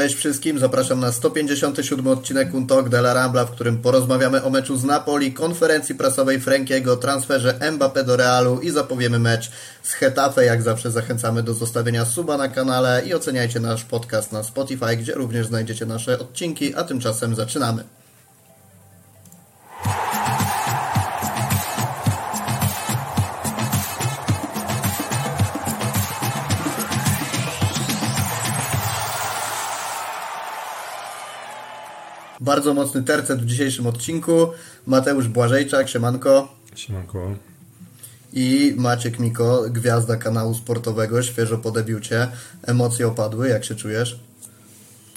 Cześć wszystkim, zapraszam na 157 odcinek Untok de la Rambla, w którym porozmawiamy o meczu z Napoli, konferencji prasowej Frankiego, transferze Mbappé do Realu i zapowiemy mecz z Hetafe. Jak zawsze zachęcamy do zostawienia suba na kanale i oceniajcie nasz podcast na Spotify, gdzie również znajdziecie nasze odcinki, a tymczasem zaczynamy. Bardzo mocny tercet w dzisiejszym odcinku. Mateusz Błażejczak, siemanko. Siemanko. I Maciek Miko, gwiazda kanału sportowego, świeżo po debiucie. Emocje opadły, jak się czujesz?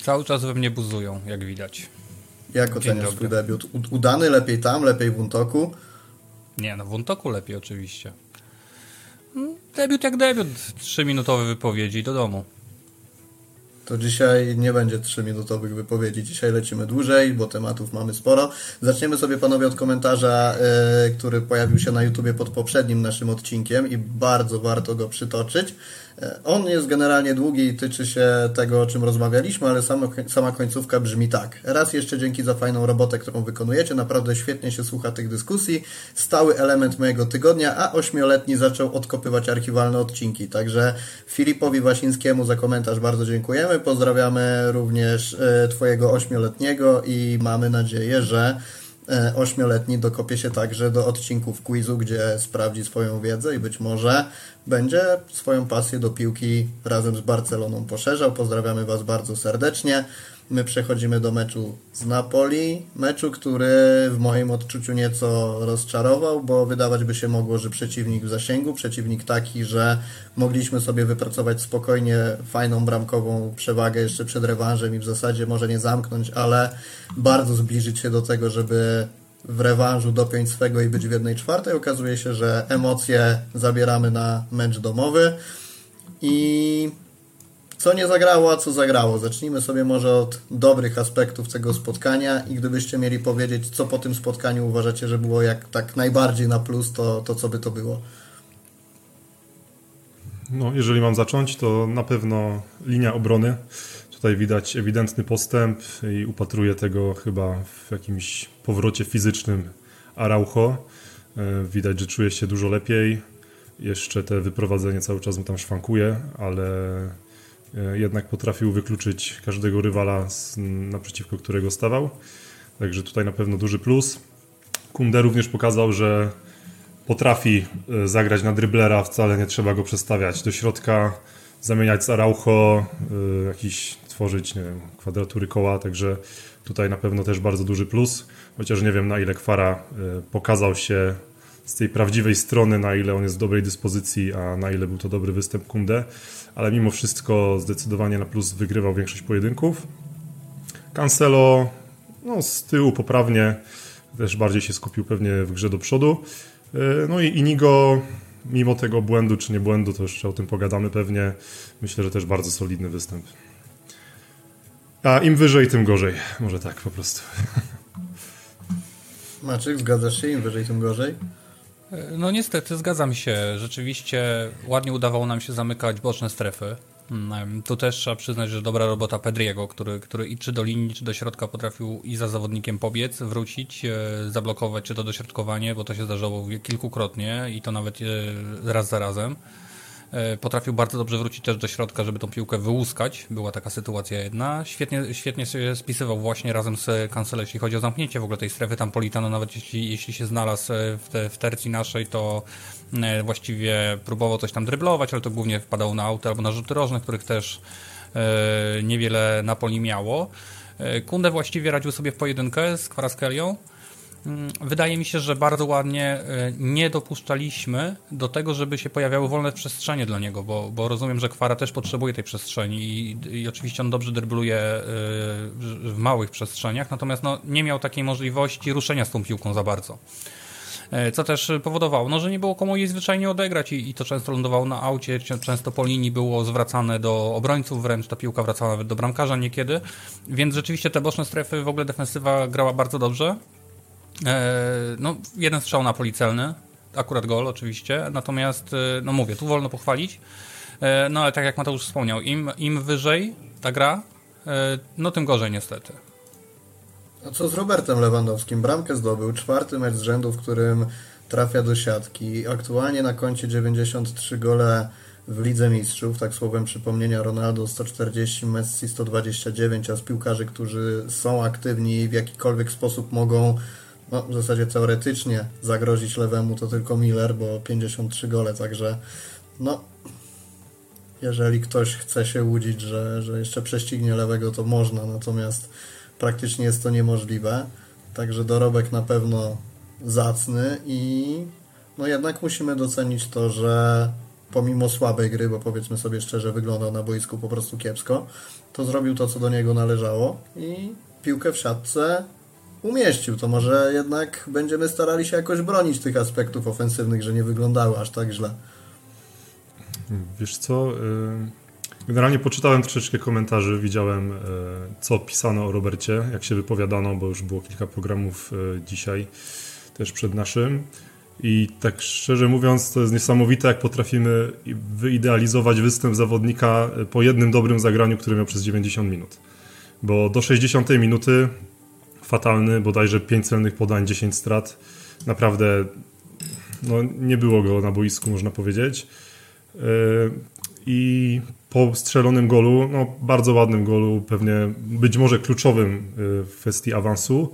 Cały czas we mnie buzują, jak widać. Jak oceniasz swój debiut? Udany, lepiej tam, lepiej w Untoku? Nie, no w Untoku lepiej oczywiście. Mm, debiut jak debiut, trzyminutowe wypowiedzi do domu to dzisiaj nie będzie 3-minutowych wypowiedzi. Dzisiaj lecimy dłużej, bo tematów mamy sporo. Zaczniemy sobie panowie od komentarza, yy, który pojawił się na YouTubie pod poprzednim naszym odcinkiem i bardzo warto go przytoczyć. E, on jest generalnie długi i tyczy się tego, o czym rozmawialiśmy, ale sama, sama końcówka brzmi tak. Raz jeszcze dzięki za fajną robotę, którą wykonujecie. Naprawdę świetnie się słucha tych dyskusji. Stały element mojego tygodnia, a ośmioletni zaczął odkopywać archiwalne odcinki. Także Filipowi Wasińskiemu za komentarz bardzo dziękujemy. Pozdrawiamy również e, Twojego ośmioletniego i mamy nadzieję, że ośmioletni dokopie się także do odcinków quizu, gdzie sprawdzi swoją wiedzę i być może będzie swoją pasję do piłki razem z Barceloną poszerzał. Pozdrawiamy Was bardzo serdecznie. My przechodzimy do meczu z Napoli. Meczu, który w moim odczuciu nieco rozczarował, bo wydawać by się mogło, że przeciwnik w zasięgu, przeciwnik taki, że mogliśmy sobie wypracować spokojnie fajną bramkową przewagę jeszcze przed rewanżem i w zasadzie może nie zamknąć, ale bardzo zbliżyć się do tego, żeby w rewanżu dopiąć swego i być w jednej czwartej. Okazuje się, że emocje zabieramy na mecz domowy i co nie zagrało, a co zagrało. Zacznijmy sobie może od dobrych aspektów tego spotkania i gdybyście mieli powiedzieć, co po tym spotkaniu uważacie, że było jak tak najbardziej na plus, to, to co by to było? No, jeżeli mam zacząć, to na pewno linia obrony. Tutaj widać ewidentny postęp i upatruję tego chyba w jakimś powrocie fizycznym Araujo. E, widać, że czuje się dużo lepiej. Jeszcze te wyprowadzenie cały czas mu tam szwankuje, ale jednak potrafił wykluczyć każdego rywala, naprzeciwko którego stawał. Także tutaj na pewno duży plus. Kunde również pokazał, że potrafi e, zagrać na dryblera, wcale nie trzeba go przestawiać do środka, zamieniać z Araujo, jakiś tworzyć nie wiem, kwadratury koła, także tutaj na pewno też bardzo duży plus, chociaż nie wiem na ile Kwara e, pokazał się z tej prawdziwej strony, na ile on jest w dobrej dyspozycji, a na ile był to dobry występ Kunde, ale mimo wszystko zdecydowanie na plus wygrywał większość pojedynków. Cancelo no, z tyłu poprawnie, też bardziej się skupił pewnie w grze do przodu. E, no i Inigo, mimo tego błędu czy nie błędu, to jeszcze o tym pogadamy pewnie, myślę, że też bardzo solidny występ. A im wyżej, tym gorzej. Może tak po prostu. Maciek, zgadzasz się? Im wyżej, tym gorzej? No niestety, zgadzam się. Rzeczywiście ładnie udawało nam się zamykać boczne strefy. Mm, tu też trzeba przyznać, że dobra robota Pedriego, który, który i czy do linii, czy do środka potrafił i za zawodnikiem pobiec, wrócić, e, zablokować czy to dośrodkowanie, bo to się zdarzało kilkukrotnie i to nawet e, raz za razem. E, potrafił bardzo dobrze wrócić też do środka, żeby tą piłkę wyłuskać. Była taka sytuacja jedna. Świetnie, świetnie się spisywał właśnie razem z Cancelo, jeśli chodzi o zamknięcie w ogóle tej strefy. Tam Politano nawet jeśli, jeśli się znalazł e, w, te, w tercji naszej, to e, właściwie próbował coś tam dryblować, ale to głównie wpadało na auto albo na rzuty rożne, których też niewiele Napoli miało. Kunde właściwie radził sobie w pojedynkę z Kwaraskelią. Mm, wydaje mi się, że bardzo ładnie e, nie dopuszczaliśmy do tego, żeby się pojawiały wolne przestrzenie dla niego, bo, bo rozumiem, że Kwara też potrzebuje tej przestrzeni i, i oczywiście on dobrze drybluje e, w małych przestrzeniach, natomiast no, nie miał takiej możliwości ruszenia z tą piłką za bardzo. E, co też powodowało, no, że nie było komu jej zwyczajnie odegrać i, i to często lądowało na aucie, często po linii było zwracane do obrońców, wręcz ta piłka wracała nawet do bramkarza niekiedy, więc rzeczywiście te boczne strefy, w ogóle defensywa grała bardzo dobrze. E, no, jeden strzał na policelny, akurat gol oczywiście, natomiast, e, no mówię, tu wolno pochwalić, e, no ale tak jak Mateusz wspomniał, im, im wyżej ta gra, no tym gorzej niestety. A co z Robertem Lewandowskim? Bramkę zdobył, czwarty mecz z rzędu, w którym trafia do siatki. Aktualnie na koncie 93 gole w Lidze Mistrzów, tak słowem przypomnienia Ronaldo 140, Messi 129, a z piłkarzy, którzy są aktywni w jakikolwiek sposób mogą no, w zasadzie teoretycznie zagrozić lewemu, to tylko Miller, bo 53 gole, także no jeżeli ktoś chce się łudzić, że, że jeszcze prześcignie lewego, to można, natomiast praktycznie jest to niemożliwe. Także dorobek na pewno zacny i no jednak musimy docenić to, że pomimo słabej gry, bo powiedzmy sobie szczerze, wyglądał na boisku po prostu kiepsko, to zrobił to, co do niego należało i piłkę w siatce umieścił. To może jednak będziemy starali się jakoś bronić tych aspektów ofensywnych, że nie wyglądały aż tak źle. Wiesz co, y, generalnie poczytałem troszeczkę komentarzy, widziałem y, co pisano o Robercie, jak się wypowiadano, bo już było kilka programów y, dzisiaj też przed naszym. I tak szczerze mówiąc, to jest niesamowite, jak potrafimy wyidealizować występ zawodnika po jednym dobrym zagraniu, który miał przez 90 minut. Bo do 60 minuty fatalny, bodajże 5 celnych podań, 10 strat. Naprawdę no, nie było go na boisku, można powiedzieć. E, I po strzelonym golu, no, bardzo ładnym golu, pewnie być może kluczowym e, w kwestii awansu,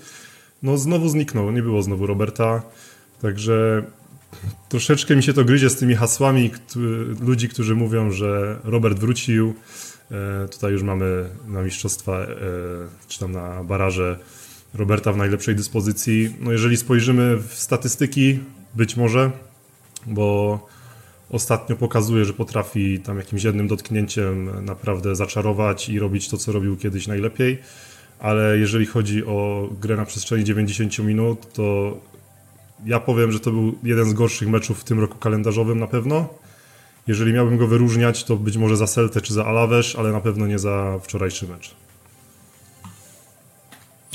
no znowu zniknął, nie było znowu Roberta. Także troszeczkę mi się to gryzie z tymi hasłami ludzi, którzy mówią, że Robert wrócił. E, tutaj już mamy na mistrzostwa, czy tam na baraże Roberta w najlepszej dyspozycji. No jeżeli spojrzymy w statystyki, być może, bo ostatnio pokazuje, że potrafi tam jakimś jednym dotknięciem naprawdę zaczarować i robić to, co robił kiedyś najlepiej. Ale jeżeli chodzi o grę na przestrzeni 90 minut, to ja powiem, że to był jeden z gorszych meczów w tym roku kalendarzowym na pewno. Jeżeli miałbym go wyróżniać, to być może za Celtę czy za Alawesz, ale na pewno nie za wczorajszy mecz.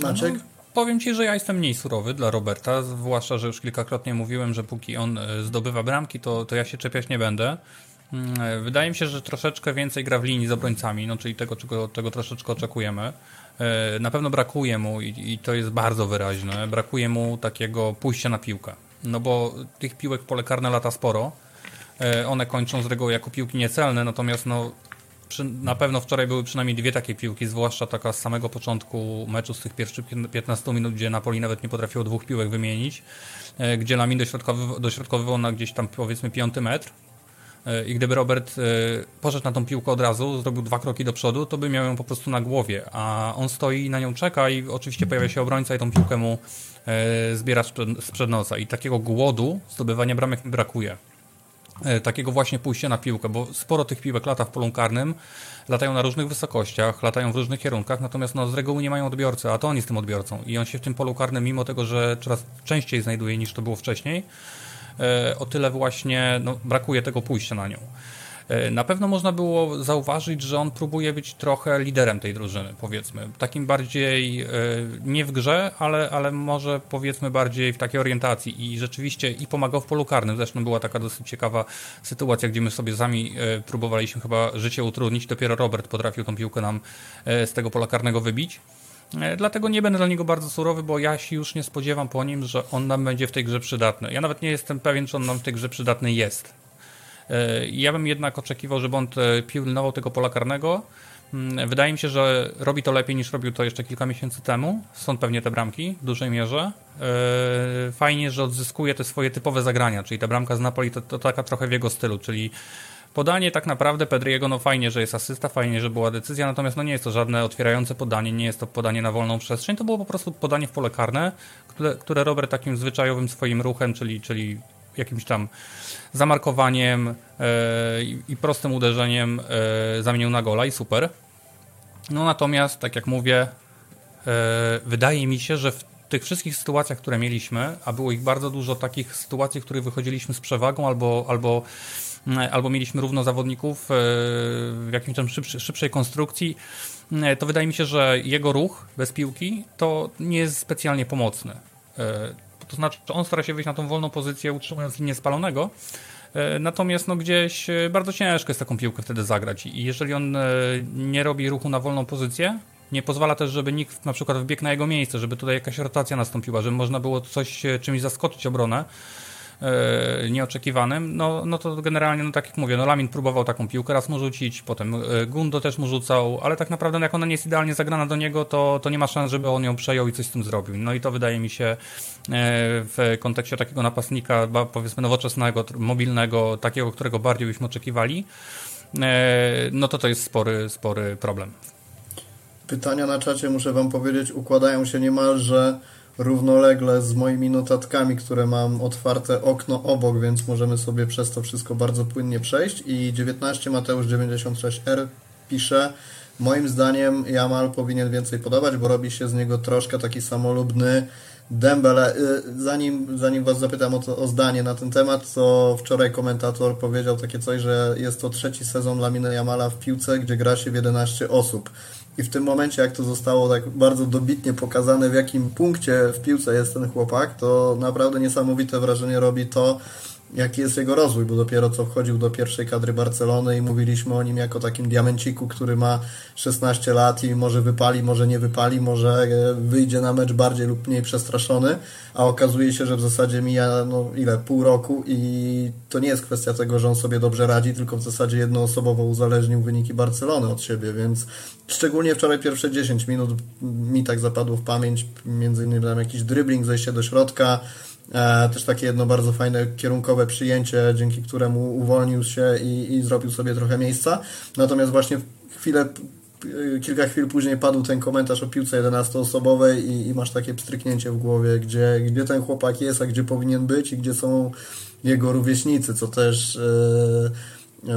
Maciek? No, powiem Ci, że ja jestem mniej surowy dla Roberta, zwłaszcza, że już kilkakrotnie mówiłem, że póki on e, zdobywa bramki, to, to ja się czepiać nie będę. Mm, e, wydaje mi się, że troszeczkę więcej gra w linii z obrońcami, no czyli tego, czego, czego troszeczkę oczekujemy. E, na pewno brakuje mu, i, i to jest bardzo wyraźne, brakuje mu takiego pójścia na piłkę. No bo tych piłek pole karne lata sporo. One kończą z reguły jako piłki niecelne, natomiast no, przy, na pewno wczoraj były przynajmniej dwie takie piłki, zwłaszcza taka z samego początku meczu, z tych pierwszych 15 minut, gdzie Napoli nawet nie potrafiło dwóch piłek wymienić, e, gdzie Lamin dośrodkowywał, na gdzieś tam powiedzmy piąty metr. E, I gdyby Robert e, poszedł na tą piłkę od razu, zrobił dwa kroki do przodu, to by miał ją po prostu na głowie, a on stoi i na nią czeka i oczywiście pojawia się obrońca i tą piłkę mu zbiera sprzed nosa. I takiego głodu zdobywania bramek mi brakuje. E, takiego właśnie pójścia na piłkę, bo sporo tych piłek lata w polu karnym, latają na różnych wysokościach, latają w różnych kierunkach, natomiast no, z reguły nie mają odbiorcy, a to on jest tym odbiorcą i on się w tym polu karnym, mimo tego, że coraz częściej znajduje niż to było wcześniej, e, o tyle właśnie no, brakuje tego pójścia na nią. E, na pewno można było zauważyć, że on próbuje być trochę liderem tej drużyny, powiedzmy. Takim bardziej e, nie w grze, ale, ale może powiedzmy bardziej w takiej orientacji i rzeczywiście i pomagał w polu karnym. Zresztą była taka dosyć ciekawa sytuacja, gdzie my sobie sami e, próbowaliśmy chyba życie utrudnić. Dopiero Robert potrafił tą piłkę nam z tego pola karnego wybić. Dlatego nie będę dla niego bardzo surowy, bo ja się już nie spodziewam po nim, że on nam będzie w tej grze przydatny. Ja nawet nie jestem pewien, czy on nam w tej grze przydatny jest. E, ja bym jednak oczekiwał, żeby on pilnował tego pola karnego. Mm, wydaje mi się, że robi to lepiej niż robił to jeszcze kilka miesięcy temu. Są pewnie te bramki w dużej mierze. E, fajnie, że odzyskuje te swoje typowe zagrania, czyli ta bramka z Napoli to, to taka trochę w jego stylu, czyli podanie tak naprawdę Pedriego, no fajnie, że jest asysta, fajnie, że była decyzja, natomiast no nie jest to żadne otwierające podanie, nie jest to podanie na wolną przestrzeń, to było po prostu podanie w pole karne, które, które Robert takim zwyczajowym swoim ruchem, czyli, czyli jakimś tam zamarkowaniem e, i prostym uderzeniem e, zamienił na gola i super. No natomiast, tak jak mówię, e, wydaje mi się, że w tych wszystkich sytuacjach, które mieliśmy, a było ich bardzo dużo takich sytuacji, w których wychodziliśmy z przewagą albo, albo, albo mieliśmy równo zawodników w jakimś tam szybszej, szybszej konstrukcji, to wydaje mi się, że jego ruch bez piłki to nie jest specjalnie pomocny. To znaczy, on stara się wyjść na tą wolną pozycję, utrzymując linię spalonego, E, natomiast no, gdzieś e, bardzo ciężko jest taką piłkę wtedy zagrać. I jeżeli on nie robi ruchu na wolną pozycję, nie pozwala też, żeby nikt na przykład wbiegł na jego miejsce, żeby tutaj jakaś rotacja nastąpiła, żeby można było coś czymś zaskoczyć obronę, e, nieoczekiwanym, no, no to generalnie, no tak jak mówię, no Lamin próbował taką piłkę raz mu rzucić, potem e, Gundo też mu rzucał, ale tak naprawdę no, jak ona nie jest idealnie zagrana do niego, to, to nie ma szans, żeby on ją przejął i coś z tym zrobił. No i to wydaje mi się e, w kontekście takiego napastnika, powiedzmy nowoczesnego, mobilnego, takiego, którego bardziej byśmy oczekiwali, e, no to to jest spory, spory problem. Pytania na czacie, muszę Wam powiedzieć, układają się niemalże równolegle z moimi notatkami, które mam otwarte okno obok, więc możemy sobie przez to wszystko bardzo płynnie przejść. I 19 Mateusz 96R pisze, moim zdaniem Jamal powinien więcej podawać, bo robi się z niego troszkę taki samolubny Dembele. Zanim, zanim Was zapytam o, to, o zdanie na ten temat, to wczoraj komentator powiedział takie coś, że jest to trzeci sezon Lamine Jamala w piłce, gdzie gra się w 11 osób. I w tym momencie, jak to zostało tak bardzo dobitnie pokazane, w jakim punkcie w piłce jest ten chłopak, to naprawdę niesamowite wrażenie robi to, jaki jest jego rozwój, bo dopiero co wchodził do pierwszej kadry Barcelony i mówiliśmy o nim jako takim diamenciku, który ma 16 lat i może wypali, może nie wypali, może e, wyjdzie na mecz bardziej lub mniej przestraszony, a okazuje się, że w zasadzie mija no ile, pół roku i to nie jest kwestia tego, że on sobie dobrze radzi, tylko w zasadzie jednoosobowo uzależnił wyniki Barcelony od siebie, więc szczególnie wczoraj pierwsze 10 minut mi tak zapadło w pamięć, między innymi tam jakiś dribbling, zejście do środka, też takie jedno bardzo fajne kierunkowe przyjęcie, dzięki któremu uwolnił się i, i zrobił sobie trochę miejsca. Natomiast właśnie chwilę kilka chwil później padł ten komentarz o piłce 11-osobowej i, i, masz takie pstryknięcie w głowie, gdzie, gdzie ten chłopak jest, a gdzie powinien być i gdzie są jego rówieśnicy, co też yy, E,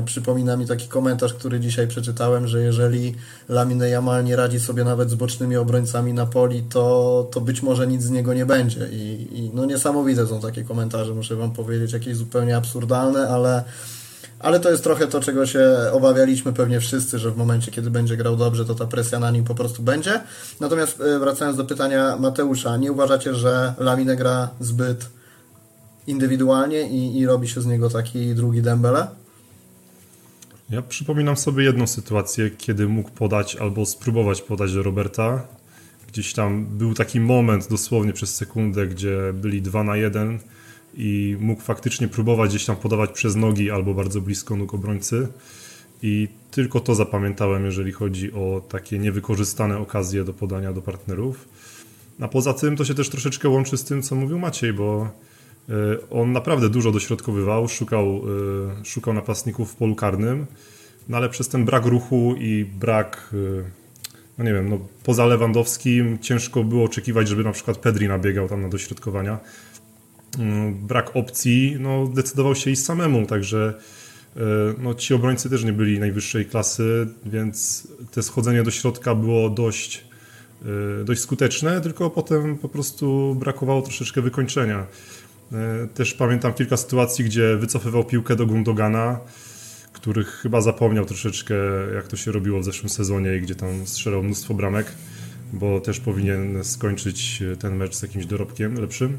przypomina mi taki komentarz, który dzisiaj przeczytałem, że jeżeli Lamine Jamal nie radzi sobie nawet z bocznymi obrońcami Napoli, to, to być może nic z niego nie będzie. I, I, no niesamowite są takie komentarze, muszę Wam powiedzieć, jakieś zupełnie absurdalne, ale, ale to jest trochę to, czego się obawialiśmy pewnie wszyscy, że w momencie, kiedy będzie grał dobrze, to ta presja na nim po prostu będzie. Natomiast e, wracając do pytania Mateusza, nie uważacie, że Lamine gra zbyt indywidualnie i, i robi się z niego taki drugi Dembele? Ja przypominam sobie jedną sytuację, kiedy mógł podać albo spróbować podać do Roberta. Gdzieś tam był taki moment dosłownie przez sekundę, gdzie byli 2 na 1 i mógł faktycznie próbować gdzieś tam podawać przez nogi albo bardzo blisko nóg obrońcy. I tylko to zapamiętałem, jeżeli chodzi o takie niewykorzystane okazje do podania do partnerów. A poza tym to się też troszeczkę łączy z tym, co mówił Maciej, bo on naprawdę dużo dośrodkowywał, szukał, e, szukał napastników w polu karnym, no ale przez ten brak ruchu i brak, e, no nie wiem, no poza Lewandowskim ciężko było oczekiwać, żeby na przykład Pedri nabiegał tam na dośrodkowania. Brak opcji, no decydował się iść samemu, także no, ci obrońcy też nie byli najwyższej klasy, więc te schodzenie do środka było dość, dość skuteczne, tylko potem po prostu brakowało troszeczkę wykończenia. E, też pamiętam kilka sytuacji, gdzie wycofywał piłkę do Gundogana, których chyba zapomniał troszeczkę, jak to się robiło w zeszłym sezonie i gdzie tam strzelał mnóstwo bramek, bo też powinien skończyć ten mecz z jakimś dorobkiem lepszym.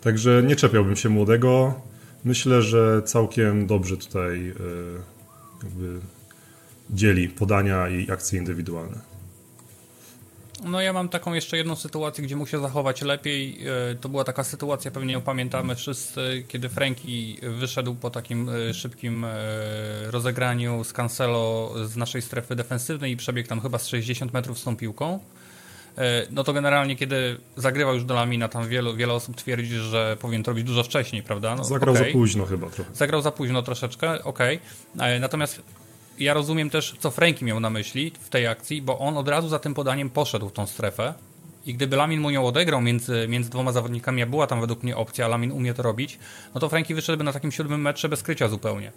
Także nie czepiałbym się młodego. Myślę, że całkiem dobrze tutaj e, dzieli podania i akcje indywidualne. No ja mam taką jeszcze jedną sytuację, gdzie mógł się zachować lepiej. E, to była taka sytuacja, pewnie ją pamiętamy wszyscy, kiedy Franki wyszedł po takim e, szybkim e, rozegraniu z Cancelo z naszej strefy defensywnej i przebiegł tam chyba z 60 metrów z tą piłką. No to generalnie, kiedy zagrywał już do Lamina, tam wielu, wiele osób twierdzi, że powinien to robić dużo wcześniej, prawda? No, Zagrał okay. za późno chyba trochę. Zagrał za późno troszeczkę, okej. Okay. Natomiast ja rozumiem też, co Franki miał na myśli w tej akcji, bo on od razu za tym podaniem poszedł w tą strefę. I gdyby Lamin mu ją odegrał między, między dwoma zawodnikami, a była tam według mnie opcja, a Lamin umie to robić, no to Franki wyszedłby na takim siódmym metrze bez krycia zupełnie.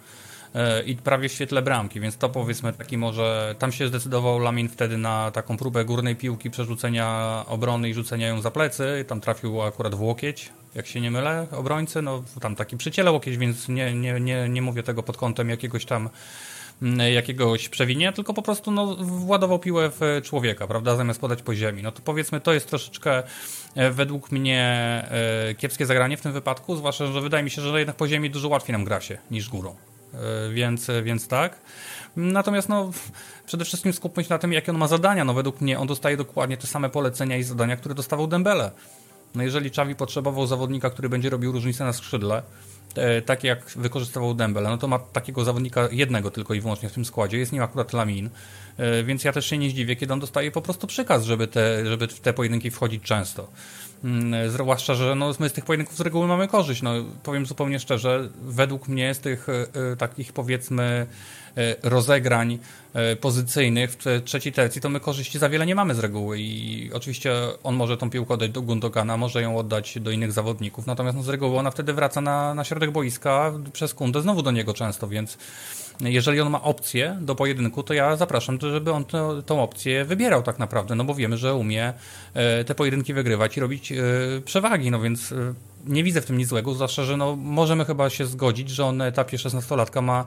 E, i prawie w świetle bramki, więc to powiedzmy taki może, tam się zdecydował Lamin wtedy na taką próbę górnej piłki, przerzucenia obrony i rzucenia ją za plecy, tam trafił akurat w łokieć, jak się nie mylę, obrońcy, no tam taki przyciele łokieć, więc nie, nie, nie, nie mówię tego pod kątem jakiegoś tam jakiegoś przewinienia, tylko po prostu no, władował piłę w człowieka, prawda, zamiast podać po ziemi. No to powiedzmy, to jest troszeczkę e, według mnie e, kiepskie zagranie w tym wypadku, zwłaszcza, że wydaje mi się, że jednak po ziemi dużo łatwiej nam gra się niż górą. E, więc, więc tak. Natomiast no, przede wszystkim skupmy się na tym, jakie on ma zadania. No, według mnie on dostaje dokładnie te same polecenia i zadania, które dostawał Dembele. No jeżeli Czawi potrzebował zawodnika, który będzie robił różnicę na skrzydle, e, tak jak wykorzystywał Dembele, no to ma takiego zawodnika jednego tylko i wyłącznie w tym składzie, jest nim akurat Lamin, e, więc ja też się nie zdziwię, kiedy on dostaje po prostu przykaz, żeby, te, żeby w te pojedynki wchodzić często. Mm, zwłaszcza, że no, my z tych pojedynków z reguły mamy korzyść. No, powiem zupełnie szczerze, według mnie z tych takich powiedzmy rozegrań y, pozycyjnych w trzeciej tercji, to my korzyści za wiele nie mamy z reguły i oczywiście on może tą piłkę oddać do Gundogana, może ją oddać do innych zawodników, natomiast no, z reguły ona wtedy wraca na, na środek boiska przez kundę znowu do niego często, więc jeżeli on ma opcję do pojedynku, to ja zapraszam, żeby on to, tą opcję wybierał tak naprawdę, no bo wiemy, że umie e, te pojedynki wygrywać i robić e, przewagi, no więc e, nie widzę w tym nic złego, zwłaszcza, że no, możemy chyba się zgodzić, że on na etapie 16-latka ma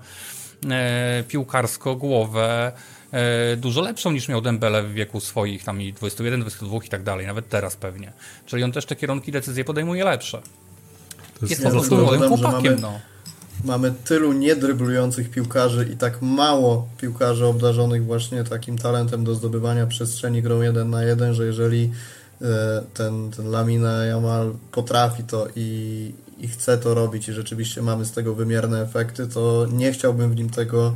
piłkarsko głowę dużo lepszą niż miał Dembele w wieku swoich, tam i 21, 22 i tak dalej, nawet teraz pewnie. Czyli on też te kierunki decyzje podejmuje lepsze. To jest, jest po prostu młodym chłopakiem, mamy... no mamy tylu niedryblujących piłkarzy i tak mało piłkarzy obdarzonych właśnie takim talentem do zdobywania przestrzeni grą jeden na jeden, że jeżeli e, ten, ten Lamina Jamal potrafi to i, i chce to robić i rzeczywiście mamy z tego wymierne efekty, to nie chciałbym w nim tego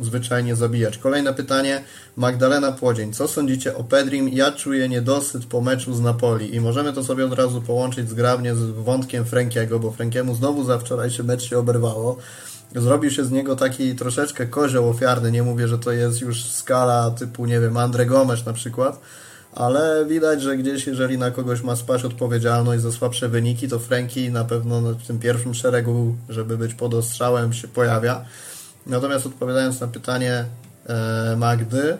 zwyczajnie zabijać. Kolejne pytanie. Magdalena Płodzień. Co sądzicie o Pedrim? Ja czuję niedosyt po meczu z Napoli i możemy to sobie od razu połączyć zgrabnie z wątkiem Frankiego, bo Frankiemu znowu za wczorajszy mecz się oberwało. Zrobił się z niego taki troszeczkę kozioł ofiarny. Nie mówię, że to jest już skala typu, nie wiem, Andre Gomes na przykład, ale widać, że gdzieś, jeżeli na kogoś ma spaść odpowiedzialność za słabsze wyniki, to Franki na pewno w tym pierwszym szeregu, żeby być pod ostrzałem, się pojawia. Natomiast odpowiadając na pytanie e, Magdy,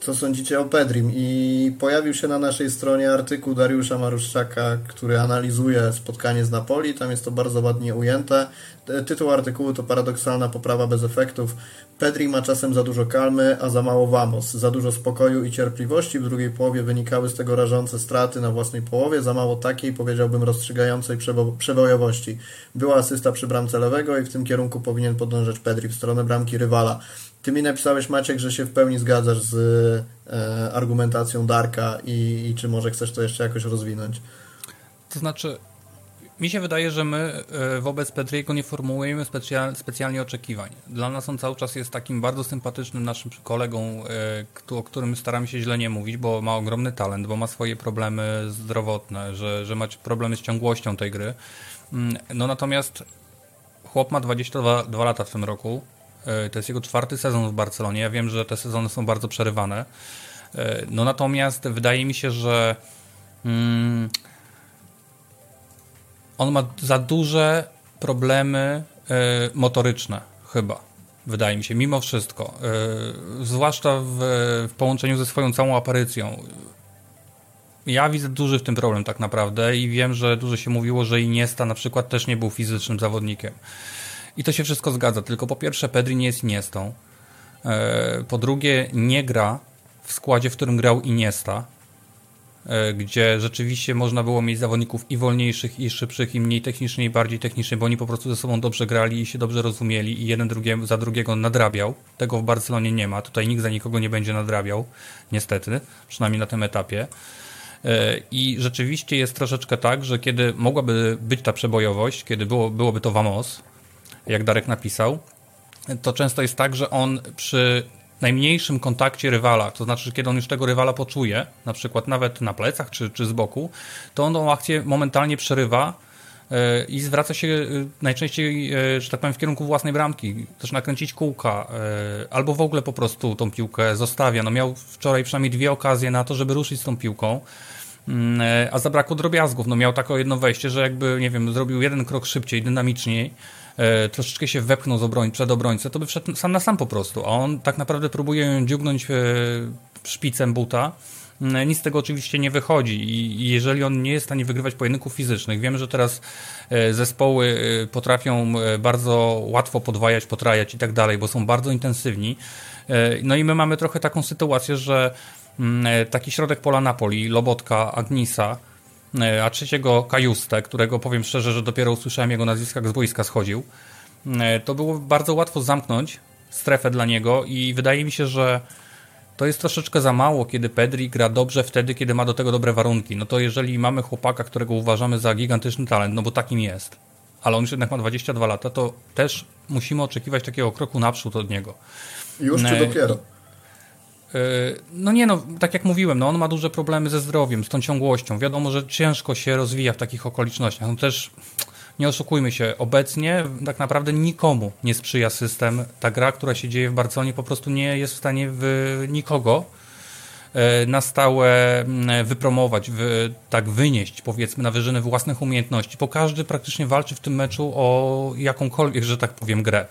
co sądzicie o Pedrim? I pojawił się na naszej stronie artykuł Dariusza Maruszczaka, który analizuje spotkanie z Napoli. Tam jest to bardzo ładnie ujęte. Tytuł artykułu to paradoksalna poprawa bez efektów. Pedri ma czasem za dużo kalmy, a za mało Vamos. Za dużo spokoju i cierpliwości. W drugiej połowie wynikały z tego rażące straty na własnej połowie. Za mało takiej, powiedziałbym, rozstrzygającej przebo przebojowości. Była asysta przy bramce lewego i w tym kierunku powinien podążać Pedri w stronę bramki rywala. Ty mi napisałeś, Maciek, że się w pełni zgadzasz z e, argumentacją Darka i, i czy może chcesz to jeszcze jakoś rozwinąć? To znaczy, mi się wydaje, że my e, wobec Pedriego nie formułujemy specjal, specjalnie oczekiwań. Dla nas on cały czas jest takim bardzo sympatycznym naszym kolegą, e, o którym staramy się źle nie mówić, bo ma ogromny talent, bo ma swoje problemy zdrowotne, że, że ma problemy z ciągłością tej gry. Mm, no natomiast chłop ma 22 lata w tym roku. E, to jest jego czwarty sezon w Barcelonie. Ja wiem, że te sezony są bardzo przerywane. No natomiast wydaje mi się, że. Mm, on ma za duże problemy y, motoryczne, chyba. Wydaje mi się, mimo wszystko. Zwłaszcza w, w, połączeniu ze swoją całą aparycją. Ja widzę duży w tym problem tak naprawdę i wiem, że dużo się mówiło, że Iniesta na przykład też nie był fizycznym zawodnikiem. I to się wszystko zgadza, tylko po pierwsze Pedri nie jest Iniestą. Y, po drugie nie gra w składzie, w którym grał Iniesta, E, gdzie rzeczywiście można było mieć zawodników i wolniejszych, i szybszych, i mniej technicznych, i bardziej technicznych, bo oni po prostu ze sobą dobrze grali i się dobrze rozumieli i jeden drugie, za drugiego nadrabiał. Tego w Barcelonie nie ma. Tutaj nikt za nikogo nie będzie nadrabiał, niestety, przynajmniej na tym etapie. E, I rzeczywiście jest troszeczkę tak, że kiedy mogłaby być ta przebojowość, kiedy było, byłoby to Vamos, jak Darek napisał, to często jest tak, że on przy najmniejszym kontakcie rywala, to znaczy, że kiedy on już tego rywala poczuje, na przykład nawet na plecach czy, czy z boku, to on tą akcję momentalnie przerywa e, i zwraca się e, najczęściej, e, że tak powiem, w kierunku własnej bramki, też nakręcić kółka, albo w ogóle po prostu tą piłkę zostawia. No miał wczoraj przynajmniej dwie okazje na to, żeby ruszyć z tą piłką, mm, a zabrakło drobiazgów. No miał takie jedno wejście, że jakby, nie wiem, zrobił jeden krok szybciej, dynamiczniej, troszeczkę się wepchnął z obroń, przed obrońcę, to by wszedł sam na sam po prostu. A on tak naprawdę próbuje ją dziugnąć e, szpicem buta mm, nic z tego oczywiście nie wychodzi i jeżeli on nie jest w stanie wygrywać pojedynków fizycznych, wiemy, że teraz e, zespoły e, potrafią e, bardzo łatwo podwajać, potrajać i tak dalej, bo są bardzo intensywni. No i my mamy trochę taką sytuację, że mm, taki środek pola Napoli, Lobotka, Agnisa, a trzeciego Kajuste, którego powiem szczerze, że dopiero usłyszałem jego nazwiska, jak z boiska schodził, to było bardzo łatwo zamknąć strefę dla niego i wydaje mi się, że to jest troszeczkę za mało, kiedy Pedri gra dobrze wtedy, kiedy ma do tego dobre warunki. No to jeżeli mamy chłopaka, którego uważamy za gigantyczny talent, no bo takim jest, ale on już jednak ma 22 lata, to też musimy oczekiwać takiego kroku naprzód od niego. Już czy dopiero? E, no nie, no tak jak mówiłem, no on ma duże problemy ze zdrowiem, z tą ciągłością. Wiadomo, że ciężko się rozwija w takich okolicznościach. No też nie oszukujmy się, obecnie tak naprawdę nikomu nie sprzyja system. Ta gra, która się dzieje w Barcelonie, po prostu nie jest w stanie w nikogo e, na stałe wypromować, wy, tak wynieść powiedzmy na wyżyny własnych umiejętności, bo każdy praktycznie walczy w tym meczu o jakąkolwiek, że tak powiem, grę.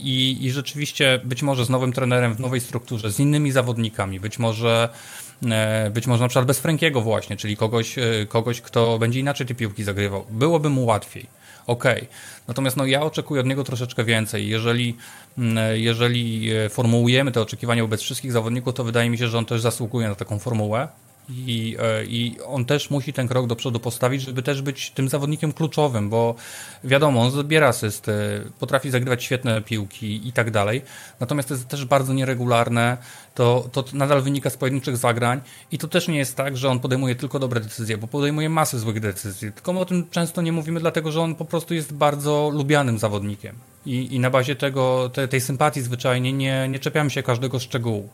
I, I rzeczywiście być może z nowym trenerem w nowej strukturze, z innymi zawodnikami, być może E, być może na przykład bez Frankiego właśnie, czyli kogoś, e, kogoś, kto będzie inaczej te piłki zagrywał. Byłoby mu łatwiej. Okej. Okay. Natomiast no, ja oczekuję od niego troszeczkę więcej. Jeżeli, e, jeżeli formułujemy te oczekiwania wobec wszystkich zawodników, to wydaje mi się, że on też zasługuje na taką formułę. I, e, I on też musi ten krok do przodu postawić, żeby też być tym zawodnikiem kluczowym, bo wiadomo, on zbiera asysty, potrafi zagrywać świetne piłki i tak dalej. Natomiast to jest też bardzo nieregularne, to, to nadal wynika z pojedynczych zagrań i to też nie jest tak, że on podejmuje tylko dobre decyzje, bo podejmuje masę złych decyzji. Tylko my o tym często nie mówimy, dlatego że on po prostu jest bardzo lubianym zawodnikiem. I, i na bazie tego, te, tej sympatii zwyczajnie nie, nie czepiamy się każdego szczegółu.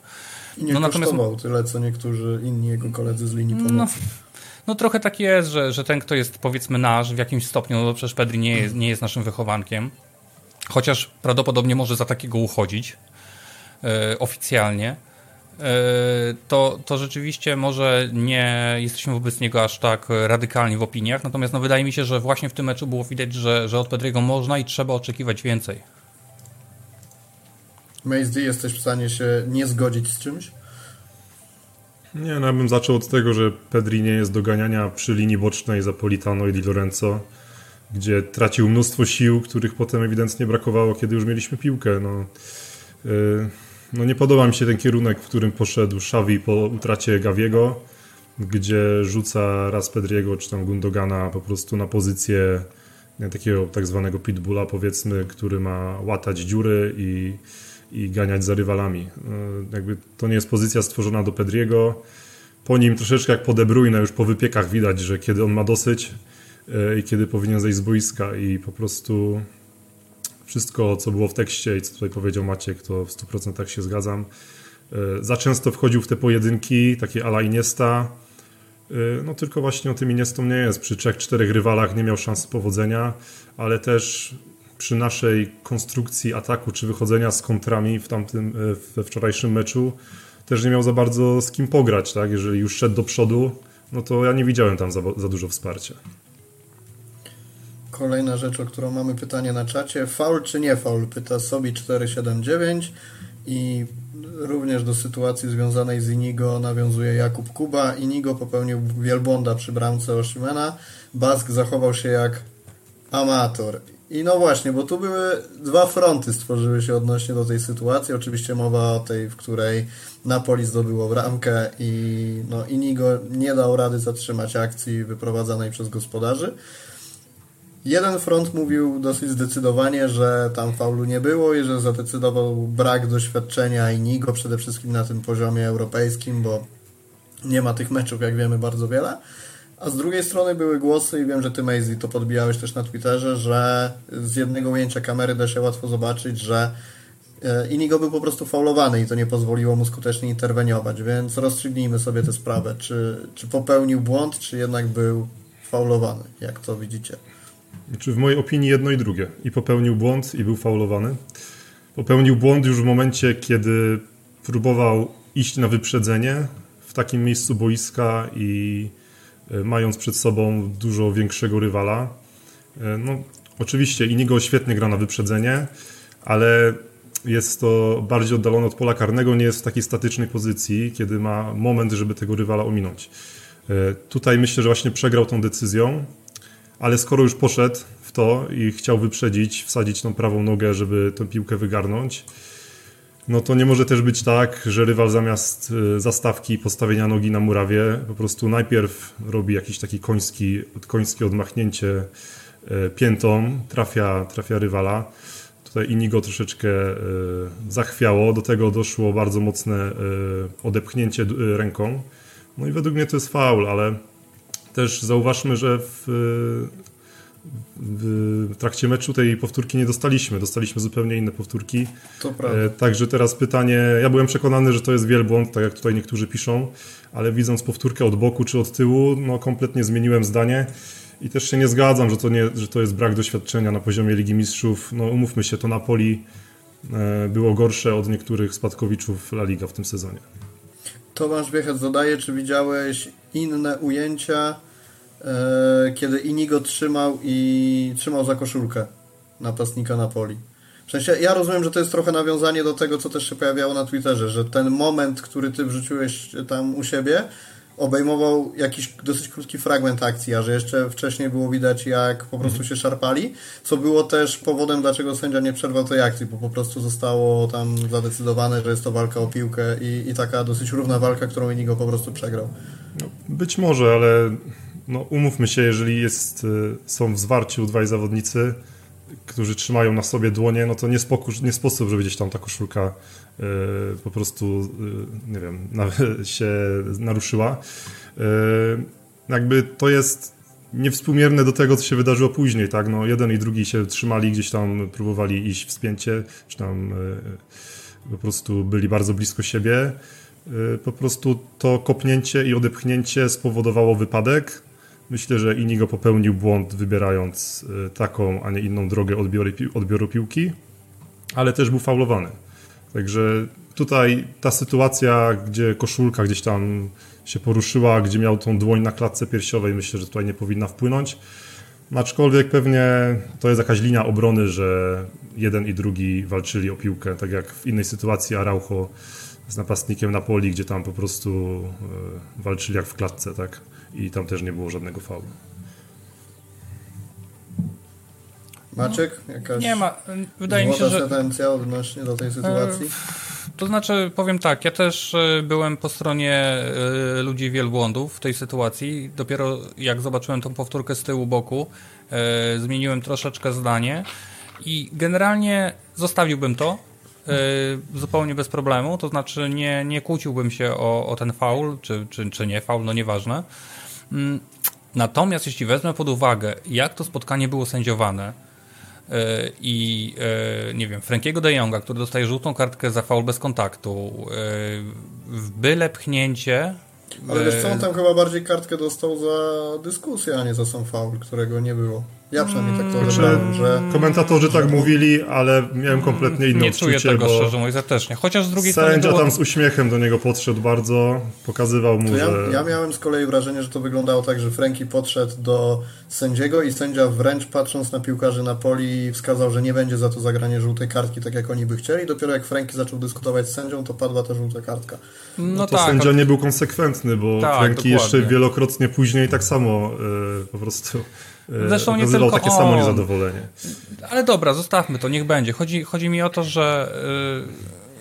I nie no, kosztował natomiast... tyle, co niektórzy inni jego koledzy z linii pomocy. No, no trochę tak jest, że, że ten, kto jest powiedzmy nasz w jakimś stopniu, no przecież Pedri nie jest, nie jest naszym wychowankiem, chociaż prawdopodobnie może za takiego uchodzić e, oficjalnie, e, to, to rzeczywiście może nie jesteśmy wobec niego aż tak radykalni w opiniach, natomiast no, wydaje mi się, że właśnie w tym meczu było widać, że, że od Pedriego można i trzeba oczekiwać więcej. Maze jesteś w stanie się nie zgodzić z czymś? Nie, no ja bym zaczął od tego, że Pedri nie jest do ganiania przy linii bocznej za Politano i Di Lorenzo, gdzie tracił mnóstwo sił, których potem ewidentnie brakowało, kiedy już mieliśmy piłkę. No, yy, no nie podoba mi się ten kierunek, w którym poszedł Xavi po utracie Gaviego, gdzie rzuca raz Pedriego czy tam Gundogana po prostu na pozycję takiego tak zwanego pitbulla powiedzmy, który ma łatać dziury i i ganiać za rywalami. E, jakby to nie jest pozycja stworzona do Pedriego. Po nim troszeczkę jak po De Bruyne, już po wypiekach widać, że kiedy on ma dosyć e, i kiedy powinien zejść z boiska i po prostu wszystko, co było w tekście i co tutaj powiedział Maciek, to w 100% się zgadzam. E, za często wchodził w te pojedynki, takie ala Iniesta, no tylko właśnie o tym Iniestą nie jest. Przy trzech, czterech rywalach nie miał szansy powodzenia, ale też przy naszej konstrukcji ataku czy wychodzenia z kontrami w tamtym, e, we wczorajszym meczu też nie miał za bardzo z kim pograć, tak? Jeżeli już szedł do przodu, no to ja nie widziałem tam za, za dużo wsparcia. Kolejna rzecz, o którą mamy pytanie na czacie. Faul czy nie faul? Pyta Sobi 479 i również do sytuacji związanej z Inigo nawiązuje Jakub Kuba. Inigo popełnił wielbłąda przy bramce Oshimena. Bask zachował się jak amator. I no właśnie, bo tu były dwa fronty stworzyły się odnośnie do tej sytuacji. Oczywiście mowa o tej, w której Napoli zdobyło bramkę i no, Inigo nie dał rady zatrzymać akcji wyprowadzanej przez gospodarzy. Jeden front mówił dosyć zdecydowanie, że tam faulu nie było i że zadecydował brak doświadczenia Inigo przede wszystkim na tym poziomie europejskim, bo nie ma tych meczów, jak wiemy, bardzo wiele. A z drugiej strony były głosy i wiem, że ty Maisie to podbijałeś też na Twitterze, że z jednego ujęcia kamery da się łatwo zobaczyć, że e, Inigo był po prostu faulowany i to nie pozwoliło mu skutecznie interweniować, więc rozstrzygnijmy sobie tę sprawę. Czy, czy popełnił błąd, czy jednak był faulowany? Jak to widzicie? Czy w mojej opinii jedno i drugie. I popełnił błąd i był faulowany. Popełnił błąd już w momencie, kiedy próbował iść na wyprzedzenie w takim miejscu boiska i mając przed sobą dużo większego rywala. E, no, oczywiście Inigo świetnie gra na wyprzedzenie, ale jest to bardziej oddalone od pola karnego, nie jest w takiej statycznej pozycji, kiedy ma moment, żeby tego rywala ominąć. E, tutaj myślę, że właśnie przegrał tą decyzją, ale skoro już poszedł w to i chciał wyprzedzić, wsadzić tą prawą nogę, żeby tę piłkę wygarnąć, no to nie może też być tak, że rywal zamiast e, zastawki postawienia nogi na murawie po prostu najpierw robi jakiś taki koński, końskie odmachnięcie e, piętą, trafia, trafia rywala. Tutaj Inigo troszeczkę zachwiało, do tego doszło bardzo mocne odepchnięcie ręką. No i według mnie to jest faul, ale też zauważmy, że w, w trakcie meczu tej powtórki nie dostaliśmy. Dostaliśmy zupełnie inne powtórki. To prawda. E, także teraz pytanie, ja byłem przekonany, że to jest wielbłąd, tak jak tutaj niektórzy piszą, ale widząc powtórkę od boku czy od tyłu, no kompletnie zmieniłem zdanie. I też się nie zgadzam, że to, nie, że to jest brak doświadczenia na poziomie Ligi Mistrzów. No umówmy się, to Napoli e, było gorsze od niektórych spadkowiczów La Liga w tym sezonie. Tomasz Wiechec zadaje, czy widziałeś inne ujęcia, kiedy Inigo trzymał i trzymał za koszulkę napastnika Napoli. W sensie, ja rozumiem, że to jest trochę nawiązanie do tego, co też się pojawiało na Twitterze, że ten moment, który ty wrzuciłeś tam u siebie, obejmował jakiś dosyć krótki fragment akcji, a że jeszcze wcześniej było widać, jak po prostu się szarpali, co było też powodem, dlaczego sędzia nie przerwał tej akcji, bo po prostu zostało tam zadecydowane, że jest to walka o piłkę i, i taka dosyć równa walka, którą Inigo po prostu przegrał. No, być może, ale no, umówmy się, jeżeli jest, y, są w zwarciu dwaj zawodnicy, którzy trzymają na sobie dłonie, no to nie, spokój, nie sposób, żeby gdzieś tam ta koszulka y, po prostu, y, nie wiem, się naruszyła. Y, jakby to jest niewspółmierne do tego, co się wydarzyło później, tak? No, jeden i drugi się trzymali, gdzieś tam próbowali iść w spięcie, czy tam po prostu byli bardzo blisko siebie. Po prostu to kopnięcie i odepchnięcie spowodowało wypadek, Myślę, że Inigo popełnił błąd wybierając e, taką, a nie inną drogę odbioru, piłki, ale też był faulowany. Także tutaj ta sytuacja, gdzie koszulka gdzieś tam się poruszyła, gdzie miał tą dłoń na klatce piersiowej, myślę, że tutaj nie powinna wpłynąć. Aczkolwiek pewnie to jest jakaś linia obrony, że jeden i drugi walczyli o piłkę, tak jak w innej sytuacji Araujo z napastnikiem Napoli, gdzie tam po prostu e, walczyli jak w klatce, tak? I tam też nie było żadnego faulu. Maciek, jakaś nie ma. Wydaje mi się, że sentencja odnośnie do tej sytuacji? To znaczy, powiem tak, ja też e, byłem po stronie e, ludzi wielbłądów w tej sytuacji. Dopiero jak zobaczyłem tą powtórkę z tyłu boku, e, zmieniłem troszeczkę zdanie i generalnie zostawiłbym to, zupełnie bez problemu, to znaczy nie, nie kłóciłbym się o, o ten faul, czy, czy, czy nie faul, no nieważne. Natomiast jeśli wezmę pod uwagę, jak to spotkanie było sędziowane e, i e, nie wiem, Frankiego de Jonga, który dostaje żółtą kartkę za faul bez kontaktu, e, w byle pchnięcie ale wiesz co, on tam chyba bardziej kartkę dostał za dyskusję, a nie za sam faul, którego nie było. Ja przynajmniej tak to znaczy, odebrałem, że... Komentatorzy tak mówili, ale miałem kompletnie inną Nie czuję tego, szczerze mówiąc, ja też nie. Chociaż z drugiej strony Sędzia było... tam z uśmiechem do niego podszedł bardzo, pokazywał mu, ja, że... Ja miałem z kolei wrażenie, że to wyglądało tak, że Franki podszedł do sędziego i sędzia wręcz patrząc na piłkarzy na poli wskazał, że nie będzie za to zagranie żółtej kartki, tak jak oni by chcieli. Dopiero jak Franki zaczął dyskutować z sędzią, to padła ta żółta kartka. No, no to tak, sędzia ale... nie był konsekwentny, bo tak, Franki jeszcze wielokrotnie później tak samo yy, po prostu Zresztą nie tylko takie samo niezadowolenie. Ale dobra, zostawmy to, niech będzie. Chodzi, chodzi mi o to, że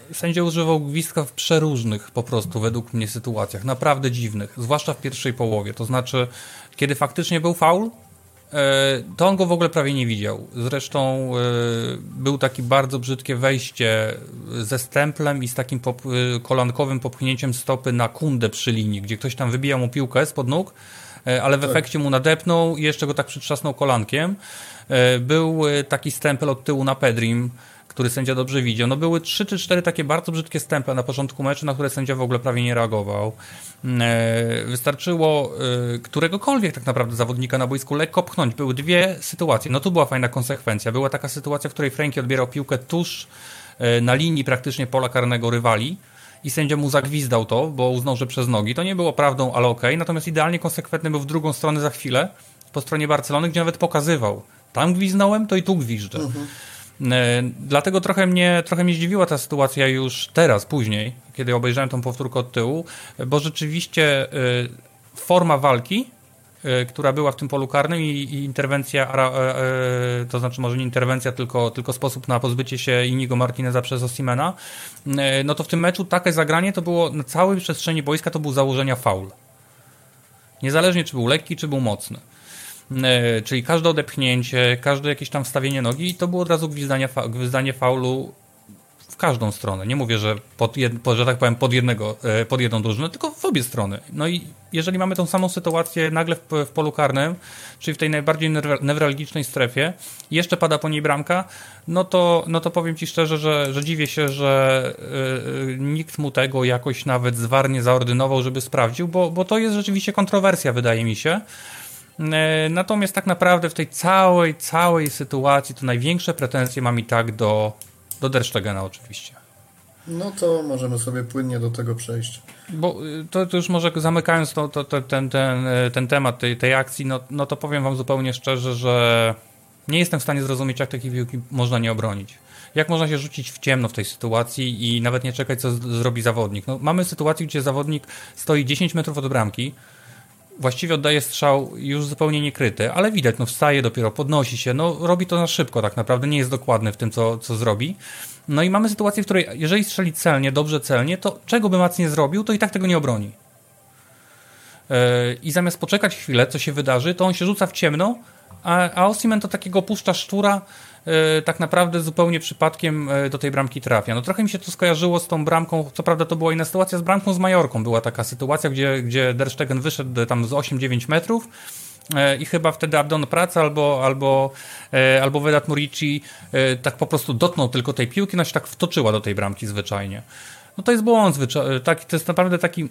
yy, sędzia używał gwizdka w przeróżnych po prostu według mnie sytuacjach, naprawdę dziwnych, zwłaszcza w pierwszej połowie. To znaczy, kiedy faktycznie był faul, yy, to on go w ogóle prawie nie widział. Zresztą yy, był taki bardzo brzydkie wejście ze stemplem i z takim pop, kolankowym popchnięciem stopy na kundę przy linii, gdzie ktoś tam wybijał mu piłkę spod nóg E, ale w tak. efekcie mu nadepnął i jeszcze go tak przytrzasnął kolankiem. E, był e, taki stempel od tyłu na Pedrim, który sędzia dobrze widział. No były trzy czy cztery takie bardzo brzydkie stemple na początku meczu, na które sędzia w ogóle prawie nie reagował. Wystarczyło któregokolwiek tak naprawdę zawodnika na boisku lekko pchnąć. Były dwie sytuacje. No tu była fajna konsekwencja. Była taka sytuacja, w której Frankie odbierał piłkę tuż na linii praktycznie pola karnego rywali i sędzia mu zagwizdał to, bo uznał, że przez nogi. To nie było prawdą, ale okej. Okay. Natomiast idealnie konsekwentny był w drugą stronę za chwilę, po stronie Barcelony, gdzie nawet pokazywał. Tam gwizdnąłem, to i tu gwiżdżę. Mhm. Dlatego trochę mnie, trochę mnie zdziwiła ta sytuacja już teraz, później, kiedy obejrzałem tą powtórkę od tyłu, bo rzeczywiście forma walki E, która była w tym polu karnym i, i interwencja, e, e, to znaczy może nie interwencja, tylko, tylko sposób na pozbycie się Inigo Martineza przez Osimena, no to w tym meczu takie zagranie to było na całej przestrzeni boiska to był założenia faul. Niezależnie czy był lekki, czy był mocny. Czyli każde odepchnięcie, każde jakieś tam wstawienie nogi, to było od razu gwizdanie, gwizdanie faulu każdą stronę. Nie mówię, że pod, jed, że tak powiem pod, jednego, e, pod jedną drużynę, tylko w obie strony. No i jeżeli mamy tą samą sytuację nagle w, w polu karnym, czyli w tej najbardziej newralgicznej strefie, jeszcze pada po niej bramka, no to, no to powiem Ci szczerze, że, że dziwię się, że yy, nikt mu tego jakoś nawet zwarnie zaordynował, żeby sprawdził, bo, bo to jest rzeczywiście kontrowersja, wydaje mi się. Natomiast tak naprawdę w tej całej, całej sytuacji to największe pretensje mam i tak do, do Derstegena oczywiście. No to możemy sobie płynnie do tego przejść. Bo y, to, to już może zamykając to, to, to, ten, ten, y, ten temat tej, tej akcji, no, no to powiem wam zupełnie szczerze, że nie jestem w stanie zrozumieć, jak takiej piłki można nie obronić. Jak można się rzucić w ciemno w tej sytuacji i nawet nie czekać, co zrobi zawodnik. No, mamy sytuację, gdzie zawodnik stoi 10 metrów od bramki, właściwie oddaje strzał już zupełnie niekryty, ale widać, no wstaje dopiero, podnosi się, no robi to na szybko tak naprawdę, nie jest dokładny w tym, co, co zrobi. No i mamy sytuację, w której jeżeli strzeli celnie, dobrze celnie, to czego by Mac nie zrobił, to i tak tego nie obroni. Yy, I zamiast poczekać chwilę, co się wydarzy, to on się rzuca w ciemno, a, a Osimen to takiego puszcza sztura, E, tak naprawdę zupełnie przypadkiem e, do tej bramki trafia. No trochę mi się to skojarzyło z tą bramką, co prawda to była inna sytuacja z bramką z Majorką. Była taka sytuacja, gdzie, gdzie Der Stegen wyszedł tam z 8-9 metrów e, i chyba wtedy Abdon Praca albo, albo, albo Vedat Murici tak po prostu dotknął tylko tej piłki, no się tak wtoczyła do tej bramki zwyczajnie. No to jest błąd zwyczajny, to jest naprawdę taki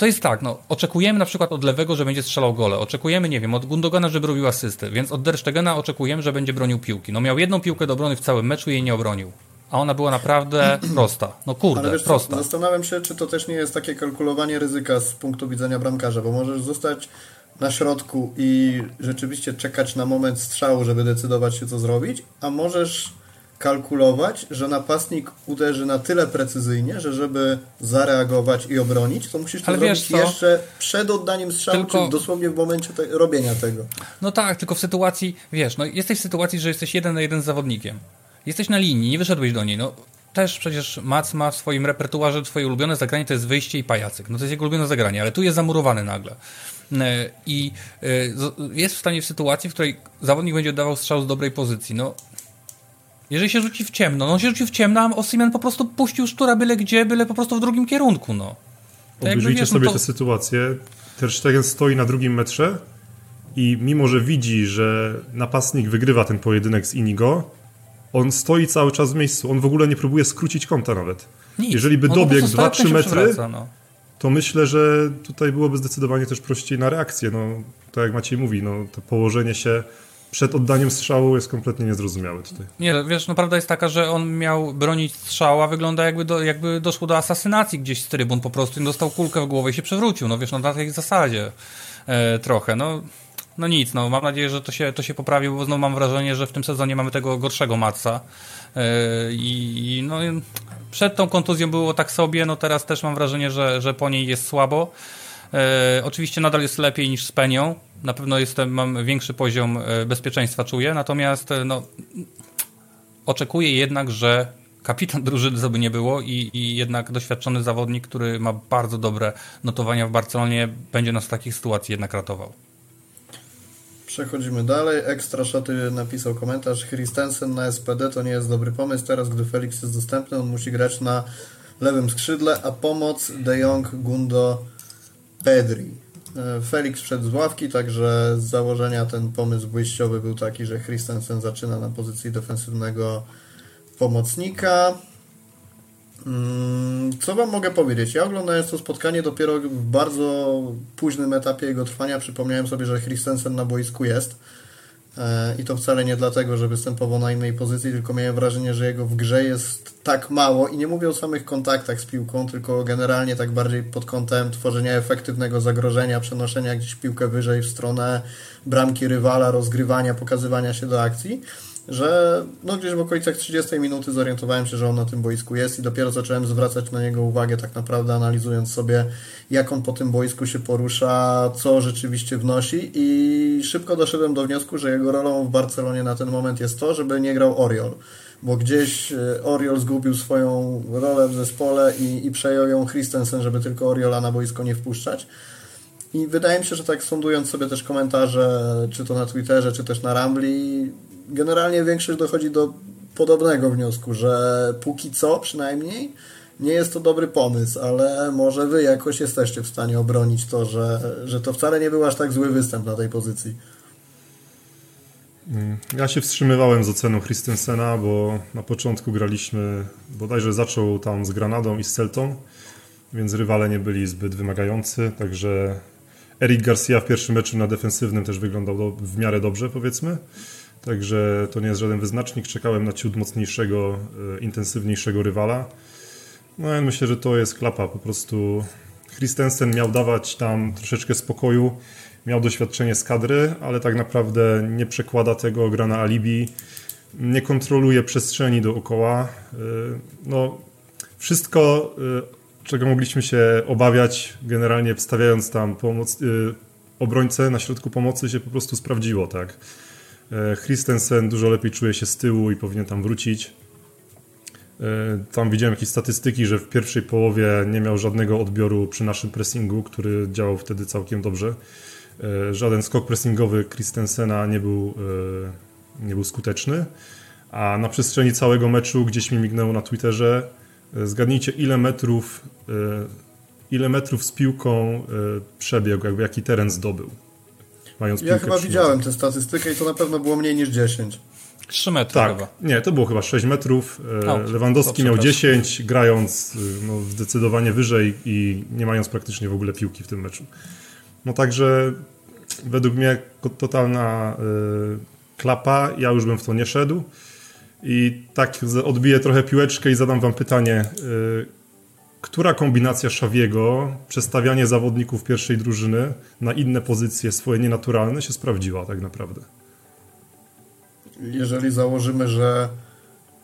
to jest tak, no, oczekujemy na przykład od lewego, że będzie strzelał gole. Oczekujemy, nie wiem, od Gundogana, żeby robił asysty, więc od Derstegena oczekujemy, że będzie bronił piłki. No miał jedną piłkę do obrony w całym meczu i jej nie obronił. A ona była naprawdę prosta. No kurde, Ale wiesz, prosta. Zastanawiam się, czy to też nie jest takie kalkulowanie ryzyka z punktu widzenia bramkarza, bo możesz zostać na środku i rzeczywiście czekać na moment strzału, żeby decydować się co zrobić, a możesz kalkulować, że napastnik uderzy na tyle precyzyjnie, że żeby zareagować i obronić, to musisz to Ale zrobić jeszcze przed oddaniem strzału, tylko... czy dosłownie w momencie te, robienia tego. No tak, tylko w sytuacji, wiesz, no jesteś w sytuacji, że jesteś jeden na jeden z zawodnikiem. Jesteś na linii, nie wyszedłeś do niej, no też przecież Mac ma w swoim repertuarze twoje ulubione zagranie to jest wyjście i pajacyk. No to jest jego ulubione zagranie, ale tu jest zamurowany nagle. E, I e, jest w stanie w sytuacji, w której zawodnik będzie oddawał strzał z dobrej pozycji. No jeżeli się rzuci w ciemno, no on się rzuci w ciemno, a Osimhen po prostu puścił sztura byle gdzie, byle po prostu w drugim kierunku, no. Obejrzyjcie no sobie no to... tę sytuację. Ter Stegen stoi na drugim metrze i mimo, że widzi, że napastnik wygrywa ten pojedynek z Inigo, on stoi cały czas w miejscu. On w ogóle nie próbuje skrócić kąta nawet. Nic. Jeżeli by dobiegł 2-3 metry, no. to myślę, że tutaj byłoby zdecydowanie też prościej na reakcję. No, tak jak Maciej mówi, no, to położenie się przed oddaniem strzału jest kompletnie niezrozumiały tutaj. Nie, wiesz, no prawda jest taka, że on miał bronić strzała, wygląda jakby, do, jakby doszło do asasynacji gdzieś z trybun po prostu i dostał kulkę w głowę i się przewrócił, no wiesz, no na tej zasadzie e, trochę, no no nic, no mam nadzieję, że to się, to się poprawi, bo znowu mam wrażenie, że w tym sezonie mamy tego gorszego Matsa e, i, i no przed tą kontuzją było tak sobie, no teraz też mam wrażenie, że, że po niej jest słabo. E, oczywiście nadal jest lepiej niż z Penią, na pewno jestem, mam większy poziom e, bezpieczeństwa czuję, natomiast e, no, oczekuję jednak, że kapitan drużyny, co by nie było i, i jednak doświadczony zawodnik, który ma bardzo dobre notowania w Barcelonie, będzie nas w takich sytuacji jednak ratował. Przechodzimy dalej. Ekstra Szoty napisał komentarz. Christensen na SPD to nie jest dobry pomysł. Teraz, gdy Felix jest dostępny, on musi grać na lewym skrzydle, a pomoc De Jong, Gundo, Pedri. E, Felix wszedł z ławki, także z założenia ten pomysł wyjściowy był taki, że Christensen zaczyna na pozycji defensywnego pomocnika. Mm, co Wam mogę powiedzieć? Ja oglądając to spotkanie dopiero w bardzo późnym etapie jego trwania przypomniałem sobie, że Christensen na boisku jest. E, I to wcale nie dlatego, że występował na innej pozycji, tylko miałem wrażenie, że jego w grze jest tak mało. I nie mówię o samych kontaktach z piłką, tylko generalnie tak bardziej pod kątem tworzenia efektywnego zagrożenia, przenoszenia gdzieś piłkę wyżej w stronę bramki rywala, rozgrywania, pokazywania się do akcji, że no gdzieś w okolicach 30 minuty zorientowałem się, że on na tym boisku jest i dopiero zacząłem zwracać na niego uwagę, tak naprawdę analizując sobie, jak on po tym boisku się porusza, co rzeczywiście wnosi i szybko doszedłem do wniosku, że jego rolą w Barcelonie na ten moment jest to, żeby nie grał Oriol bo gdzieś e, Oriol zgubił swoją rolę w zespole i, i przejął ją Christensen, żeby tylko Oriola na boisko nie wpuszczać. I wydaje mi się, że tak sądując sobie też komentarze, czy to na Twitterze, czy też na Rambli, generalnie większość dochodzi do podobnego wniosku, że póki co przynajmniej nie jest to dobry pomysł, ale może wy jakoś jesteście w stanie obronić to, że, że to wcale nie był aż tak zły występ na tej pozycji. Mm, ja się wstrzymywałem z oceną Christensena, bo na początku graliśmy, bodajże zaczął tam z Granadą i z Celtą, więc rywale nie byli zbyt wymagający, także Eric Garcia w pierwszym meczu na defensywnym też wyglądał do, w miarę dobrze, powiedzmy. Także to nie jest żaden wyznacznik. Czekałem na ciut mocniejszego, e, intensywniejszego rywala. No ja myślę, że to jest klapa. Po prostu Christensen miał dawać tam troszeczkę spokoju. Miał doświadczenie z kadry, ale tak naprawdę nie przekłada tego, gra na alibi. Nie kontroluje przestrzeni dookoła. E, no, wszystko e, czego mogliśmy się obawiać, generalnie wstawiając tam pomoc, obrońcę na środku pomocy się po prostu sprawdziło, tak. E, Christensen dużo lepiej czuje się z tyłu i powinien tam wrócić. E, tam widziałem jakieś statystyki, że w pierwszej połowie nie miał żadnego odbioru przy naszym pressingu, który działał wtedy całkiem dobrze. E, żaden skok pressingowy Christensena nie był, nie był skuteczny. A na przestrzeni całego meczu gdzieś mi mignęło na Twitterze, zgadnijcie, ile metrów, ile metrów z piłką przebiegł, jakby jaki teren zdobył. Mając ja chyba widziałem tę statystykę i to na pewno było mniej niż 10. 3 metry tak, chyba. Nie, to było chyba 6 metrów. O, Lewandowski miał 10, grając no, zdecydowanie wyżej i nie mając praktycznie w ogóle piłki w tym meczu. No także według mnie totalna y, klapa. Ja już bym w to nie szedł. I tak odbiję trochę piłeczkę i zadam wam pytanie. Y, która kombinacja Szawiego, przestawianie zawodników pierwszej drużyny na inne pozycje swoje nienaturalne się sprawdziła tak naprawdę? Jeżeli założymy, że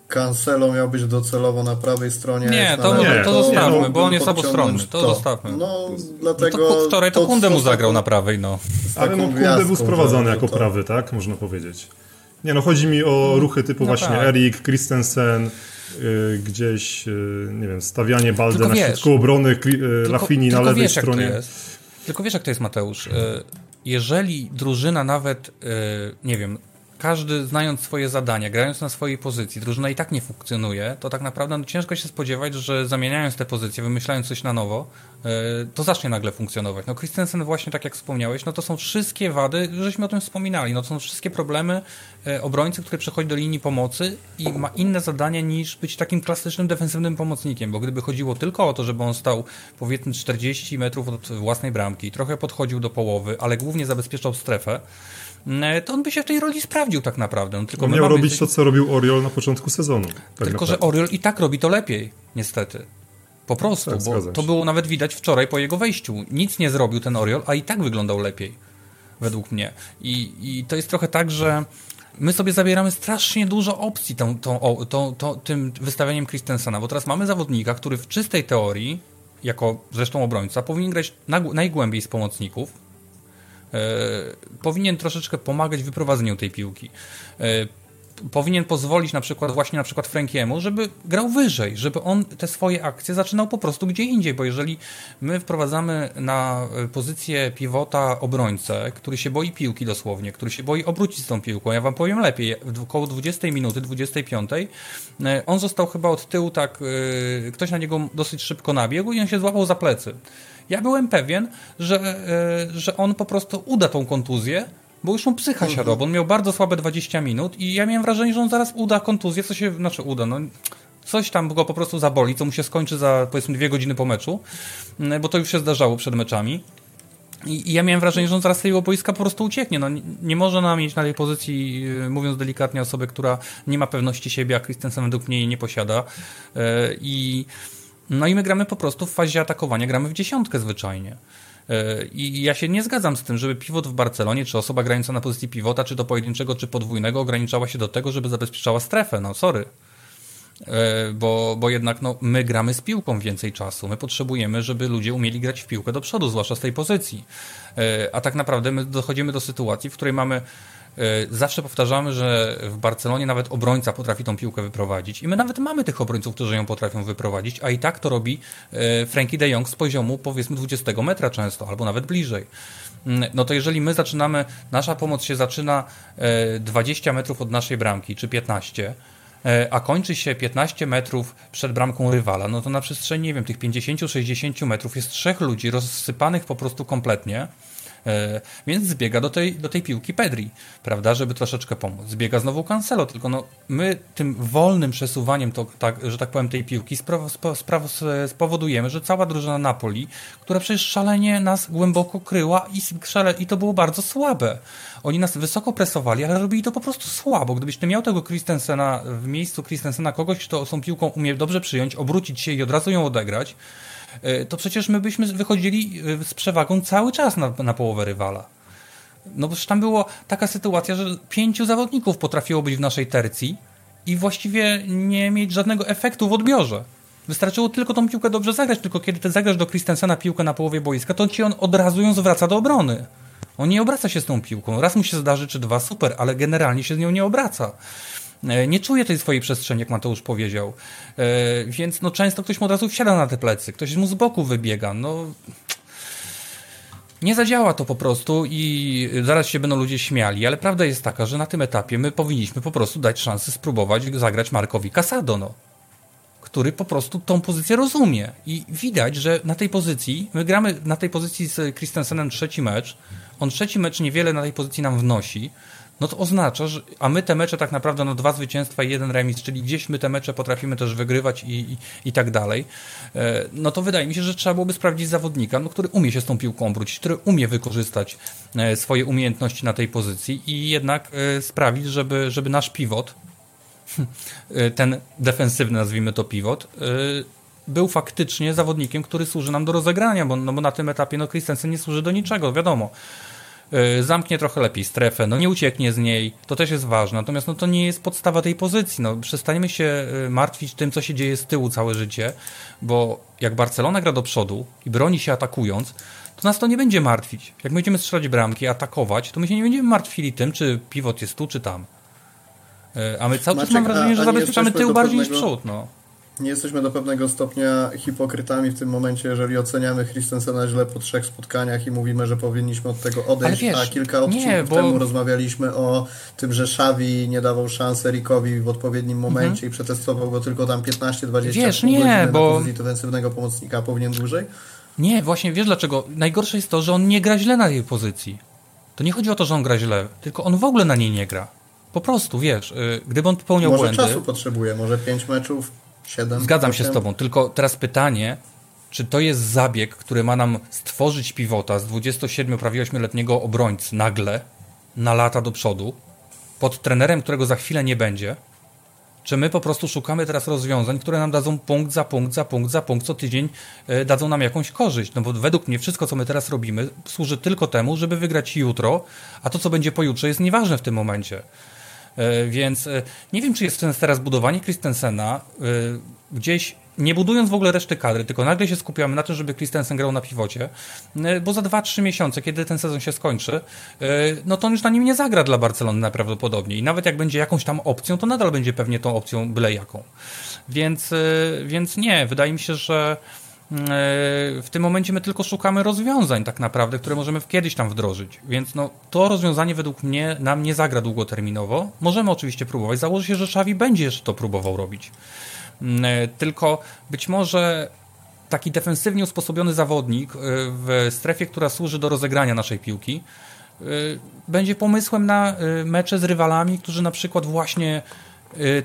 Cancelo miał być docelowo na prawej stronie. Nie, to, lewej, to, to zostawmy, no, bo on jest obustronny. To, to zostawmy. No, dlatego. No to wczoraj to, to Kunde mu zagrał na prawej, no. Ale no, Kunde był sprowadzony jako prawy, tak? Można powiedzieć. Nie no, chodzi mi o ruchy typu no właśnie tak. Erik, Christensen, gdzieś, y, nie wiem, stawianie Balde tylko na wiesz, środku obrony, y, Lafini na lewej wiesz, stronie. Tylko wiesz, jak to jest, Mateusz. Y, jeżeli drużyna nawet, y, nie wiem, każdy znając swoje zadania, grając na swojej pozycji, drużyna i tak nie funkcjonuje, to tak naprawdę no, ciężko się spodziewać, że zamieniając te pozycje, wymyślając coś na nowo, yy, to zacznie nagle funkcjonować. No Christensen właśnie tak jak wspomniałeś, no to są wszystkie wady, żeśmy o tym wspominali, no to są wszystkie problemy yy, obrońcy, który przechodzi do linii pomocy i ma inne zadania niż być takim klasycznym defensywnym pomocnikiem, bo gdyby chodziło tylko o to, żeby on stał powiedzmy 40 metrów od własnej bramki, trochę podchodził do połowy, ale głównie zabezpieczał strefę, to on by się w tej roli sprawdził tak naprawdę. Tylko on miał robić to, co robił Oriol na początku sezonu. Tak tylko, że Oriol i tak robi to lepiej, niestety. Po prostu, tak, bo to było nawet widać wczoraj po jego wejściu. Nic nie zrobił ten Oriol, a i tak wyglądał lepiej, według mnie. I, i to jest trochę tak, że my sobie zabieramy strasznie dużo opcji tą, tą, tą, tą, tym wystawianiem Christensena, bo teraz mamy zawodnika, który w czystej teorii, jako zresztą obrońca, powinien grać najgłębiej z pomocników, E, powinien troszeczkę pomagać w wyprowadzeniu tej piłki. E, powinien pozwolić na przykład właśnie na przykład Frankiemu, żeby grał wyżej, żeby on te swoje akcje zaczynał po prostu gdzie indziej, bo jeżeli my wprowadzamy na pozycję pivota obrońcę, który się boi piłki dosłownie, który się boi obrócić z tą piłką, ja wam powiem lepiej, około 20 minuty, 25 e, on został chyba od tyłu tak, ktoś na niego dosyć szybko nabiegł i on się złapał za plecy. Ja byłem pewien, że, e, że on po prostu uda tą kontuzję, bo już mu psycha mhm. siadła, bo on miał bardzo słabe 20 minut i ja miałem wrażenie, że on zaraz uda kontuzję, co się, znaczy uda, no coś tam go po prostu zaboli, co mu się skończy za powiedzmy dwie godziny po meczu, bo to już się zdarzało przed meczami. I, ja miałem wrażenie, że on zaraz z tego boiska po prostu ucieknie. No, nie, nie może nam mieć na tej pozycji, e, mówiąc delikatnie, osoby, która nie ma pewności siebie, a Christensen według mnie jej nie posiada. Yy, I no i my gramy po prostu w fazie atakowania, gramy w dziesiątkę zwyczajnie. I ja się nie zgadzam z tym, żeby pivot w Barcelonie, czy osoba grająca na pozycji pivota, czy to pojedynczego, czy podwójnego, ograniczała się do tego, żeby zabezpieczała strefę. No sorry. E, bo, bo jednak no, my gramy z piłką więcej czasu. My potrzebujemy, żeby ludzie umieli grać w piłkę do przodu, zwłaszcza z tej pozycji. E, a tak naprawdę my dochodzimy do sytuacji, w której mamy e, Zawsze powtarzamy, że w Barcelonie nawet obrońca potrafi tą piłkę wyprowadzić. I my nawet mamy tych obrońców, którzy ją potrafią wyprowadzić, a i tak to robi Frankie de Jong z poziomu powiedzmy 20 metra często, albo nawet bliżej. Mm, no to jeżeli my zaczynamy, nasza pomoc się zaczyna 20 metrów od naszej bramki, czy 15, E, a kończy się 15 metrów przed bramką rywala, no to na przestrzeni, nie wiem, tych 50-60 metrów jest trzech ludzi rozsypanych po prostu kompletnie E, więc zbiega do tej, do tej piłki Pedri, prawda, żeby troszeczkę pomóc. Zbiega znowu Cancelo, tylko no, my tym wolnym przesuwaniem, to, tak, że tak powiem, tej piłki spowodujemy, że cała drużyna Napoli, która przecież szalenie nas głęboko kryła i, szale, i to było bardzo słabe. Oni nas wysoko presowali, ale robili to po prostu słabo. Gdybyś ty miał tego Christensena w miejscu Christensena, kogoś, kto tą piłką umie dobrze przyjąć, obrócić się i od razu ją odegrać, E, to przecież my byśmy wychodzili e, z przewagą cały czas na, na połowę rywala. No bo tam była taka sytuacja, że pięciu zawodników potrafiło być w naszej tercji i właściwie nie mieć żadnego efektu w odbiorze. Wystarczyło tylko tą piłkę dobrze zagrać, tylko kiedy ty zagrasz do Christensena piłkę na połowie boiska, to ci on od razu ją zwraca do obrony. On nie obraca się z tą piłką. Raz mu się zdarzy, czy dwa, super, ale generalnie się z nią nie obraca. E, nie czuje tej swojej przestrzeni, jak Mateusz powiedział. E, więc no, często ktoś mu od razu wsiada na te plecy, ktoś mu z boku wybiega. No, nie zadziała to po prostu i zaraz się będą ludzie śmiali, ale prawda jest taka, że na tym etapie my powinniśmy po prostu dać szansę spróbować zagrać Markowi Casado, no, który po prostu tą pozycję rozumie. I widać, że na tej pozycji, my gramy na tej pozycji z Christensenem trzeci mecz, on trzeci mecz niewiele na tej pozycji nam wnosi, no to oznacza, że, a my te mecze tak naprawdę, no dwa zwycięstwa i jeden remis, czyli gdzieś my te mecze potrafimy też wygrywać i, i, i tak dalej, e, no to wydaje mi się, że trzeba byłoby sprawdzić zawodnika, no, który umie się z tą piłką obrócić, który umie wykorzystać e, swoje umiejętności na tej pozycji i jednak e, sprawić, żeby, żeby nasz pivot, ten defensywny, nazwijmy to pivot, był faktycznie zawodnikiem, który służy nam do rozegrania, bo, no bo na tym etapie no Christensen nie służy do niczego, wiadomo. E, zamknie trochę lepiej strefę, no nie ucieknie z niej, to też jest ważne, natomiast no to nie jest podstawa tej pozycji, no przestaniemy się e, martwić tym, co się dzieje z tyłu całe życie, bo jak Barcelona gra do przodu i broni się atakując, to nas to nie będzie martwić. Jak będziemy strzelać bramki, atakować, to my się nie będziemy martwili tym, czy pivot jest tu, czy tam. E, a my cały czas mam wrażenie, że zabezpieczamy tył bardziej niż przód, no nie jesteśmy do pewnego stopnia hipokrytami w tym momencie, jeżeli oceniamy Christensena źle po trzech spotkaniach i mówimy, że powinniśmy od tego odejść, wiesz, a kilka odcinków nie, bo... temu rozmawialiśmy o tym, że Xavi nie dawał szansy Rickowi w odpowiednim momencie mhm. i przetestował go tylko tam 15-20 wiesz, nie, bo... na pozycji defensywnego pomocnika, powinien dłużej? Nie, właśnie wiesz dlaczego? Najgorsze jest to, że on nie gra źle na tej pozycji. To nie chodzi o to, że on gra źle, tylko on w ogóle na niej nie gra. Po prostu, wiesz, y, gdyby on popełniał może błędy... Może czasu potrzebuje, może 5 meczów 7, Zgadzam 8. się z Tobą, tylko teraz pytanie, czy to jest zabieg, który ma nam stworzyć pivota z 27 prawie 8-letniego obrońcy nagle na lata do przodu, pod trenerem, którego za chwilę nie będzie? Czy my po prostu szukamy teraz rozwiązań, które nam dadzą punkt za punkt, za punkt, za punkt, co tydzień e, dadzą nam jakąś korzyść? No bo według mnie wszystko, co my teraz robimy, służy tylko temu, żeby wygrać jutro, a to, co będzie pojutrze, jest nieważne w tym momencie. E, więc e, nie wiem, czy jest sens teraz budowanie Christensena e, gdzieś nie budując w ogóle reszty kadry, tylko nagle się skupiamy na tym, żeby Christensen grał na piwocie, bo za 2-3 miesiące, kiedy ten sezon się skończy, no to on już na nim nie zagra dla Barcelony najprawdopodobniej. I nawet jak będzie jakąś tam opcją, to nadal będzie pewnie tą opcją byle jaką. Więc, więc nie, wydaje mi się, że w tym momencie my tylko szukamy rozwiązań tak naprawdę, które możemy kiedyś tam wdrożyć. Więc no, to rozwiązanie według mnie nam nie zagra długoterminowo. Możemy oczywiście próbować. Założę się, że Xavi będzie jeszcze to próbował robić. Mm, e, tylko być może taki defensywnie usposobiony zawodnik e, w strefie, która służy do rozegrania naszej piłki, będzie pomysłem na mecze z rywalami, którzy na przykład właśnie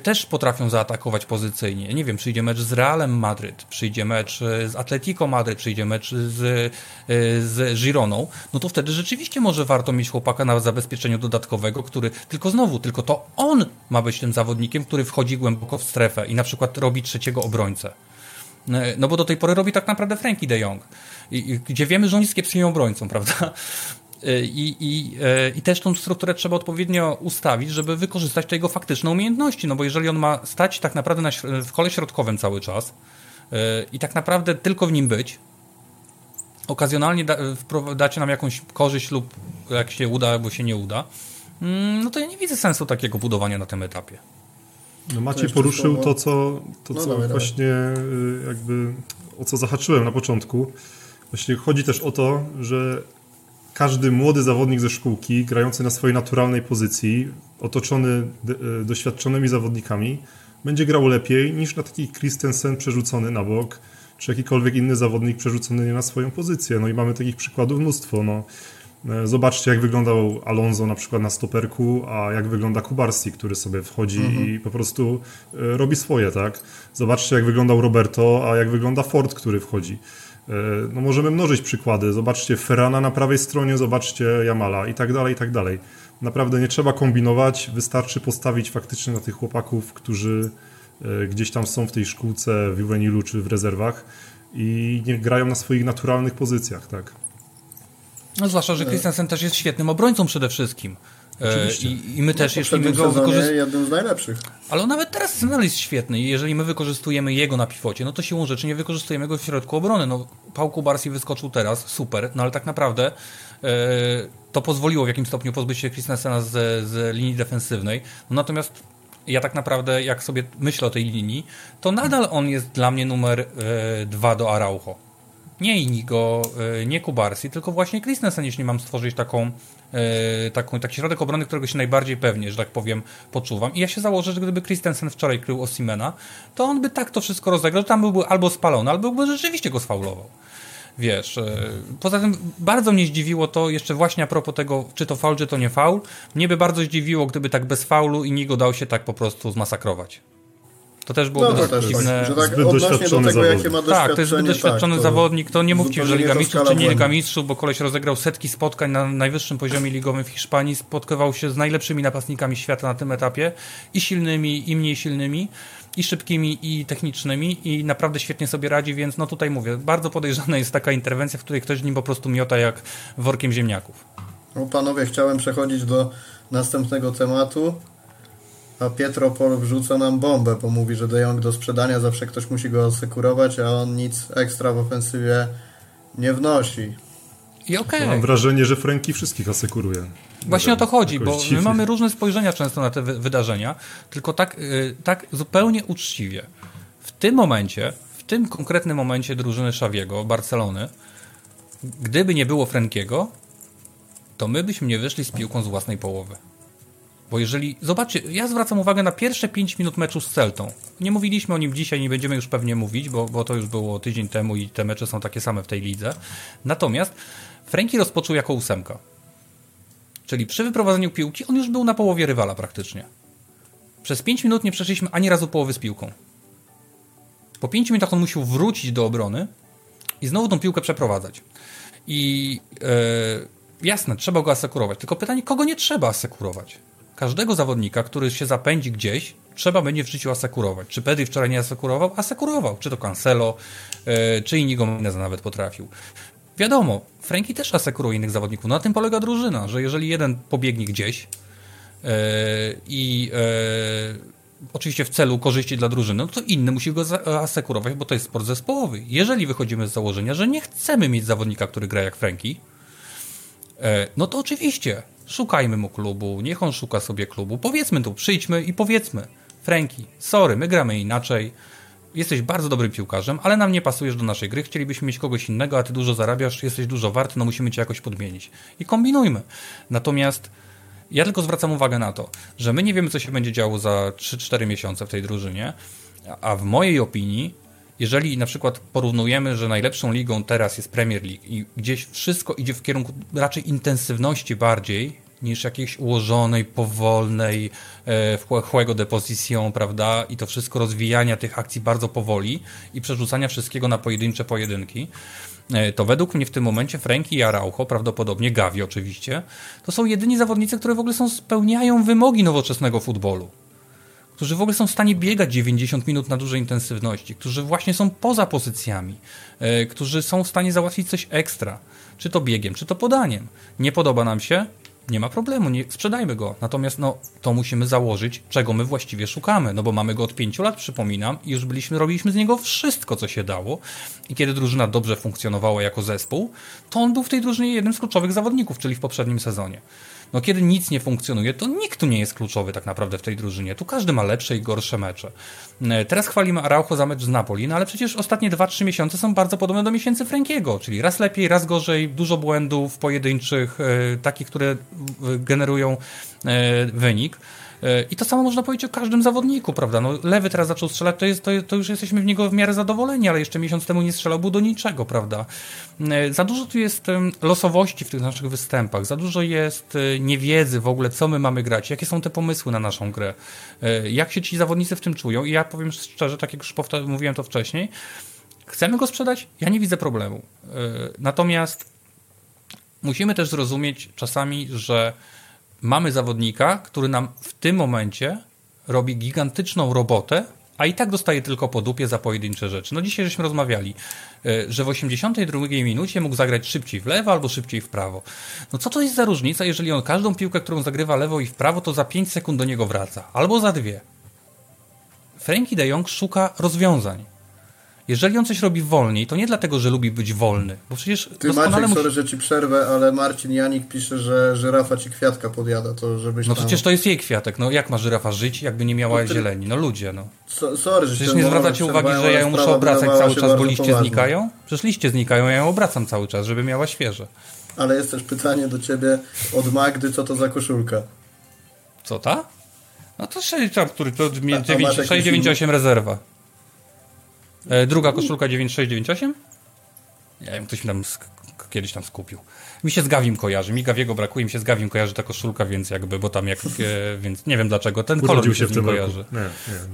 też potrafią zaatakować pozycyjnie. Nie wiem, przyjdzie mecz z Realem Madryt, przyjdzie mecz y, z Atletico Madryt, przyjdzie mecz z, y, z Gironą, no to wtedy rzeczywiście może warto mieć chłopaka na zabezpieczeniu dodatkowego, który tylko znowu, tylko to on ma być tym zawodnikiem, który wchodzi głęboko w strefę i na przykład robi trzeciego obrońcę. No bo do tej pory robi tak naprawdę Frankie de Jong, gdzie wiemy, że on jest kiepskim obrońcą, prawda? E, I, i, e, I też tą strukturę trzeba odpowiednio ustawić, żeby wykorzystać te jego faktyczne umiejętności. No bo jeżeli on ma stać tak naprawdę na, w kole środkowym cały czas i tak naprawdę tylko w nim być, okazjonalnie da, dacie nam jakąś korzyść lub jak się uda, albo się nie uda, mm, no to ja nie widzę sensu takiego budowania na tym etapie. No Maciej poruszył to, co, to, no, co dawaj, właśnie dawaj. jakby o co zahaczyłem na początku. Właśnie chodzi też o to, że każdy młody zawodnik ze szkółki, grający na swojej naturalnej pozycji, otoczony e, doświadczonymi zawodnikami, będzie grał lepiej niż na taki Christensen przerzucony na bok, czy jakikolwiek inny zawodnik przerzucony nie na swoją pozycję. No i mamy takich przykładów mnóstwo. No, e, zobaczcie, jak wyglądał Alonso na przykład na stoperku, a jak wygląda Kubarsi, który sobie wchodzi mhm. i po prostu e, robi swoje, tak? Zobaczcie, jak wyglądał Roberto, a jak wygląda Ford, który wchodzi. No możemy mnożyć przykłady. Zobaczcie Ferrana na prawej stronie, zobaczcie Jamala i tak dalej, i tak dalej. Naprawdę nie trzeba kombinować, wystarczy postawić faktycznie na tych chłopaków, którzy E, gdzieś tam są w tej szkółce w juvenilu czy w rezerwach i nie grają na swoich naturalnych pozycjach, tak. No zwłaszcza, że Christensen też jest świetnym obrońcą przede wszystkim. E, I, I, my też, no, jeśli my go wykorzystujemy. jednym z najlepszych. Ale on nawet teraz nadal jest świetny i jeżeli my wykorzystujemy jego na piwocie, no to siłą rzeczy nie wykorzystujemy go w środku obrony. No, Pałku Barsi wyskoczył teraz, super, no ale tak naprawdę e, to pozwoliło w jakimś stopniu pozbyć się Christensena z, z linii defensywnej. No, natomiast ja tak naprawdę, jak sobie myślę o tej linii, to nadal on jest dla mnie numer e, dwa do Araujo. Nie Inigo, e, nie Kubarsi, tylko właśnie Christensen, jeśli mam stworzyć taką, taką, taki środek obrony, którego się najbardziej pewnie, że tak powiem, poczuwam. I ja się założę, że gdyby Christensen wczoraj krył Osimena, to on by tak to wszystko rozegrał, tam byłby albo spalony, albo by rzeczywiście go sfaulował. Wiesz, e, poza tym bardzo mnie zdziwiło to, jeszcze właśnie a propos tego, czy to faul, czy to nie faul, mnie by bardzo zdziwiło, gdyby tak bez faulu i Nigo dał się tak po prostu zmasakrować. To też byłoby no, dziwne. Tak, tak doświadczony do tego, jakie ma Tak, to jest zbyt doświadczony tak, zawodnik. To nie mówcie, że Liga Mistrzów czy nie Liga Mistrzów, bo koleś rozegrał setki spotkań na najwyższym poziomie ligowym w Hiszpanii, spotkawał się z najlepszymi napastnikami świata na tym etapie i silnymi, i mniej silnymi i szybkimi, i technicznymi i naprawdę świetnie sobie radzi, więc no tutaj mówię, bardzo podejrzana jest taka interwencja, w której ktoś nim po prostu miota jak workiem ziemniaków. No panowie, chciałem przechodzić do następnego tematu, a Pietro wrzuca nam bombę, bo mówi, że De Jong do sprzedania zawsze ktoś musi go asekurować, a on nic ekstra w ofensywie nie wnosi. I okay. Mam wrażenie, że Franki wszystkich asekuruje. Właśnie o to chodzi, bo my mamy różne spojrzenia często na te wydarzenia, tylko tak, y, tak zupełnie uczciwie. W tym momencie, w tym konkretnym momencie drużyny Szawiego, Barcelony, gdyby nie było Frankiego, to my byśmy nie wyszli z piłką z własnej połowy. Bo jeżeli, zobaczcie, ja zwracam uwagę na pierwsze 5 minut meczu z Celtą. Nie mówiliśmy o nim dzisiaj, nie będziemy już pewnie mówić, bo, bo to już było tydzień temu i te mecze są takie same w tej lidze. Natomiast Franki rozpoczął jako ósemka. Czyli przy wyprowadzeniu piłki on już był na połowie rywala praktycznie. Przez 5 minut nie przeszliśmy ani razu połowy z piłką. Po 5 minutach on musiał wrócić do obrony i znowu tą piłkę przeprowadzać. I yy, jasne, trzeba go asekurować. Tylko pytanie, kogo nie trzeba asekurować? Każdego zawodnika, który się zapędzi gdzieś, trzeba będzie w życiu asekurować. Czy Pedri wczoraj nie asekurował? Asekurował. Czy to Cancelo, yy, czy Inigo Meneza nawet potrafił. Wiadomo, Franki też asekuruje innych zawodników. Na tym polega drużyna, że jeżeli jeden pobiegnie gdzieś yy, i yy, oczywiście w celu korzyści dla drużyny, no to inny musi go asekurować, bo to jest sport zespołowy. Jeżeli wychodzimy z założenia, że nie chcemy mieć zawodnika, który gra jak Franki, yy, no to oczywiście szukajmy mu klubu, niech on szuka sobie klubu. Powiedzmy tu, przyjdźmy i powiedzmy Franki, sorry, my gramy inaczej, jesteś bardzo dobrym piłkarzem, ale nam nie pasujesz do naszej gry, chcielibyśmy mieć kogoś innego, a ty dużo zarabiasz, jesteś dużo warty, no musimy cię jakoś podmienić. I kombinujmy. Natomiast ja tylko zwracam uwagę na to, że my nie wiemy, co się będzie działo za 3-4 miesiące w tej drużynie, a w mojej opinii, jeżeli na przykład porównujemy, że najlepszą ligą teraz jest Premier League i gdzieś wszystko idzie w kierunku raczej intensywności bardziej niż jakiejś ułożonej, powolnej, e, wchłego depozycją, prawda? I to wszystko rozwijania tych akcji bardzo powoli i przerzucania wszystkiego na pojedyncze pojedynki. E, to według mnie w tym momencie Franki i Araujo, prawdopodobnie Gavi oczywiście, to są jedyni zawodnicy, które w ogóle są, spełniają wymogi nowoczesnego futbolu którzy w ogóle są w stanie biegać 90 minut na dużej intensywności, którzy właśnie są poza pozycjami, e, którzy są w stanie załatwić coś ekstra, czy to biegiem, czy to podaniem. Nie podoba nam się, nie ma problemu, nie, sprzedajmy go. Natomiast no, to musimy założyć, czego my właściwie szukamy, no bo mamy go od pięciu lat, przypominam, i już byliśmy, robiliśmy z niego wszystko, co się dało. I kiedy drużyna dobrze funkcjonowała jako zespół, to on był w tej drużynie jednym z kluczowych zawodników, czyli w poprzednim sezonie. No kiedy nic nie funkcjonuje, to nikt tu nie jest kluczowy tak naprawdę w tej drużynie. Tu każdy ma lepsze i gorsze mecze. E, teraz chwalimy Araujo za mecz z Napoli, no ale przecież ostatnie 2-3 miesiące są bardzo podobne do miesięcy Frankiego, czyli raz lepiej, raz gorzej, dużo błędów pojedynczych, e, takich, które generują e, wynik. I to samo można powiedzieć o każdym zawodniku, prawda? No, lewy teraz zaczął strzelać, to, jest, to, to, już jesteśmy w niego w miarę zadowoleni, ale jeszcze miesiąc temu nie strzelał, był do niczego, prawda? E, za dużo tu jest losowości w tych naszych występach, za dużo jest e, niewiedzy w ogóle, co my mamy grać, jakie są te pomysły na naszą grę, e, jak się ci zawodnicy w tym czują. I ja powiem szczerze, tak jak już mówiłem to wcześniej, chcemy go sprzedać? Ja nie widzę problemu. Natomiast musimy też zrozumieć czasami, że mamy zawodnika, który nam w tym momencie robi gigantyczną robotę, a i tak dostaje tylko po dupie za pojedyncze rzeczy. No dzisiaj żeśmy rozmawiali, e, że w 82 minucie mógł zagrać szybciej w lewo albo szybciej w prawo. No co to jest za różnica, jeżeli on każdą piłkę, którą zagrywa lewo i w prawo, to za 5 sekund do niego wraca, albo za dwie. Frankie de Jong szuka rozwiązań. Jeżeli on coś robi wolniej, to nie dlatego, że lubi być wolny, bo przecież Ty Maciek, musi... sorry, że ci przerwę, ale Marcin Janik pisze, że żyrafa ci kwiatka podjada, to żebyś No tam... przecież to jest jej kwiatek, no jak ma żyrafa żyć, jakby nie miała no, ty... zieleni? No ludzie, no. So, sorry, że Przecież nie zwracacie uwagi, że ja ją muszę obracać cały czas, bo liście poważnie. znikają? Przecież liście znikają, ja ją obracam cały czas, żeby miała świeże. Ale jest też pytanie do ciebie od Magdy, co to za koszulka? Co ta? No to 6, który to 698 rezerwa. E, druga koszulka 9698? Ja wiem, ktoś mi tam kiedyś tam skupił. Mi się z Gawim kojarzy, mi Gawiego brakuje, mi się z Gawim kojarzy ta koszulka, więc jakby, bo tam jak, e, więc nie wiem dlaczego, ten kolor mi się, się w tym kojarzy.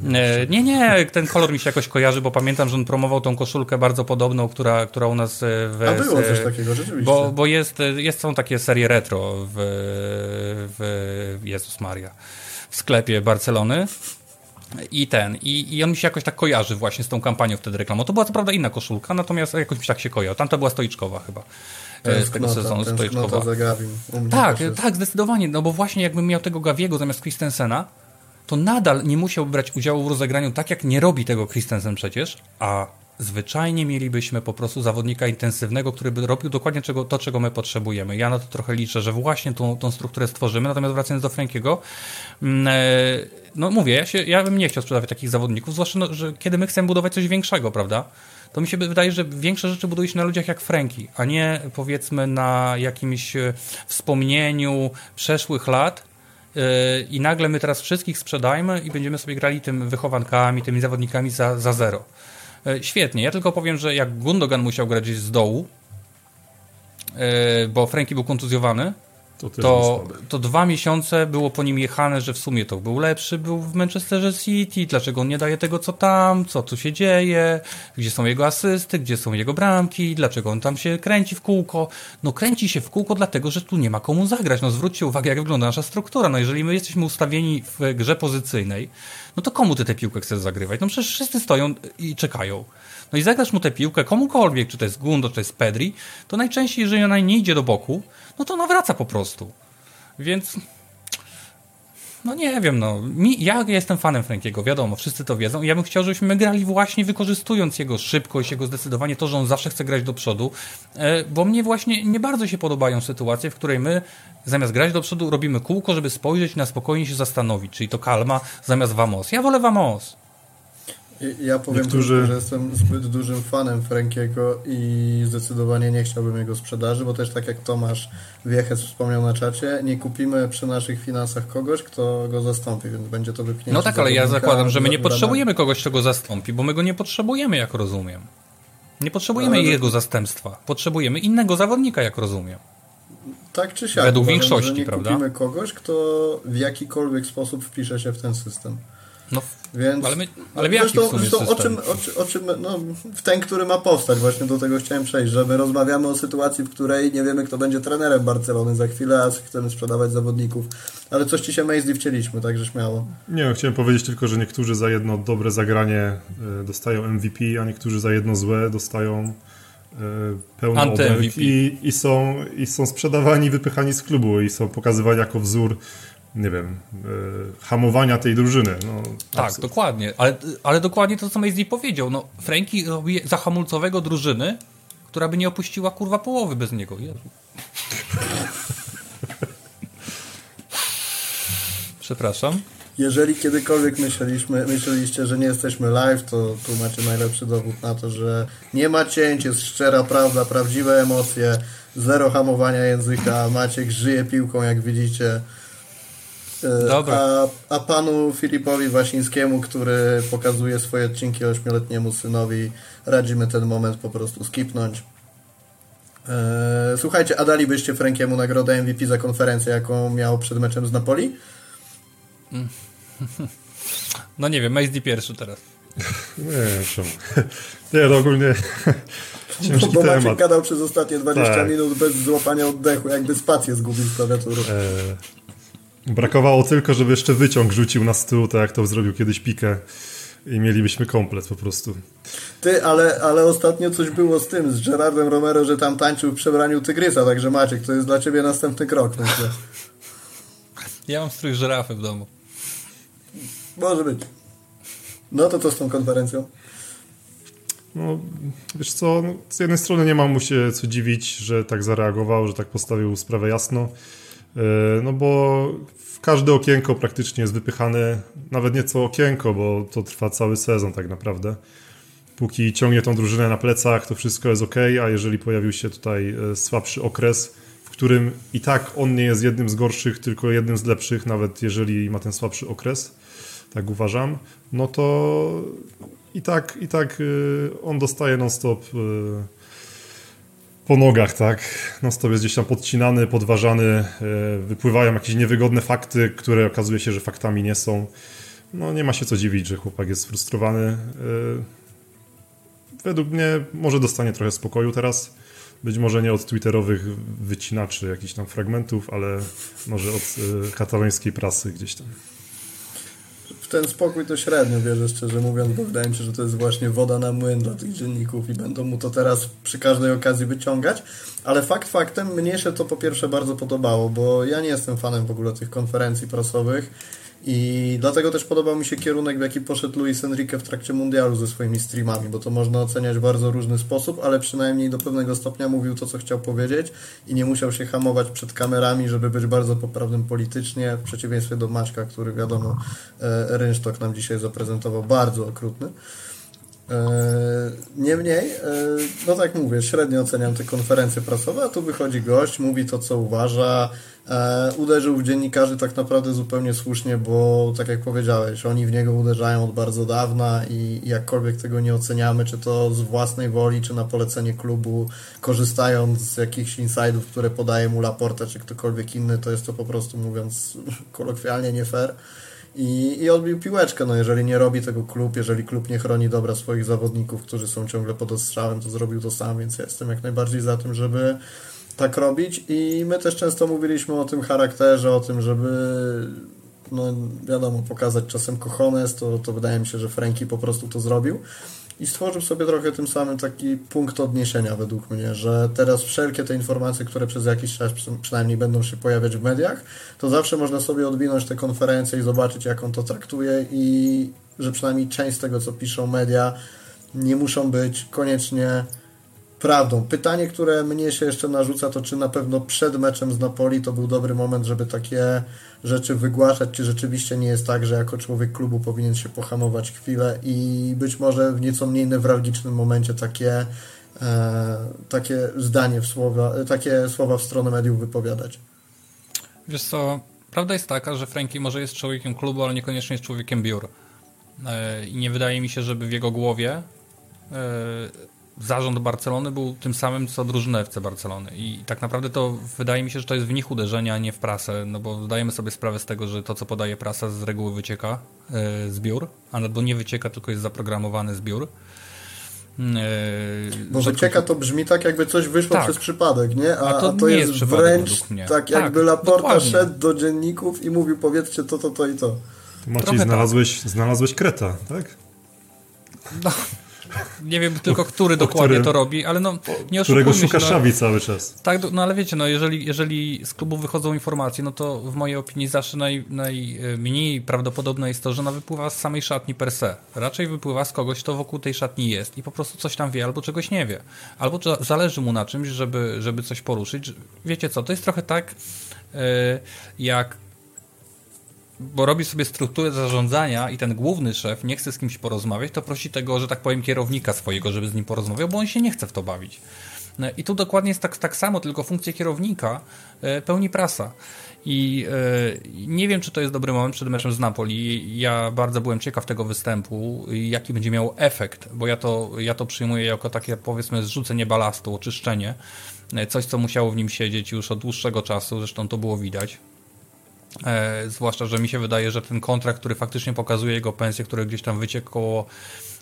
Nie nie, e, nie, nie, ten kolor mi się jakoś kojarzy, bo pamiętam, że on promował tą koszulkę bardzo podobną, która, która u nas w... A było coś takiego, rzeczywiście. Bo, bo jest, jest, są takie serie retro w, w Jezus Maria, w sklepie Barcelony i ten, i, i on mi się jakoś tak kojarzy właśnie z tą kampanią wtedy reklamą. To była co prawda inna koszulka, natomiast jakoś mi tak się kojarzył. Tamta była stoiczkowa chyba. E, z tego sezonu stoiczkowa. Tak, tak, zdecydowanie, no bo właśnie jakbym miał tego Gawiego zamiast Christensena, to nadal nie musiałby brać udziału w rozegraniu tak, jak nie robi tego Christensen przecież, a zwyczajnie mielibyśmy po prostu zawodnika intensywnego, który by robił dokładnie czego, to, czego my potrzebujemy. Ja na to trochę liczę, że właśnie tą, tą strukturę stworzymy. Natomiast wracając do Frankiego, mm, e, no mówię, ja, się, ja bym nie chciał sprzedawać takich zawodników, zwłaszcza, no, że kiedy my chcemy budować coś większego, prawda? To mi się wydaje, że większe rzeczy buduje się na ludziach jak Franki, a nie powiedzmy na jakimś e, wspomnieniu przeszłych lat, e, i nagle my teraz wszystkich sprzedajmy i będziemy sobie grali tym wychowankami, tymi zawodnikami za, za zero. E, świetnie. Ja tylko powiem, że jak Gundogan musiał grać z dołu, e, bo Franki był kontuzjowany, to, to, to, dwa miesiące było po nim jechane, że w sumie to był lepszy, był w Manchesterze City, dlaczego on nie daje tego, co tam, co tu się dzieje, gdzie są jego asysty, gdzie są jego bramki, dlaczego on tam się kręci w kółko. No kręci się w kółko dlatego, że tu nie ma komu zagrać. No zwróćcie uwagę, jak wygląda nasza struktura. No jeżeli my jesteśmy ustawieni w grze pozycyjnej, no to komu ty tę piłkę chcesz zagrywać? No przecież wszyscy stoją i czekają. No i zagrasz mu tę piłkę komukolwiek, czy to jest Gundo, czy to jest Pedri, to najczęściej, jeżeli ona nie idzie do boku, no to ona wraca po prostu. Więc no nie wiem, no. Mi, ja jestem fanem Frankiego, wiadomo, wszyscy to wiedzą. Ja bym chciał, żebyśmy grali właśnie wykorzystując jego szybkość, jego zdecydowanie to, że on zawsze chce grać do przodu, e, bo mnie właśnie nie bardzo się podobają sytuacje, w której my zamiast grać do przodu robimy kółko, żeby spojrzeć na spokojnie się zastanowić, czyli to kalma zamiast Vamos. Ja wolę Vamos. Ja powiem Niektórzy... tylko, że jestem zbyt dużym fanem Frankiego i zdecydowanie nie chciałbym jego sprzedaży, bo też tak jak Tomasz Wiechec wspomniał na czacie, nie kupimy przy naszych finansach kogoś, kto go zastąpi, więc będzie to wypchnięcie. No tak, ale ja zakładam, że my nie potrzebujemy kogoś, kto go zastąpi, bo my go nie potrzebujemy, jak rozumiem. Nie potrzebujemy ale... jego zastępstwa. Potrzebujemy innego zawodnika, jak rozumiem. Tak czy siak. Według większości, nie prawda? kupimy kogoś, kto w jakikolwiek sposób wpisze się w ten system. No, Więc, ale, my, ale w jaki zresztą, w sumie zresztą o czym, o, o czym, no, w ten, który ma powstać, właśnie do tego chciałem przejść, że my rozmawiamy o sytuacji, w której nie wiemy, kto będzie trenerem Barcelony za chwilę, a chcemy sprzedawać zawodników. Ale coś ci się Maisley wcieliśmy, także śmiało. Nie, no, chciałem powiedzieć tylko, że niektórzy za jedno dobre zagranie e, dostają MVP, a niektórzy za jedno złe dostają e, obelg i, i, są, i są sprzedawani, wypychani z klubu i są pokazywani jako wzór, nie wiem, e, hamowania tej drużyny. No, Tak, absurd. dokładnie. Ale, ale dokładnie to, co Maisley powiedział. No, Franki robi za hamulcowego drużyny, która by nie opuściła kurwa połowy bez niego. Jezu. Przepraszam. Jeżeli kiedykolwiek myśleliśmy, myśleliście, że nie jesteśmy live, to tu macie najlepszy dowód na to, że nie ma cięć, jest szczera prawda, prawdziwe emocje, zero hamowania języka, Maciek żyje piłką, jak widzicie. E, Dobra. A, a panu Filipowi Wasińskiemu, który pokazuje swoje odcinki ośmioletniemu synowi, radzimy ten moment po prostu skipnąć. E, Słuchajcie, a dalibyście Frankiemu nagrodę MVP za konferencję, jaką miał przed meczem z Napoli? No nie wiem, Maisley pierwszy teraz. Nie, czemu. Nie, no ogólnie ciężki Bo Maciek temat. gadał przez ostatnie 20 Tak. minut bez złapania oddechu, jakby spację zgubił z klawiatury. E, brakowało tylko, żeby jeszcze wyciąg rzucił na stół, tak jak to zrobił kiedyś Pikę i mielibyśmy komplet po prostu. Ty, ale, ale ostatnio coś było z tym, z Gerardem Romero, że tam tańczył w przebraniu tygrysa, także Maciek, to jest dla ciebie następny krok, myślę. Ja mam strój żyrafy w domu. Może być. No to co z tą konferencją? No, wiesz co, no, z jednej strony nie mam mu się co dziwić, że tak zareagował, że tak postawił sprawę jasno, no bo każde okienko praktycznie jest wypychane, nawet nie co okienko, bo to trwa cały sezon tak naprawdę. Póki ciągnie tą drużynę na plecach, to wszystko jest ok, a jeżeli pojawił się tutaj e, słabszy okres, w którym i tak on nie jest jednym z gorszych, tylko jednym z lepszych, nawet jeżeli ma ten słabszy okres, tak uważam, no to i tak, i tak y, on dostaje non-stop po nogach, tak? Non-stop jest gdzieś tam podcinany, podważany, y, wypływają jakieś niewygodne fakty, które okazuje się, że faktami nie są. No nie ma się co dziwić, że chłopak jest sfrustrowany. Y, Według mnie może dostanie trochę spokoju teraz. Być może nie od twitterowych wycinaczy jakichś tam fragmentów, ale może od y, katalońskiej prasy gdzieś tam. Ten spokój to średnio wierzę, szczerze mówiąc, bo wydaje mi się, że to jest właśnie woda na młyn dla tych dzienników i będą mu to teraz przy każdej okazji wyciągać. Ale fakt faktem, mnie się to po pierwsze bardzo podobało, bo ja nie jestem fanem w ogóle tych konferencji prasowych i dlatego też podobał mi się kierunek, w jaki poszedł Luis Enrique w trakcie mundialu ze swoimi streamami, bo to można oceniać w bardzo różny sposób, ale przynajmniej do pewnego stopnia mówił to, co chciał powiedzieć i nie musiał się hamować przed kamerami, żeby być bardzo poprawnym politycznie, w przeciwieństwie do Maćka, który wiadomo, e, Rynsztok nam dzisiaj zaprezentował bardzo okrutny. E, Niemniej, e, no tak mówię, średnio oceniam te konferencje prasowe, a tu wychodzi gość, mówi to, co uważa, e, uderzył w dziennikarzy tak naprawdę zupełnie słusznie, bo tak jak powiedziałeś, oni w niego uderzają od bardzo dawna i jakkolwiek tego nie oceniamy, czy to z własnej woli, czy na polecenie klubu, korzystając z jakichś insidów, które podaje mu Laporta, czy ktokolwiek inny, to jest to po prostu, mówiąc kolokwialnie, nie fair i, i odbił piłeczkę. No jeżeli nie robi tego klub, jeżeli klub nie chroni dobra swoich zawodników, którzy są ciągle pod ostrzałem, to zrobił to sam, więc ja jestem jak najbardziej za tym, żeby tak robić. I my też często mówiliśmy o tym charakterze, o tym, żeby no wiadomo, pokazać czasem cojones, to, to wydaje mi się, że Franki po prostu to zrobił i stworzył sobie trochę tym samym taki punkt odniesienia według mnie, że teraz wszelkie te informacje, które przez jakiś czas przy- przynajmniej będą się pojawiać w mediach, to zawsze można sobie odwinąć te konferencje i zobaczyć, jak on to traktuje i że przynajmniej część z tego, co piszą media, nie muszą być koniecznie prawdą. Pytanie, które mnie się jeszcze narzuca, to czy na pewno przed meczem z Napoli to był dobry moment, żeby takie rzeczy wygłaszać, czy rzeczywiście nie jest tak, że jako człowiek klubu powinien się pohamować chwilę i być może w nieco mniej newralgicznym momencie takie, e, takie zdanie w słowa, takie słowa w stronę mediów wypowiadać. Wiesz co, prawda jest taka, że Frankie może jest człowiekiem klubu, ale niekoniecznie jest człowiekiem biur. E, I nie wydaje mi się, żeby w jego głowie e, zarząd Barcelony był tym samym, co drużyna FC Barcelony. I tak naprawdę to wydaje mi się, że to jest w nich uderzenie, a nie w prasę, no bo zdajemy sobie sprawę z tego, że to, co podaje prasa, z reguły wycieka yy, zbiór, albo nie wycieka, tylko jest zaprogramowany zbiór. Bo wycieka to brzmi tak, jakby coś wyszło tak. przez przypadek, nie? A, a to, a to jest, jest wręcz tak, tak, jakby Laporta dokładnie. szedł do dzienników i mówił, powiedzcie to, to, to i to. Maciej, znalazłeś, tak. znalazłeś kreta, tak? No, nie wiem tylko, który dokładnie którym, to robi, ale no nie Którego szuka no, Szawi cały czas. Tak, no ale wiecie, no jeżeli, jeżeli z klubu wychodzą informacje, no to w mojej opinii zawsze naj, najmniej prawdopodobne jest to, że ona wypływa z samej szatni per se. Raczej wypływa z kogoś, kto wokół tej szatni jest i po prostu coś tam wie, albo czegoś nie wie. Albo zależy mu na czymś, żeby, żeby coś poruszyć. Wiecie co, to jest trochę tak, yy, jak bo robi sobie strukturę zarządzania i ten główny szef nie chce z kimś porozmawiać, to prosi tego, że tak powiem, kierownika swojego, żeby z nim porozmawiał, bo on się nie chce w to bawić. No I tu dokładnie jest tak, tak samo, tylko funkcję kierownika e, pełni prasa. I e, nie wiem, czy to jest dobry moment przed meczem z Napoli. Ja bardzo byłem ciekaw tego występu, jaki będzie miał efekt, bo ja to, ja to przyjmuję jako takie, powiedzmy, zrzucenie balastu, oczyszczenie. E, coś, co musiało w nim siedzieć już od dłuższego czasu, zresztą to było widać. E, zwłaszcza, że mi się wydaje, że ten kontrakt, który faktycznie pokazuje jego pensję, który gdzieś tam wyciekł koło,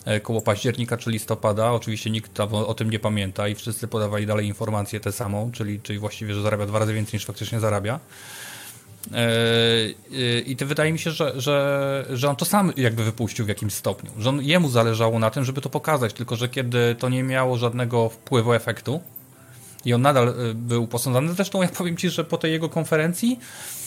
e, koło października czy listopada, oczywiście nikt o, o tym nie pamięta i wszyscy podawali dalej informację tę samą, czyli, czyli właściwie, że zarabia dwa razy więcej niż faktycznie zarabia. E, I to wydaje mi się, że, że, że on to sam jakby wypuścił w jakimś stopniu. Że on, jemu zależało na tym, żeby to pokazać, tylko że kiedy to nie miało żadnego wpływu, efektu i on nadal był posądzany, zresztą ja powiem Ci, że po tej jego konferencji E,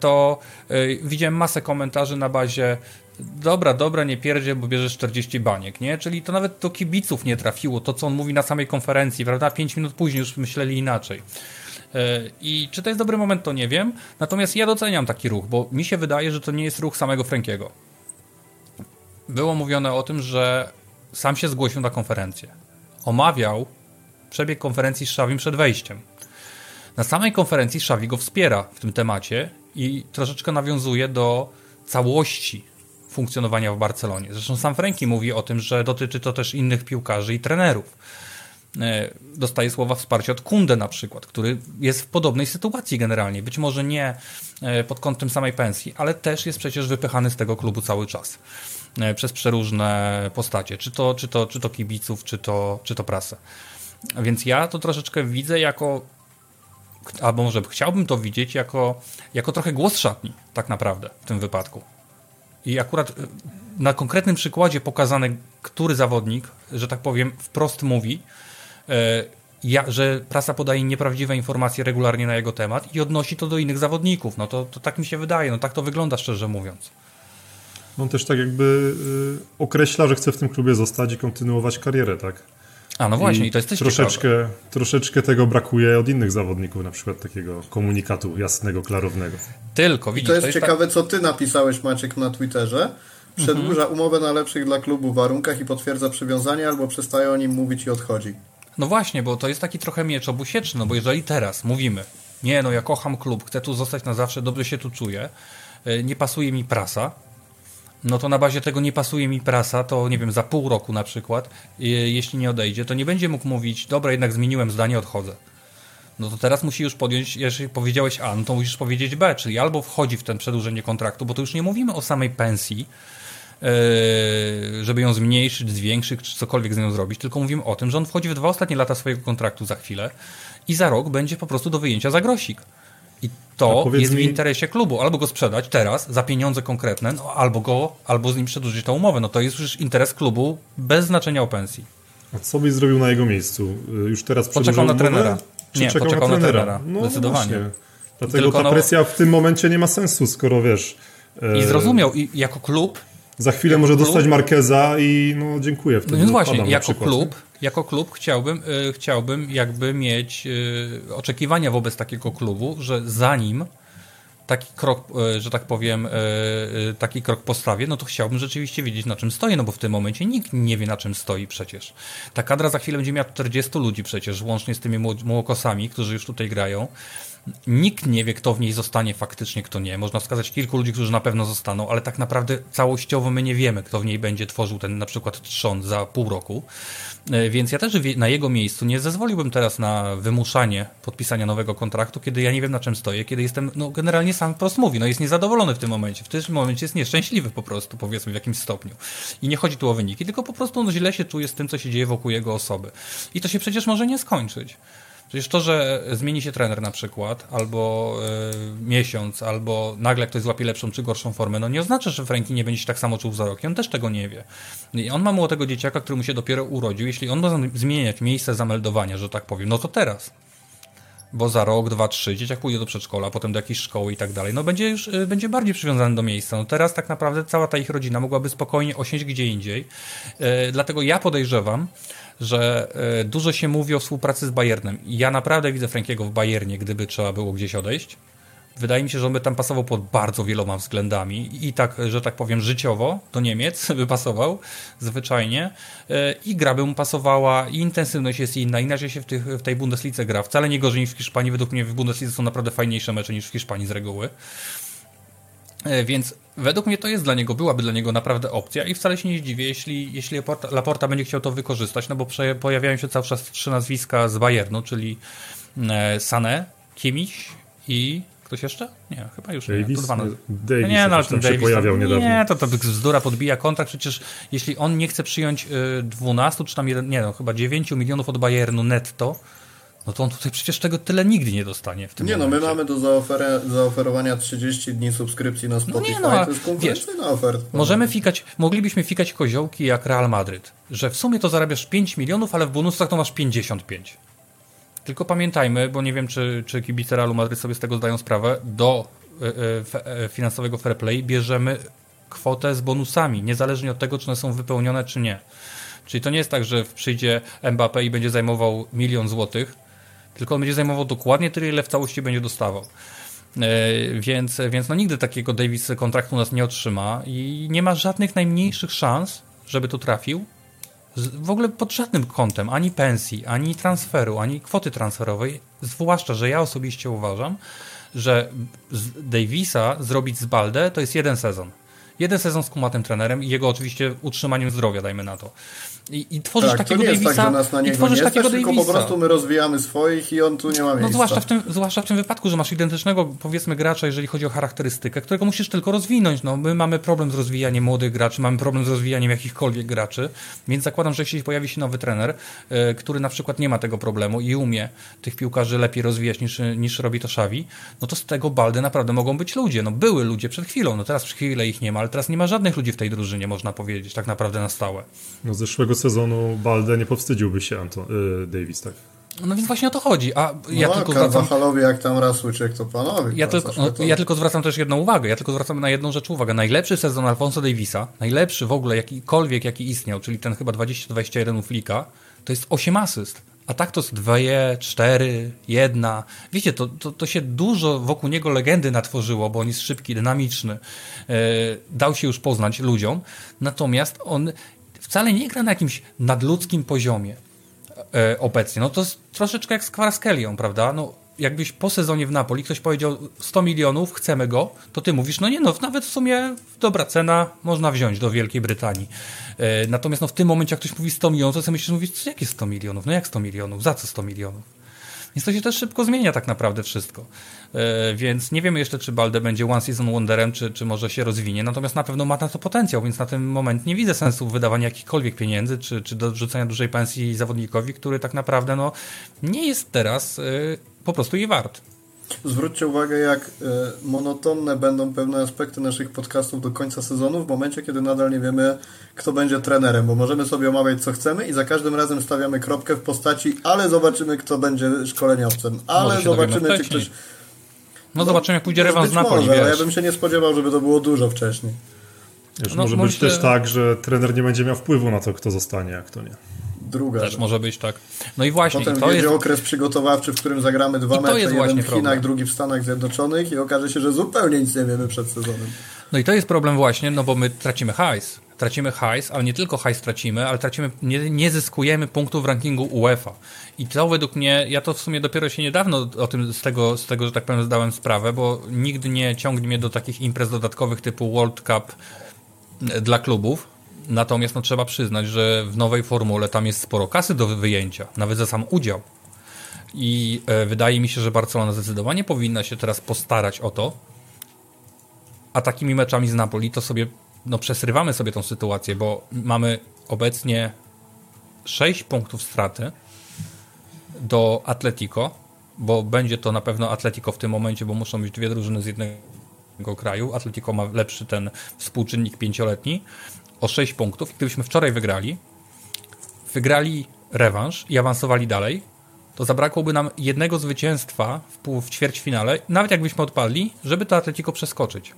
to e, widziałem masę komentarzy na bazie dobra, dobra, nie pierdzie, bo bierzesz 40 baniek, nie? Czyli to nawet do kibiców nie trafiło, to co on mówi na samej konferencji, prawda? 5 minut później już myśleli inaczej. E, I czy to jest dobry moment, to nie wiem. Natomiast ja doceniam taki ruch, bo mi się wydaje, że to nie jest ruch samego Frankiego. Było mówione o tym, że sam się zgłosił na konferencję. Omawiał przebieg konferencji z Szawim przed wejściem. Na samej konferencji Szawi go wspiera w tym temacie i troszeczkę nawiązuje do całości funkcjonowania w Barcelonie. Zresztą sam Franki mówi o tym, że dotyczy to też innych piłkarzy i trenerów. E, dostaje słowa wsparcia od Kunde na przykład, który jest w podobnej sytuacji generalnie. Być może nie e, pod kątem samej pensji, ale też jest przecież wypychany z tego klubu cały czas e, przez przeróżne postacie, czy to, czy to, czy to kibiców, czy to, czy to prasę. Więc ja to troszeczkę widzę jako albo może chciałbym to widzieć jako, jako trochę głos szatni, tak naprawdę, w tym wypadku. I akurat y, na konkretnym przykładzie pokazane, który zawodnik, że tak powiem, wprost mówi, y, ja, że prasa podaje nieprawdziwe informacje regularnie na jego temat i odnosi to do innych zawodników. No to, to tak mi się wydaje, no tak to wygląda szczerze mówiąc. On też tak jakby y, określa, że chce w tym klubie zostać i kontynuować karierę, tak? A no właśnie, i, i to jest też troszeczkę, troszeczkę tego brakuje od innych zawodników, na przykład takiego komunikatu jasnego, klarownego. Tylko, widzisz, I to jest, to jest ciekawe, tak... co ty napisałeś, Maciek, na Twitterze. Przedłuża mhm. umowę na lepszych dla klubu warunkach i potwierdza przywiązanie, albo przestaje o nim mówić i odchodzi. No właśnie, bo to jest taki trochę miecz obusieczny, no bo jeżeli teraz mówimy, nie no, ja kocham klub, chcę tu zostać na zawsze, dobrze się tu czuję, e, nie pasuje mi prasa, no to na bazie tego nie pasuje mi prasa, to nie wiem, za pół roku na przykład, jeśli nie odejdzie, to nie będzie mógł mówić, dobra, jednak zmieniłem zdanie, odchodzę. No to teraz musi już podjąć, jeżeli powiedziałeś A, no to musisz powiedzieć B, czyli albo wchodzi w ten przedłużenie kontraktu, bo to już nie mówimy o samej pensji, yy, żeby ją zmniejszyć, zwiększyć, czy cokolwiek z nią zrobić, tylko mówimy o tym, że on wchodzi w dwa ostatnie lata swojego kontraktu za chwilę i za rok będzie po prostu do wyjęcia za grosik. I to jest w interesie klubu. Albo go sprzedać teraz za pieniądze konkretne, no, albo go, albo z nim przedłużyć tę umowę. No to jest już interes klubu bez znaczenia o pensji. A co byś zrobił na jego miejscu? Już teraz Poczekał na trenera. Czy nie, poczekał na trenera? Na trenera. No, zdecydowanie. No Dlatego Tylko ta no- presja w tym momencie nie ma sensu, skoro wiesz... I e, zrozumiał, i jako klub za chwilę może klub, dostać Markeza i no dziękuję. Wtedy no właśnie, jako klub, jako klub chciałbym, y, chciałbym jakby mieć y, oczekiwania wobec takiego klubu, że zanim taki krok, y, że tak powiem, taki krok postawię, no to chciałbym rzeczywiście wiedzieć na czym stoi, no bo w tym momencie nikt nie wie na czym stoi przecież. Ta kadra za chwilę będzie miała 40 ludzi przecież, łącznie z tymi młokosami, którzy już tutaj grają. Nikt nie wie, kto w niej zostanie faktycznie, kto nie. Można wskazać kilku ludzi, którzy na pewno zostaną, ale tak naprawdę całościowo my nie wiemy, kto w niej będzie tworzył ten na przykład trzon za pół roku. E, więc ja też na jego miejscu nie zezwoliłbym teraz na wymuszanie podpisania nowego kontraktu, kiedy ja nie wiem na czym stoję, kiedy jestem, no generalnie sam wprost mówi, no jest niezadowolony w tym momencie. W tym momencie jest nieszczęśliwy po prostu, powiedzmy w jakimś stopniu. I nie chodzi tu o wyniki, tylko po prostu on źle się czuje z tym, co się dzieje wokół jego osoby. I to się przecież może nie skończyć. Przecież to, że zmieni się trener na przykład, albo y, miesiąc, albo nagle ktoś złapie lepszą czy gorszą formę, no nie oznacza, że Franki nie będzie się tak samo czuł za rok. I on też tego nie wie. I on ma młodego dzieciaka, który mu się dopiero urodził. Jeśli on ma zmieniać miejsce zameldowania, że tak powiem, no to teraz. Bo za rok, dwa, trzy dzieciak pójdzie do przedszkola, potem do jakiejś szkoły i tak dalej. No będzie już y, będzie bardziej przywiązany do miejsca. No teraz tak naprawdę cała ta ich rodzina mogłaby spokojnie osiąść gdzie indziej. Y, dlatego ja podejrzewam, że e, dużo się mówi o współpracy z Bayernem. Ja naprawdę widzę Frankiego w Bayernie, gdyby trzeba było gdzieś odejść. Wydaje mi się, że on by tam pasował pod bardzo wieloma względami i tak, że tak powiem, życiowo do Niemiec by pasował zwyczajnie e, i gra by mu pasowała i intensywność jest inna, inaczej się w, tych, w tej Bundeslidze gra. Wcale nie gorzej niż w Hiszpanii, według mnie w Bundeslidze są naprawdę fajniejsze mecze niż w Hiszpanii z reguły. E, więc według mnie to jest dla niego, byłaby dla niego naprawdę opcja i wcale się nie zdziwię, jeśli, jeśli Laporta będzie chciał to wykorzystać, no bo pojawiają się cały czas trzy nazwiska z Bayernu, czyli e, Sané, Kimmich i ktoś jeszcze? Nie, chyba już Davis? nie. Dwa Davis, nie, no, ten się Davis, pojawiał niedawno. Nie, to, to bzdura podbija kontrakt. Przecież jeśli on nie chce przyjąć 12 czy tam jeden, nie no, chyba 9 milionów od Bayernu netto, no to on tutaj przecież tego tyle nigdy nie dostanie w tym Nie momencie. no, my mamy do zaoferowania 30 dni subskrypcji na Spotify, no nie, no, to jest konkurencyjna oferta. Możemy fikać, moglibyśmy fikać koziołki jak Real Madryt, że w sumie to zarabiasz 5 milionów, ale w bonusach to masz 55. Tylko pamiętajmy, bo nie wiem, czy, czy kibice Realu Madryt sobie z tego zdają sprawę, do y, y, finansowego fair play bierzemy kwotę z bonusami, niezależnie od tego, czy one są wypełnione, czy nie. Czyli to nie jest tak, że przyjdzie Mbappé i będzie zajmował milion złotych, tylko on będzie zajmował dokładnie tyle, ile w całości będzie dostawał. E, więc, więc no nigdy takiego Davis kontraktu nas nie otrzyma i nie ma żadnych najmniejszych szans, żeby tu trafił. W ogóle pod żadnym kątem, ani pensji, ani transferu, ani kwoty transferowej. Zwłaszcza, że ja osobiście uważam, że z Davisa zrobić z Balde to jest jeden sezon. Jeden sezon z kumatym trenerem i jego oczywiście utrzymaniem zdrowia, dajmy na to. I, i tworzysz tak, takiego nie Davisa. tak, że nas na niego nie takiego tylko po prostu my rozwijamy swoich i on tu nie ma miejsca. No zwłaszcza w, tym, zwłaszcza w tym wypadku, że masz identycznego, powiedzmy, gracza, jeżeli chodzi o charakterystykę, którego musisz tylko rozwinąć. No, my mamy problem z rozwijaniem młodych graczy, mamy problem z rozwijaniem jakichkolwiek graczy, więc zakładam, że jeśli pojawi się nowy trener, y, który na przykład nie ma tego problemu i umie tych piłkarzy lepiej rozwijać niż, niż robi to Szawi, no to z tego baldy naprawdę mogą być ludzie. No były ludzie przed chwilą, no teraz przez chwilę ich nie ma, ale teraz nie ma żadnych ludzi w tej drużynie, można powiedzieć, tak naprawdę na stałe. No zeszłego sezonu Balde nie powstydziłby się Anton, y, Davis, tak? No więc właśnie o to chodzi. A ja no, tylko zwracam... jak tam raz łyczek, to panowie. Ja tylko, no, ja tylko zwracam też jedną uwagę. Ja tylko zwracam na jedną rzecz uwagę. Najlepszy sezon Alfonso Davisa, najlepszy w ogóle jakikolwiek, jaki istniał, czyli ten chyba 20-21 Flika, to jest 8 asyst. A tak to jest 2, 4, 1. Wiecie, to, to, to się dużo wokół niego legendy natworzyło, bo on jest szybki, dynamiczny. E, dał się już poznać ludziom. Natomiast on wcale nie gra na jakimś nadludzkim poziomie e, obecnie. No to jest troszeczkę jak z Kwarskelią, prawda? No, jakbyś po sezonie w Napoli ktoś powiedział 100 milionów, chcemy go, to ty mówisz, no nie no, nawet w sumie dobra cena, można wziąć do Wielkiej Brytanii. E, natomiast no, w tym momencie jak ktoś mówi 100 milionów, to sobie myślisz, mówisz, jakie 100 milionów? No jak 100 milionów? Za co 100 milionów? Więc to się też szybko zmienia tak naprawdę wszystko. E, więc nie wiemy jeszcze, czy Balde będzie one season wonderem, czy, czy może się rozwinie. Natomiast na pewno ma na to potencjał, więc na ten moment nie widzę sensu wydawania jakichkolwiek pieniędzy, czy, czy dorzucenia dużej pensji zawodnikowi, który tak naprawdę no, nie jest teraz y, po prostu jej wart. Zwróćcie uwagę, jak y, monotonne będą pewne aspekty naszych podcastów do końca sezonu, w momencie, kiedy nadal nie wiemy, kto będzie trenerem, bo możemy sobie omawiać, co chcemy i za każdym razem stawiamy kropkę w postaci, ale zobaczymy, kto będzie szkoleniowcem, ale zobaczymy, czy ktoś... No, no zobaczymy, jak pójdzie rewans z Napoli, może, ale ja bym się nie spodziewał, żeby to było dużo wcześniej. Wiesz, no, może być też tak, że trener nie będzie miał wpływu na to, kto zostanie, a kto nie druga. Też może być tak. No i właśnie. Potem to jest okres przygotowawczy, w którym zagramy dwa mecze, jeden w Chinach, problem. drugi w Stanach Zjednoczonych i okaże się, że zupełnie nic nie wiemy przed sezonem. No i to jest problem właśnie, no bo my tracimy hajs. Tracimy hajs, ale nie tylko hajs tracimy, ale tracimy, nie, nie zyskujemy punktów w rankingu UEFA. I to według mnie, ja to w sumie dopiero się niedawno o tym z tego, z tego że tak powiem, zdałem sprawę, bo nigdy nie ciągnie mnie do takich imprez dodatkowych typu World Cup dla klubów. Natomiast no, trzeba przyznać, że w nowej formule tam jest sporo kasy do wyjęcia, nawet za sam udział. I e, wydaje mi się, że Barcelona zdecydowanie powinna się teraz postarać o to, a takimi meczami z Napoli to sobie, no przesrywamy sobie tą sytuację, bo mamy obecnie 6 punktów straty do Atletico, bo będzie to na pewno Atletico w tym momencie, bo muszą być dwie drużyny z jednego kraju. Atletico ma lepszy ten współczynnik pięcioletni o 6 punktów. Gdybyśmy wczoraj wygrali, wygrali rewanż i awansowali dalej, to zabrakłoby nam jednego zwycięstwa w, pół, w ćwierćfinale, nawet jakbyśmy odpadli, żeby to Atletico przeskoczyć.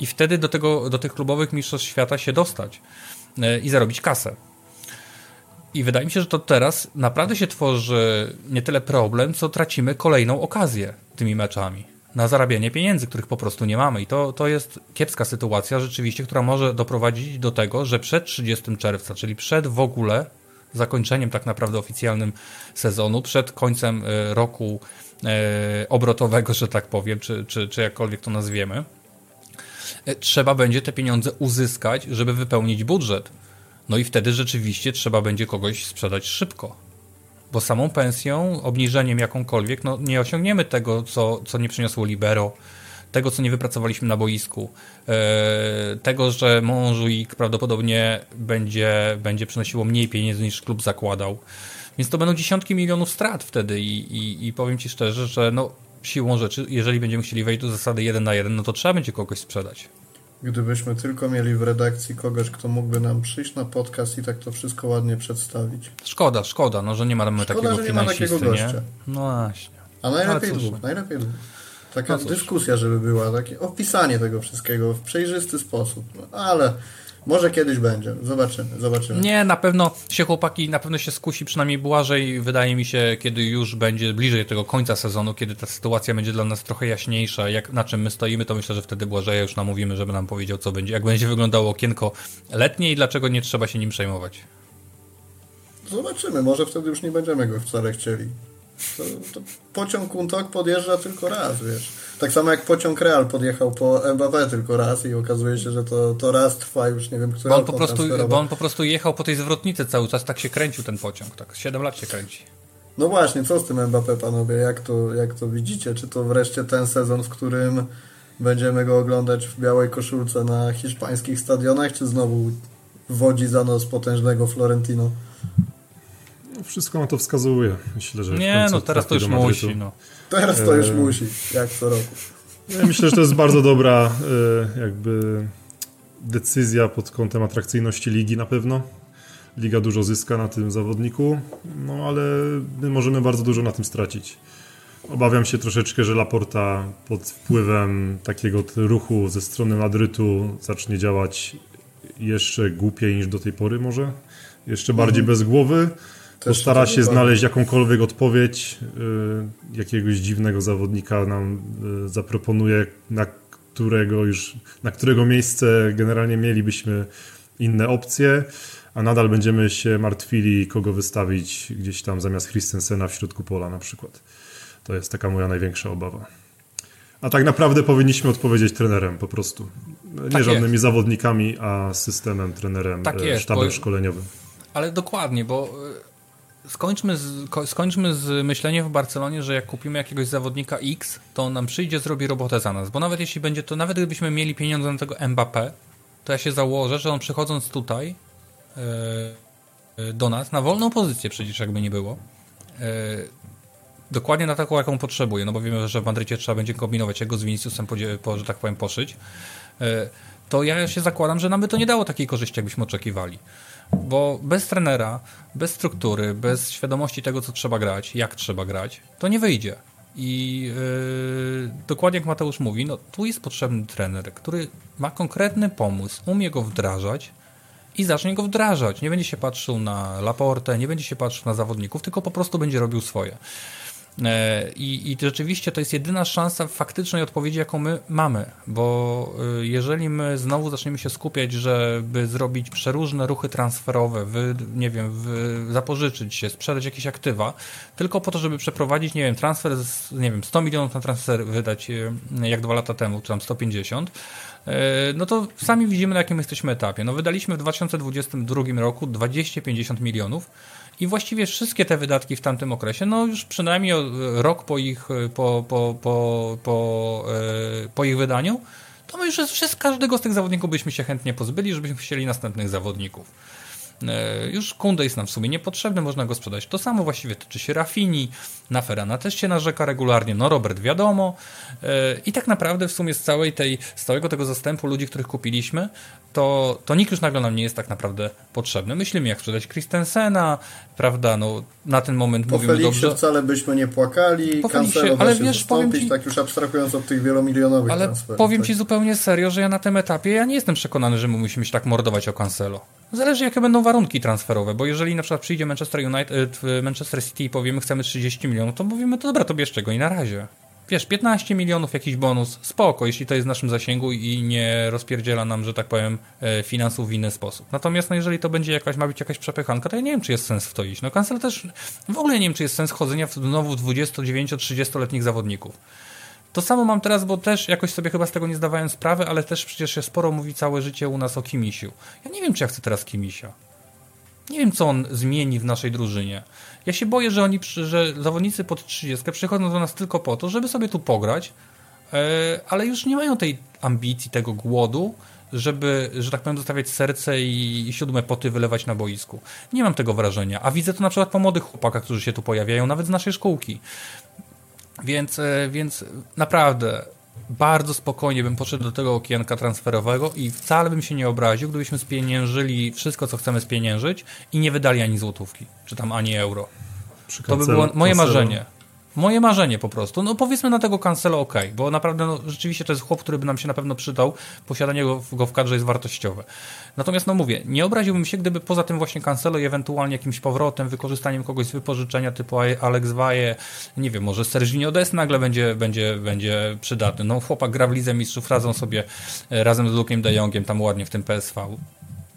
I wtedy do, tego, do tych klubowych mistrzostw świata się dostać e, i zarobić kasę. I wydaje mi się, że to teraz naprawdę się tworzy nie tyle problem, co tracimy kolejną okazję tymi meczami na zarabianie pieniędzy, których po prostu nie mamy. I to, to jest kiepska sytuacja rzeczywiście, która może doprowadzić do tego, że przed 30 czerwca, czyli przed w ogóle zakończeniem tak naprawdę oficjalnym sezonu, przed końcem e, roku e, obrotowego, że tak powiem, czy, czy, czy jakkolwiek to nazwiemy, trzeba będzie te pieniądze uzyskać, żeby wypełnić budżet. No i wtedy rzeczywiście trzeba będzie kogoś sprzedać szybko. Bo samą pensją, obniżeniem jakąkolwiek, no nie osiągniemy tego, co, co nie przyniosło Libero, tego, co nie wypracowaliśmy na boisku, e, tego, że Montjuic prawdopodobnie będzie, będzie przynosiło mniej pieniędzy niż klub zakładał. Więc to będą dziesiątki milionów strat wtedy i, i, i powiem Ci szczerze, że no, siłą rzeczy, jeżeli będziemy chcieli wejść do zasady 1 na 1, no to trzeba będzie kogoś sprzedać. Gdybyśmy tylko mieli w redakcji kogoś, kto mógłby nam przyjść na podcast i tak to wszystko ładnie przedstawić. Szkoda, szkoda, no, że nie mamy Szkoda, takiego że nie ma takiego gościa. Nie? No właśnie. A najlepiej dwóch, najlepiej dwóch. Taka No dyskusja, żeby była, takie opisanie tego wszystkiego w przejrzysty sposób. No, ale może kiedyś będzie. Zobaczymy, zobaczymy. Nie, na pewno się chłopaki, na pewno się skusi przynajmniej Błażej, wydaje mi się, kiedy już będzie bliżej tego końca sezonu, kiedy ta sytuacja będzie dla nas trochę jaśniejsza, jak na czym my stoimy, to myślę, że wtedy Błażeja już namówimy, żeby nam powiedział, co będzie, jak będzie wyglądało okienko letnie i dlaczego nie trzeba się nim przejmować. Zobaczymy, może wtedy już nie będziemy go wcale chcieli. To, to pociąg Untok podjeżdża tylko raz, wiesz. Tak samo jak pociąg Real podjechał po Mbappé tylko raz i okazuje się, że to, to raz trwa już nie wiem, które Bo on, po prostu, bo on po prostu jechał po tej zwrotnicy cały czas, tak się kręcił ten pociąg, tak 7 lat się kręci. No właśnie, co z tym Mbappé, panowie? Jak to, jak to widzicie? Czy to wreszcie ten sezon, w którym będziemy go oglądać w białej koszulce na hiszpańskich stadionach, czy znowu wodzi za nos potężnego Florentino? No, wszystko na to wskazuje. Myślę, że Nie, no teraz to już musi, no. Teraz to już Eee. musi, jak co roku. Ja myślę, że to jest bardzo dobra e, jakby decyzja pod kątem atrakcyjności ligi na pewno. Liga dużo zyska na tym zawodniku, no ale my możemy bardzo dużo na tym stracić. Obawiam się troszeczkę, że Laporta pod wpływem takiego ruchu ze strony Madrytu zacznie działać jeszcze głupiej niż do tej pory może. Jeszcze bardziej bez głowy. Też Postara się znaleźć jakąkolwiek odpowiedź, y, jakiegoś dziwnego zawodnika nam y, zaproponuje, na którego już, na którego miejsce generalnie mielibyśmy inne opcje, a nadal będziemy się martwili, kogo wystawić gdzieś tam zamiast Christensena w środku pola na przykład. To jest taka moja największa obawa. A tak naprawdę powinniśmy odpowiedzieć trenerem po prostu. Nie Tak żadnymi jest. zawodnikami, a systemem, trenerem, Tak e, jest, sztabem bo- szkoleniowym. Ale dokładnie, bo y, skończmy z, ko- skończmy z myśleniem w Barcelonie, że jak kupimy jakiegoś zawodnika X, to on nam przyjdzie, zrobi robotę za nas. Bo nawet jeśli będzie to, nawet gdybyśmy mieli pieniądze na tego Mbappé, to ja się założę, że on przychodząc tutaj y, y, do nas, na wolną pozycję przecież jakby nie było, y, dokładnie na taką, jaką potrzebuje, no bo wiemy, że w Madrycie trzeba będzie kombinować, jak go z Viniciusem, po, że tak powiem, poszyć, y, to ja się zakładam, że nam by to nie dało takiej korzyści, jakbyśmy oczekiwali. Bo bez trenera, bez struktury, bez świadomości tego, co trzeba grać, jak trzeba grać, to nie wyjdzie. I yy, dokładnie jak Mateusz mówi, no tu jest potrzebny trener, który ma konkretny pomysł, umie go wdrażać i zacznie go wdrażać. Nie będzie się patrzył na Laportę, nie będzie się patrzył na zawodników, tylko po prostu będzie robił swoje. E, I, I rzeczywiście to jest jedyna szansa faktycznej odpowiedzi, jaką my mamy, bo e, jeżeli my znowu zaczniemy się skupiać, żeby zrobić przeróżne ruchy transferowe, wy, nie wiem, wy, zapożyczyć się, sprzedać jakieś aktywa, tylko po to, żeby przeprowadzić, nie wiem, transfer, z, nie wiem, 100 milionów na transfer wydać e, jak dwa lata temu, czy tam 150, no to sami widzimy, na jakim jesteśmy etapie. No wydaliśmy w 2022 roku 250 milionów, i właściwie wszystkie te wydatki w tamtym okresie, no już przynajmniej rok po ich, po, po, po, po, e, po ich wydaniu, to my już z każdego z tych zawodników byśmy się chętnie pozbyli, żebyśmy chcieli następnych zawodników. E, już Kunde jest nam w sumie niepotrzebny, można go sprzedać. To samo właściwie tyczy się Rafini, na Ferrana też się narzeka regularnie, no Robert wiadomo. E, I tak naprawdę w sumie z całej tej, z całego tego zastępu ludzi, których kupiliśmy, to, to nikt już nagle nam nie jest tak naprawdę potrzebny. Myślimy jak sprzedać Christensena, prawda, no na ten moment po mówimy Felixie dobrze. wcale byśmy nie płakali, po Cancelo ale się wiesz, powiem ci, tak już abstrahując od tych wielomilionowych Ale transferów. powiem tak. Ci zupełnie serio, że ja na tym etapie ja nie jestem przekonany, że my musimy się tak mordować o Cancelo. Zależy jakie będą warunki transferowe, bo jeżeli na przykład przyjdzie Manchester United, Manchester City i powiemy chcemy 30 milionów, to mówimy to dobra, to bierzcie go i na razie. Wiesz, 15 milionów, jakiś bonus, spoko, jeśli to jest w naszym zasięgu i nie rozpierdziela nam, że tak powiem, e, finansów w inny sposób. Natomiast no, jeżeli to będzie jakaś, ma być jakaś przepychanka, to ja nie wiem, czy jest sens w to iść. No Cancel też, w ogóle nie wiem, czy jest sens chodzenia w znowu 29-30-letnich zawodników. To samo mam teraz, bo też jakoś sobie chyba z tego nie zdawałem sprawy, ale też przecież się sporo mówi całe życie u nas o Kimisiu. Ja nie wiem, czy ja chcę teraz Kimisia. Nie wiem, co on zmieni w naszej drużynie. Ja się boję, że oni, że zawodnicy pod 30 przychodzą do nas tylko po to, żeby sobie tu pograć, e, ale już nie mają tej ambicji, tego głodu, żeby, że tak powiem, zostawiać serce i, siódme poty wylewać na boisku. Nie mam tego wrażenia. A widzę to na przykład po młodych chłopakach, którzy się tu pojawiają, nawet z naszej szkółki. Więc, e, więc naprawdę bardzo spokojnie bym poszedł do tego okienka transferowego i wcale bym się nie obraził, gdybyśmy spieniężyli wszystko, co chcemy spieniężyć i nie wydali ani złotówki, czy tam ani euro. To by było moje marzenie. Moje marzenie po prostu. No powiedzmy na tego Cancelo ok, bo naprawdę no, rzeczywiście to jest chłop, który by nam się na pewno przydał. Posiadanie go, go w kadrze jest wartościowe. Natomiast no mówię, nie obraziłbym się, gdyby poza tym właśnie Cancelo i ewentualnie jakimś powrotem, wykorzystaniem kogoś z wypożyczenia typu Alex Vaje, nie wiem, może Serginio Des nagle będzie, będzie, będzie przydatny. No chłopak gra w Lidze Mistrzów, radzą sobie e, razem z Lukiem de Jongiem tam ładnie w tym PSV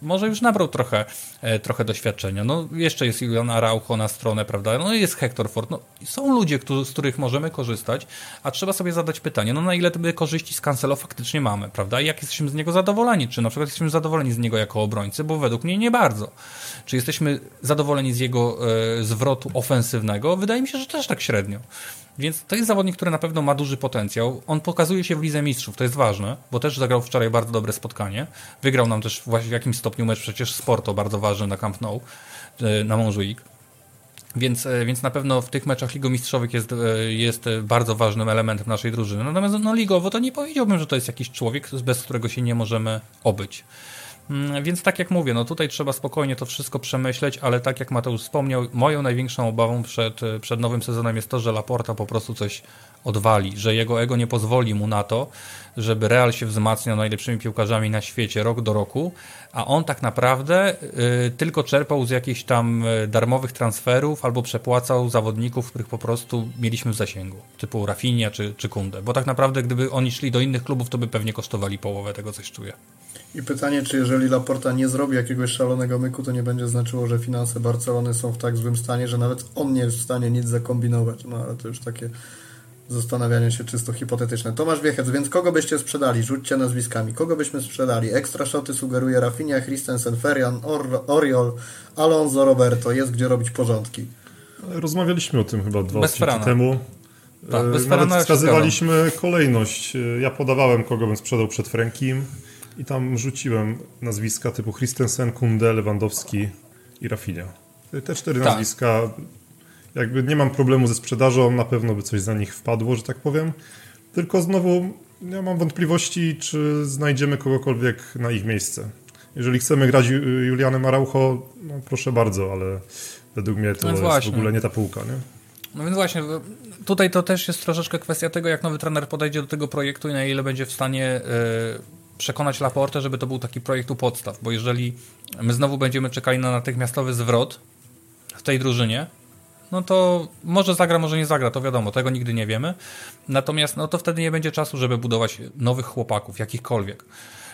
może już nabrał trochę, e, trochę doświadczenia. No, jeszcze jest Julian Araujo na stronę, prawda? No jest Hector Ford. No, są ludzie, którzy, z których możemy korzystać, a trzeba sobie zadać pytanie, no na ile my korzyści z Cancelo faktycznie mamy, prawda? I jak jesteśmy z niego zadowoleni? Czy na przykład jesteśmy zadowoleni z niego jako obrońcy? Bo według mnie nie bardzo. Czy jesteśmy zadowoleni z jego e, zwrotu ofensywnego? Wydaje mi się, że też tak średnio. Więc to jest zawodnik, który na pewno ma duży potencjał. On pokazuje się w Lidze Mistrzów, to jest ważne, bo też zagrał wczoraj bardzo dobre spotkanie. Wygrał nam też w jakimś stopniu mecz przecież Sporto, bardzo ważny na Camp Nou, e, na Montjuic. Więc, e, więc na pewno w tych meczach ligomistrzowych jest, e, jest bardzo ważnym elementem naszej drużyny. Natomiast no, ligowo to nie powiedziałbym, że to jest jakiś człowiek, bez którego się nie możemy obyć. Mm, więc tak jak mówię, no tutaj trzeba spokojnie to wszystko przemyśleć, ale tak jak Mateusz wspomniał, moją największą obawą przed, przed nowym sezonem jest to, że Laporta po prostu coś odwali, że jego ego nie pozwoli mu na to, żeby Real się wzmacniał najlepszymi piłkarzami na świecie rok do roku, a on tak naprawdę y, tylko czerpał z jakichś tam y, darmowych transferów albo przepłacał zawodników, których po prostu mieliśmy w zasięgu, typu Rafinha czy, czy Kunde, bo tak naprawdę gdyby oni szli do innych klubów, to by pewnie kosztowali połowę tego, coś czuję. I pytanie, czy jeżeli Laporta nie zrobi jakiegoś szalonego myku, to nie będzie znaczyło, że finanse Barcelony są w tak złym stanie, że nawet on nie jest w stanie nic zakombinować. No ale to już takie zastanawianie się czysto hipotetyczne. Tomasz Wiechec, więc kogo byście sprzedali? Rzućcie nazwiskami. Kogo byśmy sprzedali? Ekstra szoty sugeruje Rafinha, Christensen, Ferian, Or Oriol, Alonso, Roberto. Jest gdzie robić porządki. Rozmawialiśmy o tym chyba dwa odcinki temu. Tak, bez Nawet wskazywaliśmy kolejność. Ja podawałem, kogo bym sprzedał przed Frankiem i tam rzuciłem nazwiska typu Christensen, Kunde, Lewandowski i Rafinha. Te cztery tak. nazwiska, jakby nie mam problemu ze sprzedażą, na pewno by coś za nich wpadło, że tak powiem. Tylko znowu ja mam wątpliwości, czy znajdziemy kogokolwiek na ich miejsce. Jeżeli chcemy grać Julianem Araujo, no proszę bardzo, ale według mnie to no jest w ogóle nie ta półka, nie? No więc właśnie, tutaj to też jest troszeczkę kwestia tego, jak nowy trener podejdzie do tego projektu i na ile będzie w stanie yy przekonać Laportę, żeby to był taki projekt u podstaw, bo jeżeli my znowu będziemy czekali na natychmiastowy zwrot w tej drużynie, no to może zagra, może nie zagra, to wiadomo, tego nigdy nie wiemy. Natomiast no to wtedy nie będzie czasu, żeby budować nowych chłopaków, jakichkolwiek.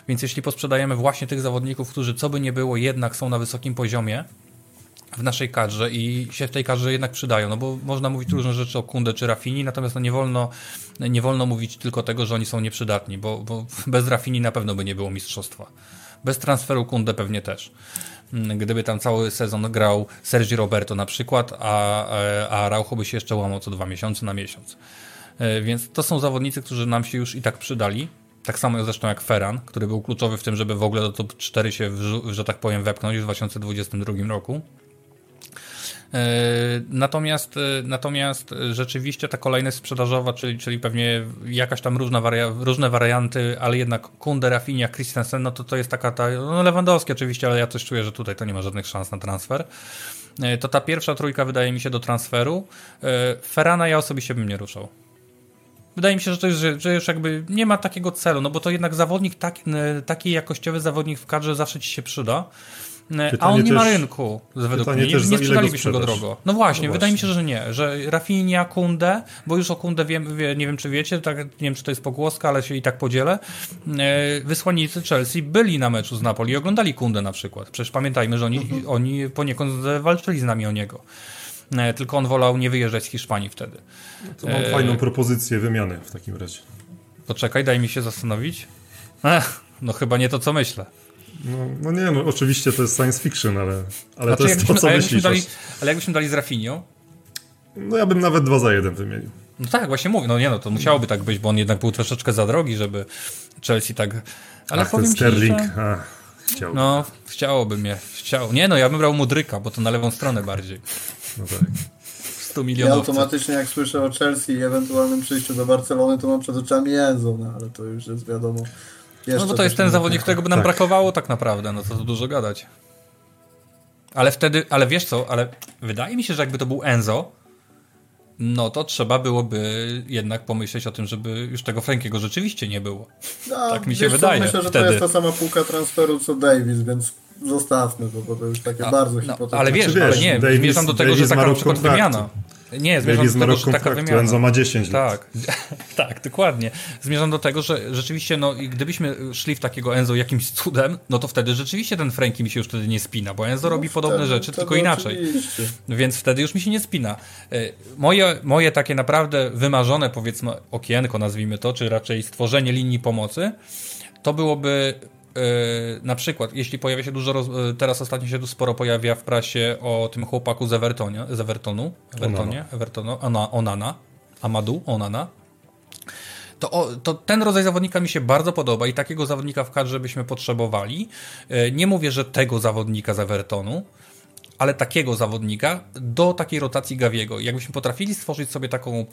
Więc jeśli posprzedajemy właśnie tych zawodników, którzy co by nie było, jednak są na wysokim poziomie, w naszej kadrze i się w tej kadrze jednak przydają, no bo można mówić różne rzeczy o Kunde czy Rafini, natomiast no nie, wolno, nie wolno mówić tylko tego, że oni są nieprzydatni, bo, bo bez Rafini na pewno by nie było mistrzostwa. Bez transferu Kunde pewnie też. Gdyby tam cały sezon grał Sergi Roberto na przykład, a, a Raucho by się jeszcze łamał co dwa miesiące na miesiąc. E, więc to są zawodnicy, którzy nam się już i tak przydali. Tak samo zresztą jak Ferran, który był kluczowy w tym, żeby w ogóle do top 4 się, że tak powiem, wepchnąć w 2022 roku. E, natomiast, e, natomiast rzeczywiście ta kolejność sprzedażowa, czyli, czyli pewnie jakaś tam różna waria, różne warianty, ale jednak Kunde, Rafinha, Christensen, no to to jest taka ta, no Lewandowski oczywiście, ale ja coś czuję, że tutaj to nie ma żadnych szans na transfer. E, to ta pierwsza trójka wydaje mi się do transferu. Ferrana ja osobiście bym nie ruszał. Wydaje mi się, że to jest, że, że już jakby nie ma takiego celu, no bo to jednak zawodnik, taki, taki jakościowy zawodnik w kadrze zawsze ci się przyda. Pytanie a on nie ma rynku, według mnie. Nie, nie sprzedalibyśmy go drogo. No właśnie, no wydaje mi się, że nie. Że Rafinha, Kunde, bo już o Kunde wiem, wie, nie wiem czy wiecie, tak, nie wiem czy to jest pogłoska, ale się i tak podzielę. E, wysłannicy Chelsea byli na meczu z Napoli i oglądali Kunde na przykład. Przecież pamiętajmy, że oni, mhm. oni poniekąd walczyli z nami o niego. E, tylko on wolał nie wyjeżdżać z Hiszpanii wtedy. To mam e... fajną propozycję wymiany w takim razie. Poczekaj, daj mi się zastanowić. Ech, no chyba nie to, co myślę. No, no nie, no oczywiście to jest science fiction, ale, ale znaczy, to jest to, co myślisz. Dali, ale jakbyśmy dali z Rafinią? No ja bym nawet dwa za jeden wymienił. No tak, właśnie mówię. No nie no, to musiałoby tak być, bo on jednak był troszeczkę za drogi, żeby Chelsea tak... Ale Ach, powiem Sterling, ci, że... Ach, chciałbym. No, chciałoby mnie. Chciał... Nie no, ja bym brał Mudryka, bo to na lewą stronę bardziej. No tak. 100 milionów. Ja automatycznie jak słyszę o Chelsea i ewentualnym przyjściu do Barcelony, to mam przed oczami Enzo, no ale to już jest wiadomo jeszcze no bo to jest ten zawodnik, którego by nam tak. brakowało tak naprawdę, no to dużo gadać. Ale wtedy, ale wiesz co, ale wydaje mi się, że jakby to był Enzo, no to trzeba byłoby jednak pomyśleć o tym, żeby już tego Frankiego rzeczywiście nie było. No, tak mi się wydaje. Co, myślę, że wtedy. to jest ta sama półka transferu co Davis, więc zostawmy to, bo to już takie A, bardzo no, hipotetyczne. Ale wiesz, ale nie, Davis, zmierzam do tego, Davis że taka na przykład wymiana. Nie, zmierzam do tego, że taka wymiana. Enzo ma 10 lat. Tak, tak, dokładnie. Zmierzam do tego, że rzeczywiście, no gdybyśmy szli w takiego Enzo jakimś cudem, no to wtedy rzeczywiście ten Frankie mi się już wtedy nie spina, bo Enzo no, robi wtedy, podobne rzeczy, tylko inaczej. Oczywiście. Więc wtedy już mi się nie spina. E, moje, moje takie naprawdę wymarzone, powiedzmy, okienko, nazwijmy to, czy raczej stworzenie linii pomocy, to byłoby na przykład, jeśli pojawia się dużo. E, teraz ostatnio się tu sporo pojawia w prasie o tym chłopaku z, Evertonia, z Evertonu, Evertonie, Evertonu, Ona, Onana, Amadu, Onana, to, o, to, ten rodzaj zawodnika mi się bardzo podoba i takiego zawodnika w kadrze byśmy potrzebowali. Yy, nie mówię, że tego zawodnika z Evertonu, ale takiego zawodnika do takiej rotacji Gawiego. Jakbyśmy potrafili stworzyć sobie taką,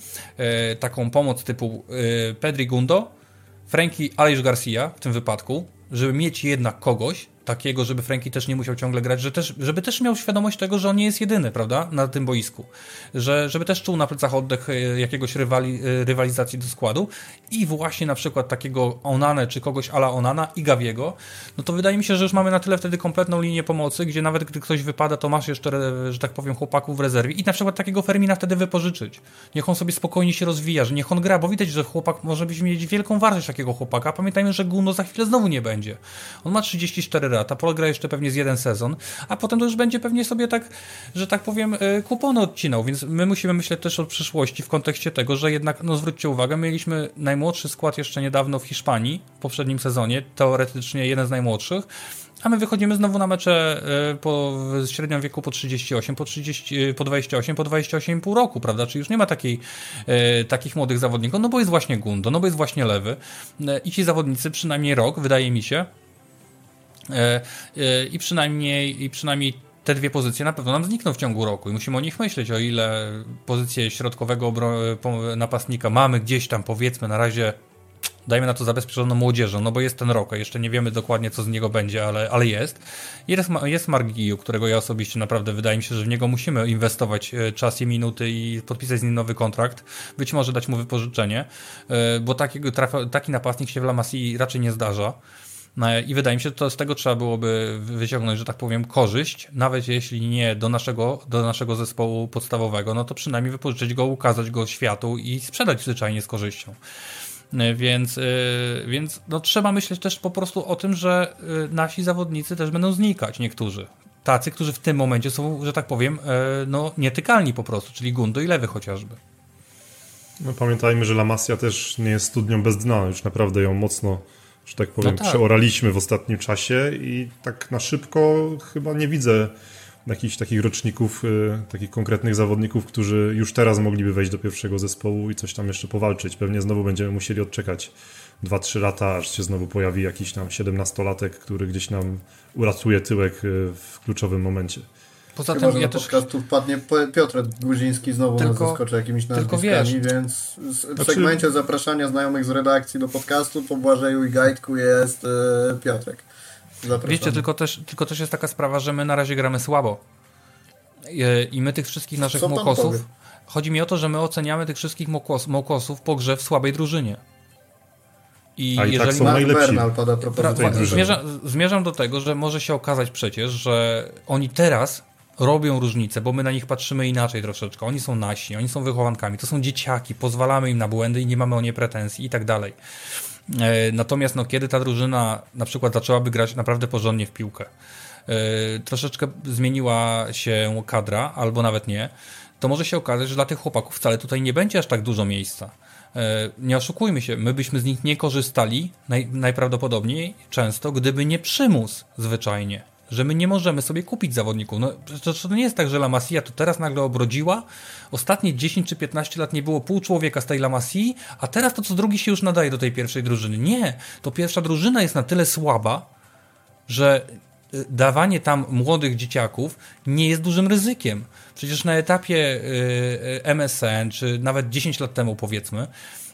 taką pomoc typu Pedri Gundo, Frankie Aleix Garcia w tym wypadku, żeby mieć jednak kogoś, takiego, żeby Franki też nie musiał ciągle grać, że też, żeby też miał świadomość tego, że on nie jest jedyny, prawda, na tym boisku. Że, żeby też czuł na plecach oddech e, jakiegoś rywali, e, rywalizacji do składu i właśnie na przykład takiego Onane, czy kogoś ala Onana i Gawiego, no to wydaje mi się, że już mamy na tyle wtedy kompletną linię pomocy, gdzie nawet gdy ktoś wypada, to masz jeszcze, że tak powiem, chłopaków w rezerwie i na przykład takiego Fermina wtedy wypożyczyć. Niech on sobie spokojnie się rozwija, że niech on gra, bo widać, że chłopak może być mieć wielką wartość takiego chłopaka. Pamiętajmy, że Guno za chwilę znowu nie będzie. On ma 34 lata, Pol gra jeszcze pewnie z jeden sezon, a potem to już będzie pewnie sobie tak, że tak powiem, e, kupony odcinał, więc my musimy myśleć też o przyszłości w kontekście tego, że jednak, no zwróćcie uwagę, mieliśmy najmłodszy skład jeszcze niedawno w Hiszpanii, w poprzednim sezonie, teoretycznie jeden z najmłodszych, a my wychodzimy znowu na mecze e, po średnią wieku po 38, po, 30, e, po 28, po 28,5 roku, prawda? Czyli już nie ma takiej, takich młodych zawodników, no bo jest właśnie Gundo, no bo jest właśnie Lewy i ci zawodnicy przynajmniej rok, wydaje mi się, i przynajmniej, i przynajmniej te dwie pozycje na pewno nam znikną w ciągu roku i musimy o nich myśleć, o ile pozycję środkowego napastnika mamy gdzieś tam, powiedzmy, na razie dajmy na to zabezpieczoną młodzieżą, no bo jest ten rok, jeszcze nie wiemy dokładnie, co z niego będzie, ale, ale jest. Jest, jest Mark Giu, którego ja osobiście naprawdę wydaje mi się, że w niego musimy inwestować e, czas i minuty i podpisać z nim nowy kontrakt, być może dać mu wypożyczenie, bo takiego, taki napastnik się w La Masie raczej nie zdarza. No I wydaje mi się, że to z tego trzeba byłoby wyciągnąć, że tak powiem, korzyść, nawet jeśli nie do naszego, do naszego zespołu podstawowego, no to przynajmniej wypożyczyć go, ukazać go światu i sprzedać zwyczajnie z korzyścią. E, więc, więc no, trzeba myśleć też po prostu o tym, że nasi zawodnicy też będą znikać, niektórzy tacy, którzy w tym momencie są, że tak powiem, e, no, nietykalni po prostu, czyli Gundo i Lewy chociażby. No, pamiętajmy, że La Masia też nie jest studnią bez dna, już naprawdę ją mocno, że tak powiem, no tak. przeoraliśmy w ostatnim czasie i tak na szybko chyba nie widzę jakichś takich roczników, y, takich konkretnych zawodników, którzy już teraz mogliby wejść do pierwszego zespołu i coś tam jeszcze powalczyć. Pewnie znowu będziemy musieli odczekać 2-3 lata, aż się znowu pojawi jakiś tam 17-latek, który gdzieś nam uratuje tyłek y, w kluczowym momencie. Poza Chyba, tym ja też... podcastu wpadnie Piotr Guziński znowu tylko, nas zaskoczy jakimiś nazwiskami, więc w znaczy... segmencie zapraszania znajomych z redakcji do podcastu po Błażeju i Gajtku jest yy, Piotrek. Zapraszam. Wiecie, tylko też, tylko też jest taka sprawa, że my na razie gramy słabo. I, i my tych wszystkich naszych mokosów... Chodzi mi o to, że my oceniamy tych wszystkich mokos, mokosów po grze w słabej drużynie. I, A i tak są najlepsi. Zmierzam, zmierzam do tego, że może się okazać przecież, że oni teraz robią różnicę, bo my na nich patrzymy inaczej troszeczkę. Oni są nasi, oni są wychowankami, to są dzieciaki, pozwalamy im na błędy i nie mamy o nie pretensji i tak dalej. E, natomiast no, kiedy ta drużyna na przykład zaczęłaby grać naprawdę porządnie w piłkę, e, troszeczkę zmieniła się kadra, albo nawet nie, to może się okazać, że dla tych chłopaków wcale tutaj nie będzie aż tak dużo miejsca. E, nie oszukujmy się, my byśmy z nich nie korzystali naj, najprawdopodobniej często, gdyby nie przymus zwyczajnie. Że my nie możemy sobie kupić zawodników. No, to, to nie jest tak, że La Masia to teraz nagle obrodziła. Ostatnie 10 czy 15 lat nie było pół człowieka z tej La Masii, a teraz to co drugi się już nadaje do tej pierwszej drużyny. Nie, to pierwsza drużyna jest na tyle słaba, że y, dawanie tam młodych dzieciaków nie jest dużym ryzykiem. Przecież na etapie y, y, MSN, czy nawet 10 lat temu powiedzmy,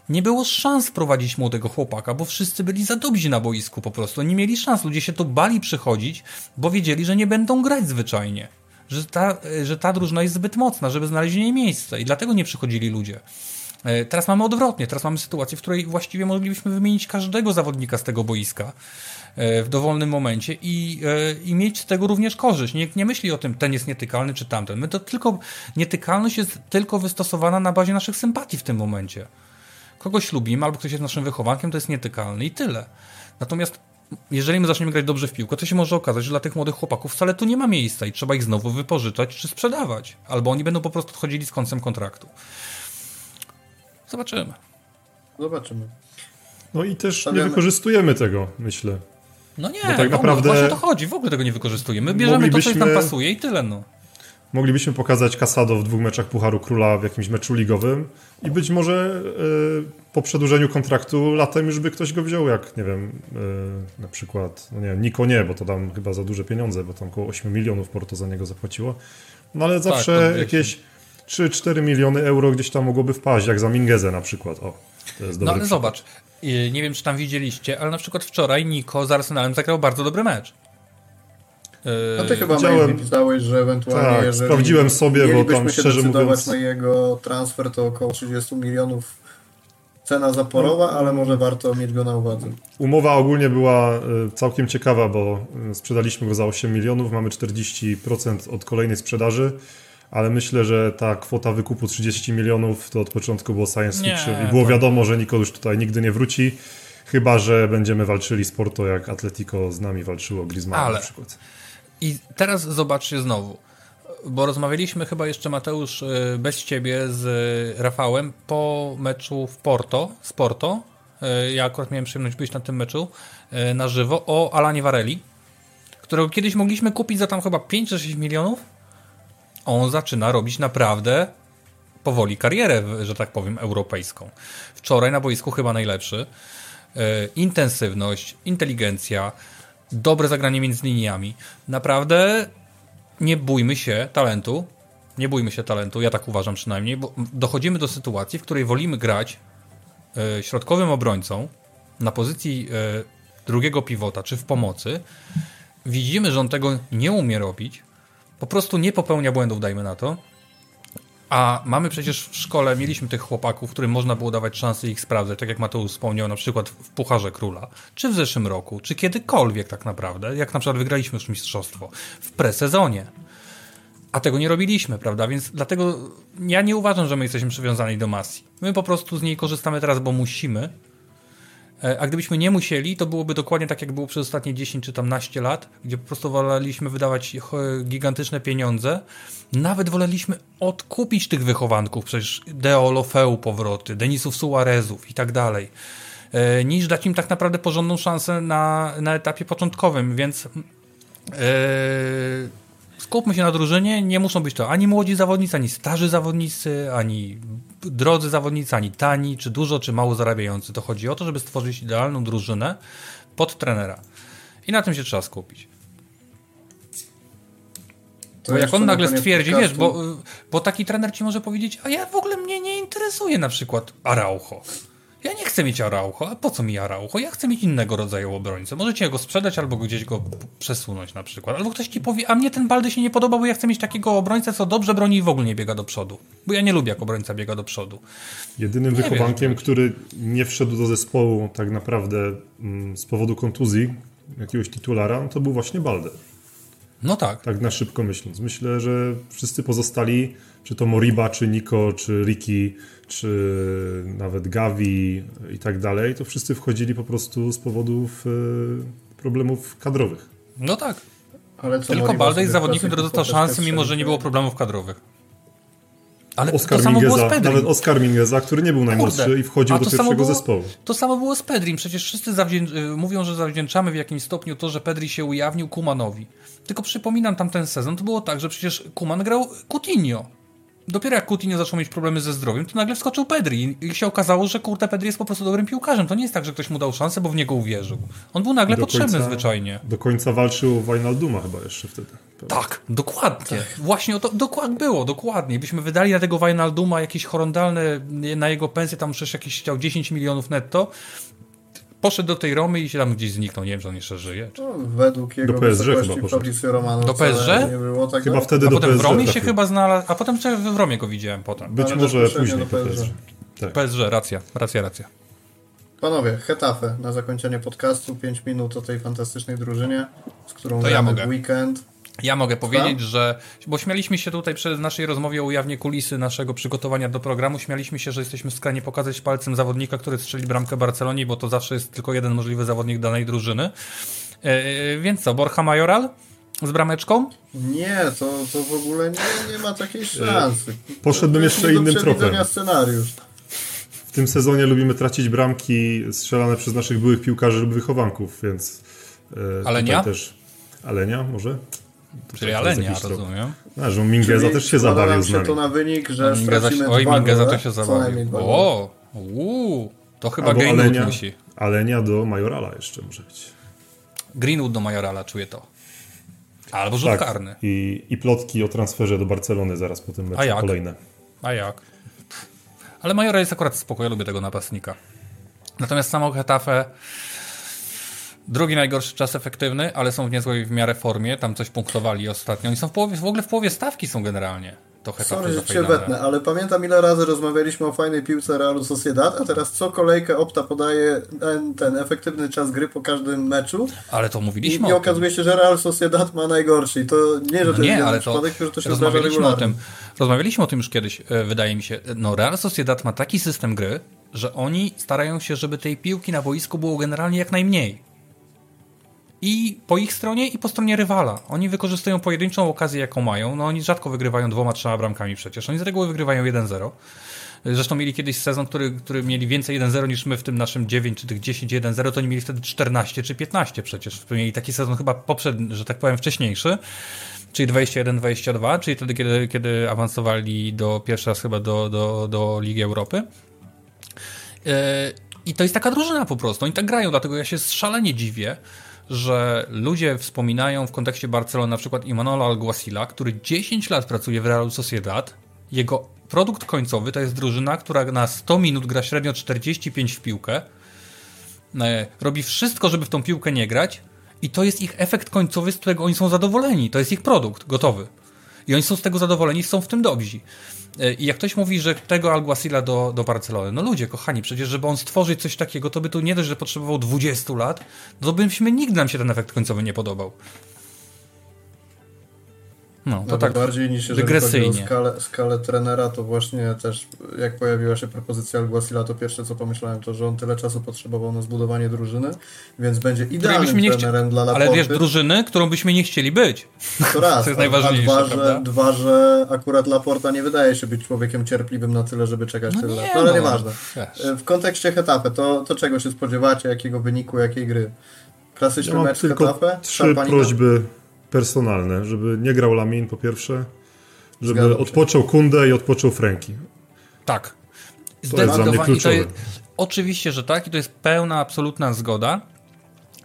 nie było szans wprowadzić młodego chłopaka, bo wszyscy byli za dobrzy na boisku po prostu. Nie mieli szans. Ludzie się tu bali przychodzić, bo wiedzieli, że nie będą grać zwyczajnie. Że ta, y, że ta drużyna jest zbyt mocna, żeby znaleźć jej miejsce i dlatego nie przychodzili ludzie. Teraz mamy odwrotnie. Teraz mamy sytuację, w której właściwie moglibyśmy wymienić każdego zawodnika z tego boiska E, w dowolnym momencie i, e, i mieć z tego również korzyść. Nikt nie myśli o tym, ten jest nietykalny czy tamten. My to tylko, nietykalność jest tylko wystosowana na bazie naszych sympatii w tym momencie. Kogoś lubimy, albo ktoś jest naszym wychowankiem, to jest nietykalny i tyle. Natomiast jeżeli my zaczniemy grać dobrze w piłkę, to się może okazać, że dla tych młodych chłopaków wcale tu nie ma miejsca i trzeba ich znowu wypożyczać czy sprzedawać. Albo oni będą po prostu odchodzili z końcem kontraktu. Zobaczymy. Zobaczymy. No i też nie wykorzystujemy tego, myślę. No nie, Bo tak naprawdę właśnie o to chodzi, w ogóle tego nie wykorzystujemy. Bierzemy to, co nam pasuje i tyle, no. Moglibyśmy pokazać Casado w dwóch meczach Pucharu Króla w jakimś meczu ligowym i być może y, po przedłużeniu kontraktu latem już by ktoś go wziął, jak nie wiem, y, na przykład, no nie wiem, Niko nie, bo to tam chyba za duże pieniądze, bo tam około 8 milionów Porto za niego zapłaciło. No ale tak, zawsze tak, jakieś 3-4 miliony euro gdzieś tam mogłoby wpaść, jak za Mingezę na przykład. O, to jest dobry no ale zobacz, nie wiem, czy tam widzieliście, ale na przykład wczoraj Niko z Arsenalem zagrał bardzo dobry mecz. A ty chyba Widziałem... pisałeś, że ewentualnie tak, jeżeli sprawdziłem sobie, bo tam się szczerze mówiąc... na jego transfer to około 30 milionów cena zaporowa, ale może warto mieć go na uwadze. Umowa ogólnie była e, całkiem ciekawa, bo e, sprzedaliśmy go za 8 milionów, mamy 40% od kolejnej sprzedaży ale myślę, że ta kwota wykupu 30 milionów to od początku było science fiction nie, i było to... wiadomo, że Niko już tutaj nigdy nie wróci, chyba, że będziemy walczyli z Porto, jak Atletico z nami walczyło Griezmann ale... na przykład. I teraz zobaczcie znowu, bo rozmawialiśmy chyba jeszcze Mateusz y, bez ciebie z Rafałem po meczu w Porto, z Porto, y, ja akurat miałem przyjemność być na tym meczu y, na żywo, o Alanie Varelli, którego kiedyś mogliśmy kupić za tam chyba 5 czy 6 milionów, on zaczyna robić naprawdę powoli karierę, że tak powiem, europejską. Wczoraj na boisku chyba najlepszy. Intensywność, inteligencja, dobre zagranie między liniami. Naprawdę nie bójmy się talentu. Nie bójmy się talentu, ja tak uważam przynajmniej, bo dochodzimy do sytuacji, w której wolimy grać e, środkowym obrońcą na pozycji e, drugiego pivota czy w pomocy. Widzimy, że on tego nie umie robić, po prostu nie popełnia błędów, dajmy na to, A mamy przecież w szkole, mieliśmy tych chłopaków, którym można było dawać szansę ich sprawdzać, tak jak Mateusz wspomniał, na przykład w Pucharze Króla, czy w zeszłym roku, czy kiedykolwiek tak naprawdę, jak na przykład wygraliśmy już mistrzostwo w presezonie. A tego nie robiliśmy, prawda? Więc dlatego ja nie uważam, że my jesteśmy przywiązani do Masji. My po prostu z niej korzystamy teraz, bo musimy. E, a gdybyśmy nie musieli, to byłoby dokładnie tak, jak było przez ostatnie 10 czy tam naście lat, gdzie po prostu woleliśmy wydawać gigantyczne pieniądze. Nawet woleliśmy odkupić tych wychowanków, przecież Deo Lofeu powroty, Denisów Suarezów i tak dalej, e, niż dać im tak naprawdę porządną szansę na, na etapie początkowym, więc. Yy, skupmy się na drużynie, nie muszą być to ani młodzi zawodnicy, ani starzy zawodnicy, ani drodzy zawodnicy, ani tani, czy dużo, czy mało zarabiający. To chodzi o to, żeby stworzyć idealną drużynę pod trenera. I na tym się trzeba skupić. To bo jak on nagle stwierdzi, podcastu... wiesz, bo, bo taki trener ci może powiedzieć, a ja w ogóle mnie nie interesuje na przykład Araujo. Ja nie chcę mieć Araujo, a po co mi Araujo? Ja chcę mieć innego rodzaju obrońcę. Możecie go sprzedać albo gdzieś go przesunąć na przykład. Albo ktoś ci powie, a mnie ten Baldy się nie podoba, bo ja chcę mieć takiego obrońcę, co dobrze broni i w ogóle nie biega do przodu. Bo ja nie lubię, jak obrońca biega do przodu. Jedynym nie wychowankiem, który nie wszedł do zespołu tak naprawdę mm, z powodu kontuzji jakiegoś titulara, to był właśnie Baldy. No tak. Tak na szybko myśląc. Myślę, że wszyscy pozostali, czy to Moriba, czy Nico, czy Ricky, czy nawet Gavi i tak dalej, to wszyscy wchodzili po prostu z powodów e, problemów kadrowych. No tak. Ale Tylko Balde jest zawodnikiem, który dostał szansę, mimo że nie było problemów kadrowych. Ale Oscar to samo Mingueza, było z Pedrim. Nawet Oscar Mingueza, który nie był najmłodszy Kurde, i wchodził do pierwszego było, zespołu. To samo było z Pedrim. Przecież wszyscy y, mówią, że zawdzięczamy w jakimś stopniu to, że Pedri się ujawnił Kumanowi. Tylko przypominam tamten sezon, to było tak, że przecież Kuman grał Coutinho. Dopiero jak Coutinho zaczął mieć problemy ze zdrowiem, to nagle wskoczył Pedri i się okazało, że kurde Pedri jest po prostu dobrym piłkarzem. To nie jest tak, że ktoś mu dał szansę, bo w niego uwierzył. On był nagle do potrzebny końca, zwyczajnie. Do końca walczył Wijnalduma chyba jeszcze wtedy. Tak, dokładnie. Tak. Właśnie o to dokładnie było, dokładnie. Byśmy wydali na tego Wijnalduma jakieś horrendalne, na jego pensję tam przecież jakieś chciał 10 milionów netto, poszedł do tej Romy i się tam gdzieś zniknął. Nie wiem, czy on jeszcze żyje. Czy... No, według jego do PSG chyba Romano do PSG? Nie było tego? Chyba wtedy a do potem PSG w Romie się chyba znalazł, a potem w Romie go widziałem potem. Być Ale może później do PSG. Tak. PSG, racja, racja, racja. Panowie, Hetafe na zakończenie podcastu, 5 minut o tej fantastycznej drużynie, z którą to ja weekend. Ja mogę powiedzieć, że. Bo śmialiśmy się tutaj przy naszej rozmowie o ujawnie kulisy naszego przygotowania do programu. Śmialiśmy się, że jesteśmy w stanie pokazać palcem zawodnika, który strzeli bramkę Barcelonie, bo to zawsze jest tylko jeden możliwy zawodnik danej drużyny. Yy, więc co, Borja Majoral? Z brameczką? Nie, to, to w ogóle nie, nie ma takiej szansy. Poszedłbym jeszcze innym tropem. scenariusz. W tym sezonie lubimy tracić bramki strzelane przez naszych byłych piłkarzy lub wychowanków, więc. Yy, Alenia? Też... Alenia może? Czyli Alenia, rozumiem. A, że Mingeza też się zabawił z nami. to na wynik, że Mingeza się, Oj, Mingeza to się zabawił. O, uu, to chyba Greenwood musi. Alenia do Majorala jeszcze może być. Greenwood do Majorala, czuję to. Albo rzut tak, karny. I, I plotki o transferze do Barcelony zaraz po tym meczu kolejne. A jak? Ale Majora jest akurat spokojny, lubię tego napastnika. Natomiast samo Getafe Drugi najgorszy czas efektywny, ale są w niezłej w miarę formie. Tam coś punktowali ostatnio. Oni są w, połowie, w ogóle w połowie stawki są generalnie. To Sorry, że cię wetnę, ale pamiętam ile razy rozmawialiśmy o fajnej piłce Realu Sociedad, a teraz co kolejkę Opta podaje ten, ten efektywny czas gry po każdym meczu. Ale to mówiliśmy I, i okazuje się, że Real Sociedad ma najgorszy. I to nie, że to no nie, jest ale przypadek, to, że to się rozmawialiśmy o tym. Rozmawialiśmy o tym już kiedyś, e, wydaje mi się. No Real Sociedad ma taki system gry, że oni starają się, żeby tej piłki na boisku było generalnie jak najmniej i po ich stronie, i po stronie rywala. Oni wykorzystują pojedynczą okazję, jaką mają. No oni rzadko wygrywają dwoma, trzema bramkami przecież. Oni z reguły wygrywają 1-0. Zresztą mieli kiedyś sezon, który, który mieli więcej 1-0 niż my w tym naszym 9 czy tych 10-1-0, to oni mieli wtedy 14 czy 15 przecież. Mieli taki sezon chyba poprzedni, że tak powiem wcześniejszy, czyli 21-22, czyli wtedy, kiedy, kiedy awansowali do pierwszy raz chyba do, do, do Ligi Europy. Yy, I to jest taka drużyna po prostu. Oni tak grają, dlatego ja się szalenie dziwię, że ludzie wspominają w kontekście Barcelony na przykład Imanola Alguacila, który 10 lat pracuje w Realu Sociedad. Jego produkt końcowy to jest drużyna, która na 100 minut gra średnio 45 w piłkę. E, robi wszystko, żeby w tą piłkę nie grać i to jest ich efekt końcowy, z którego oni są zadowoleni. To jest ich produkt gotowy. I oni są z tego zadowoleni, są w tym dobrzy. E, I jak ktoś mówi, że tego Alguacila do, do Barcelony, no ludzie, kochani, przecież żeby on stworzyć coś takiego, to by tu nie dość, że potrzebował 20 lat, to byśmy nigdy nam się ten efekt końcowy nie podobał. No, to tak bardziej niż jeżeli dygresyjnie. chodzi o skalę, skalę trenera, to właśnie też jak pojawiła się propozycja Alguacila, to pierwsze co pomyślałem to, że on tyle czasu potrzebował na zbudowanie drużyny, więc będzie idealnym trenerem dla Laporty. Ale wiesz, drużyny, którą byśmy nie chcieli być. To raz. to jest najważniejsze, a dwa, że, dwa, że akurat Laporta nie wydaje się być człowiekiem cierpliwym na tyle, żeby czekać no tyle lat. No ale no, nieważne. Wiesz. W kontekście Hetafe, to, to czego się spodziewacie, jakiego wyniku, jakiej gry? Klasyczny ja mecz tylko Hetafe? Trzy prośby personalne, żeby nie grał Lamin po pierwsze, żeby odpoczął Kundę i odpoczął Franki. Tak. Zdecydowanie. To jest, oczywiście, że tak i to jest pełna, absolutna zgoda.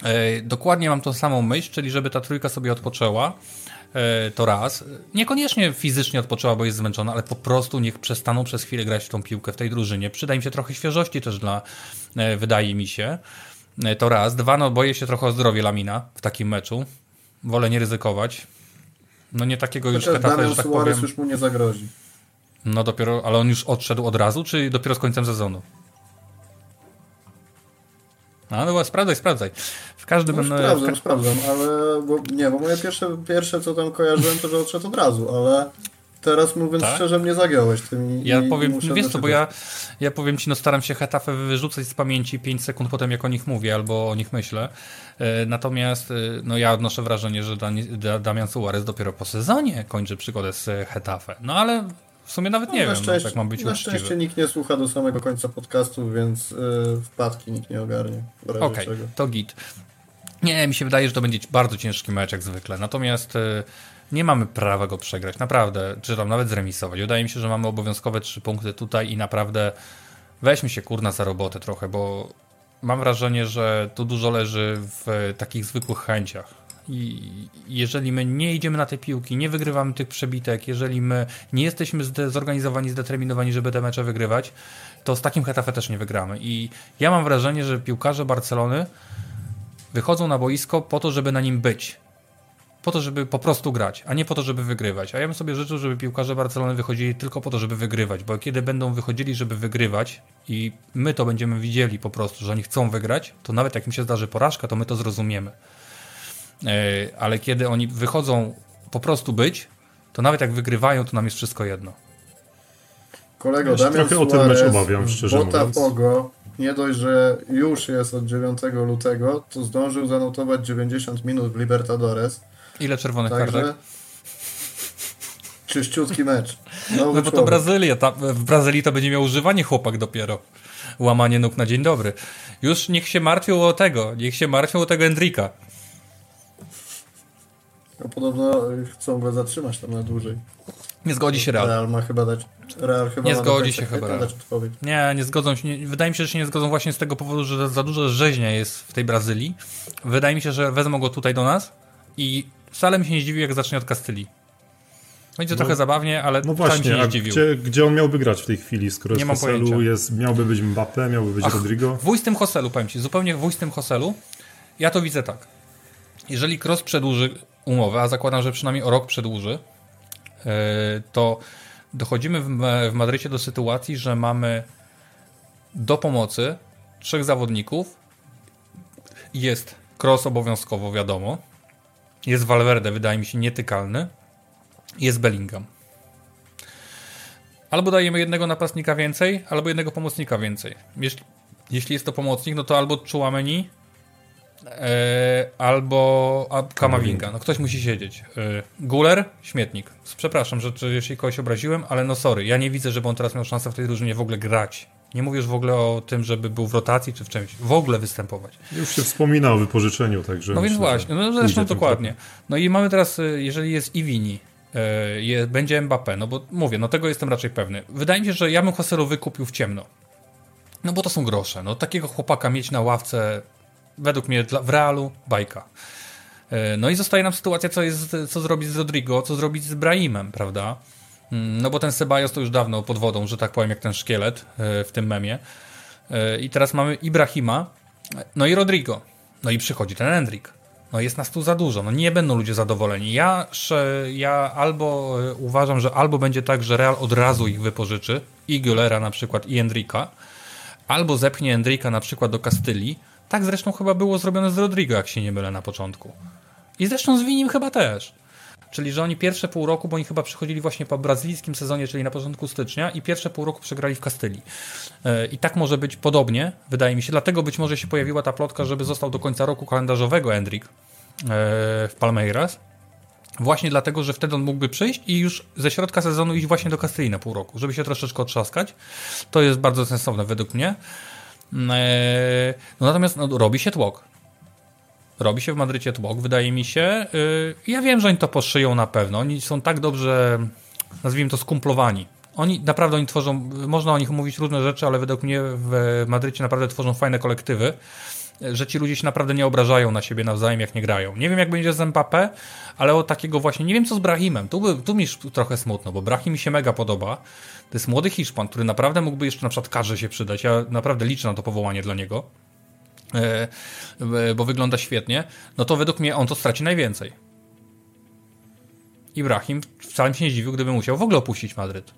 E, dokładnie mam tą samą myśl, czyli żeby ta trójka sobie odpoczęła. E, to raz. Niekoniecznie fizycznie odpoczęła, bo jest zmęczona, ale po prostu niech przestaną przez chwilę grać w tą piłkę w tej drużynie. Przyda im się trochę świeżości też dla, e, wydaje mi się. To raz. Dwa, no boję się trochę o zdrowie Lamina w takim meczu wolę nie ryzykować. No nie takiego już Hetafe, że tak Suarez powiem. już mu nie zagrozi. No dopiero, ale on już odszedł od razu, czy dopiero z końcem sezonu? A, no sprawdzaj, sprawdzaj. W każdym... No, sprawdzam, w... sprawdzam, ale... Bo, nie, bo moje pierwsze, pierwsze, co tam kojarzyłem, to, że odszedł od razu, ale teraz mówiąc tak? szczerze mnie zagiąłeś tym Ja powiem, no wiesz co, bo ja, ja powiem ci, no staram się Hetafę wyrzucać z pamięci 5 sekund potem jak o nich mówię albo o nich myślę. E, natomiast e, no ja odnoszę wrażenie, że Damian Suarez dopiero po sezonie kończy przygodę z Hetafę. No ale w sumie nawet nie no, wiem, no, tak mam być Na uczciwy. szczęście nikt nie słucha do samego końca podcastu, więc yy, wpadki nikt nie ogarnie. Okej, okay, to git. Nie, mi się wydaje, że to będzie bardzo ciężki mecz jak zwykle. Natomiast yy, nie mamy prawa go przegrać, naprawdę, czy tam nawet zremisować. Wydaje mi się, że mamy obowiązkowe trzy punkty tutaj i naprawdę weźmy się kurna za robotę trochę, bo mam wrażenie, że tu dużo leży w takich zwykłych chęciach. I jeżeli my nie idziemy na te piłki, nie wygrywamy tych przebitek, jeżeli my nie jesteśmy zorganizowani, zdeterminowani, żeby te mecze wygrywać, to z takim Hetafe też nie wygramy. I ja mam wrażenie, że piłkarze Barcelony wychodzą na boisko po to, żeby na nim być po to, żeby po prostu grać, a nie po to, żeby wygrywać. A ja bym sobie życzył, żeby piłkarze Barcelony wychodzili tylko po to, żeby wygrywać, bo kiedy będą wychodzili, żeby wygrywać i my to będziemy widzieli po prostu, że oni chcą wygrać, to nawet jak im się zdarzy porażka, to my to zrozumiemy. E, ale kiedy oni wychodzą po prostu być, to nawet jak wygrywają, to nam jest wszystko jedno. Kolego, ja Damian trochę Suarez, o tym mecz obawiam, szczerze Botafogo, mówiąc. Nie dość, że już jest od 9 lutego, to zdążył zanotować 90 minut w Libertadores. Ile czerwonych Także... kartek? Czyściutki mecz. Nowy no bo to Brazylia. Ta, w Brazylii to będzie miał używanie chłopak dopiero. Łamanie nóg na dzień dobry. Już niech się martwią o tego. Niech się martwią o tego Endrika. No podobno chcą go zatrzymać tam na dłużej. Nie zgodzi się Real. Real ma chyba dać. Real chyba nie zgodzi się chyba Real. Nie, nie zgodzą się. Nie, wydaje mi się, że się nie zgodzą właśnie z tego powodu, że za dużo rzeźnia jest w tej Brazylii. Wydaje mi się, że wezmą go tutaj do nas i wcale mi się nie zdziwił, jak zacznie od Kastylii. Będzie no, trochę zabawnie, ale no właśnie, się nie zdziwił. Gdzie, gdzie on miałby grać w tej chwili, skoro nie jest Hoselu, jest, miałby być Mbappé, miałby być Ach, Rodrigo? W wójstym Hoselu, powiem Ci, zupełnie w wójstym Hoselu, ja to widzę tak. Jeżeli Cross przedłuży umowę, a zakładam, że przynajmniej o rok przedłuży, e, to dochodzimy w Madrycie do sytuacji, że mamy do pomocy trzech zawodników. Jest Cross obowiązkowo, wiadomo. Jest Valverde, wydaje mi się, nietykalny. Jest Bellingham. Albo dajemy jednego napastnika więcej, albo jednego pomocnika więcej. Jeśli, jeśli jest to pomocnik, no to albo Chouameni, albo a, Kamavinga. No ktoś musi siedzieć. E, Guler, śmietnik. Przepraszam, że czy, jeśli kogoś obraziłem, ale no sorry, ja nie widzę, żeby on teraz miał szansę w tej drużynie w ogóle grać. Nie mówię już w ogóle o tym, żeby był w rotacji czy w czymś. W ogóle występować. Już się wspomina o wypożyczeniu, także. No więc właśnie, no zresztą dokładnie. No i mamy teraz, y, jeżeli jest Iwini, będzie Mbappé, no bo mówię, no tego jestem raczej pewny. Wydaje mi się, że ja bym Hoselu wykupił w ciemno. No bo to są grosze. No takiego chłopaka mieć na ławce, według mnie w realu, bajka. Y, no i zostaje nam sytuacja, co, jest, co zrobić z Rodrigo, co zrobić z Brahimem, prawda? Mm, no bo ten Sebajos to już dawno pod wodą, że tak powiem, jak ten szkielet e, w tym memie. E, I teraz mamy Ibrahima, no i Rodrigo. No i przychodzi ten Endrik. No jest nas tu za dużo, no nie będą ludzie zadowoleni. Ja, ja albo e, uważam, że albo będzie tak, że Real od razu ich wypożyczy, i Gülera na przykład, i Endrika, albo zepchnie Endrika na przykład do Kastylii. Tak zresztą chyba było zrobione z Rodrigo, jak się nie mylę na początku. I zresztą z Winim chyba też. Czyli, że oni pierwsze pół roku, bo oni chyba przychodzili właśnie po brazylijskim sezonie, czyli na początku stycznia, i pierwsze pół roku przegrali w Kastylii. E, I tak może być podobnie, wydaje mi się. Dlatego być może się pojawiła ta plotka, żeby został do końca roku kalendarzowego Endrik e, w Palmeiras. Właśnie dlatego, że wtedy on mógłby przyjść i już ze środka sezonu iść właśnie do Kastylii na pół roku, żeby się troszeczkę otrzaskać. To jest bardzo sensowne według mnie. E, no natomiast no, robi się tłok. Robi się w Madrycie tłok, wydaje mi się. Y, ja wiem, że oni to poszyją na pewno. Oni są tak dobrze, nazwijmy to, skumplowani. Oni naprawdę oni tworzą, można o nich mówić różne rzeczy, ale według mnie w Madrycie naprawdę tworzą fajne kolektywy, że ci ludzie się naprawdę nie obrażają na siebie nawzajem, jak nie grają. Nie wiem, jak będzie z Mbappé, ale o takiego właśnie, nie wiem co z Brahimem. Tu, tu mi trochę smutno, bo Brahim mi się mega podoba. To jest młody Hiszpan, który naprawdę mógłby jeszcze na przykład karze się przydać. Ja naprawdę liczę na to powołanie dla niego. E, e, bo wygląda świetnie, no to według mnie on to straci najwięcej. Ibrahim wcale się nie zdziwił, gdyby musiał w ogóle opuścić Madryt.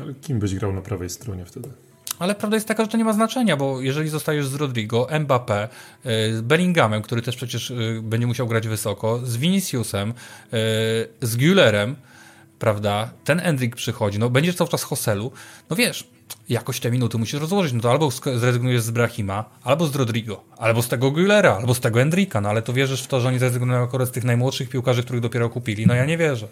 Ale kim byś grał na prawej stronie wtedy? Ale prawda jest taka, że to nie ma znaczenia, bo jeżeli zostajesz z Rodrigo, Mbappé, e, z Bellinghamem, który też przecież będzie musiał grać wysoko, z Viniciusem, z Güllerem, prawda, ten Endrick przychodzi, no będziesz cały czas Hoselu, no wiesz, jakoś te minuty musisz rozłożyć. No to albo zrezygnujesz z Brahima, albo z Rodrigo, albo z tego Guilera, albo z tego Endrika. No ale to wierzysz w to, że oni zrezygnują akurat z tych najmłodszych piłkarzy, których dopiero kupili? No ja nie wierzę.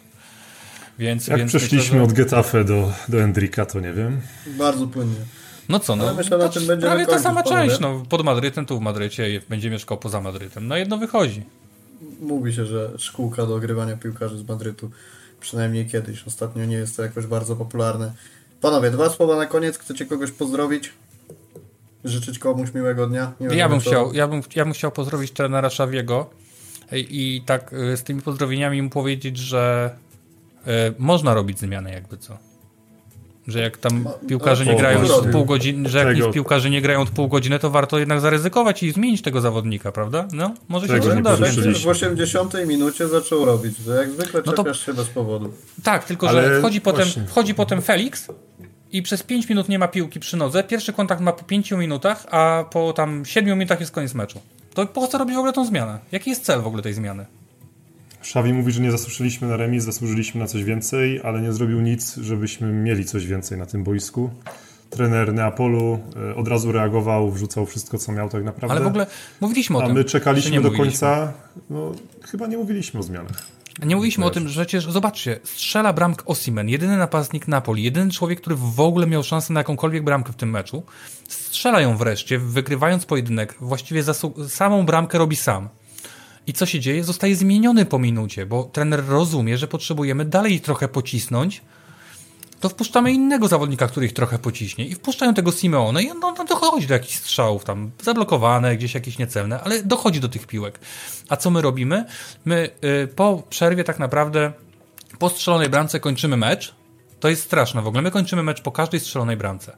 Więc, Jak więc przeszliśmy myślę, że... od Getafe do, do Endrika, to nie wiem. Bardzo płynnie. No co, no. myślę, na tym będzie prawie ta sama część. No, pod Madrytem, tu w Madrycie będzie mieszkał poza Madrytem. No jedno wychodzi. Mówi się, że szkółka do ogrywania piłkarzy z Madrytu przynajmniej kiedyś. Ostatnio nie jest to jakoś bardzo popularne. Panowie, dwa słowa na koniec. Chcecie kogoś pozdrowić? Życzyć komuś miłego dnia? ja, bym chciał, ja, bym, ja bym chciał pozdrowić trenera Szawiego i, i tak y, z tymi pozdrowieniami mu powiedzieć, że y, można robić zmiany jakby co. Że jak tam piłkarze nie grają od pół godziny, że jak piłkarze nie grają od pół godziny, to warto jednak zaryzykować i zmienić tego zawodnika, prawda? No, może się to wydarzyć. W 80 minucie zaczął robić, że jak zwykle no to... się bez powodu. Tak, tylko Ale że wchodzi potem, wchodzi potem Felix i przez 5 minut nie ma piłki przy nodze. Pierwszy kontakt ma po 5 minutach, a po tam 7 minutach jest koniec meczu. To po co robić w ogóle tą zmianę? Jaki jest cel w ogóle tej zmiany? Szawi mówi, że nie zasłużyliśmy na remis, zasłużyliśmy na coś więcej, ale nie zrobił nic, żebyśmy mieli coś więcej na tym boisku. Trener Neapolu e, od razu reagował, wrzucał wszystko, co miał tak naprawdę. Ale w ogóle mówiliśmy o tym. A my czekaliśmy do końca. No, chyba nie mówiliśmy o zmianach. Nie mówiliśmy o tym, że przecież, zobaczcie, strzela bramkę Osimen, jedyny napastnik Napoli, jedyny człowiek, który w ogóle miał szansę na jakąkolwiek bramkę w tym meczu. Strzela ją wreszcie, wygrywając pojedynek. Właściwie samą bramkę robi sam. I co się dzieje? Zostaje zmieniony po minucie, bo trener rozumie, że potrzebujemy dalej trochę pocisnąć, to wpuszczamy innego zawodnika, który ich trochę pociśnie i wpuszczają tego Simeone i on no, dochodzi do jakichś strzałów tam, zablokowane, gdzieś jakieś niecelne, ale dochodzi do tych piłek. A co my robimy? My y, po przerwie tak naprawdę po strzelonej bramce kończymy mecz, to jest straszne w ogóle. My kończymy mecz po każdej strzelonej bramce.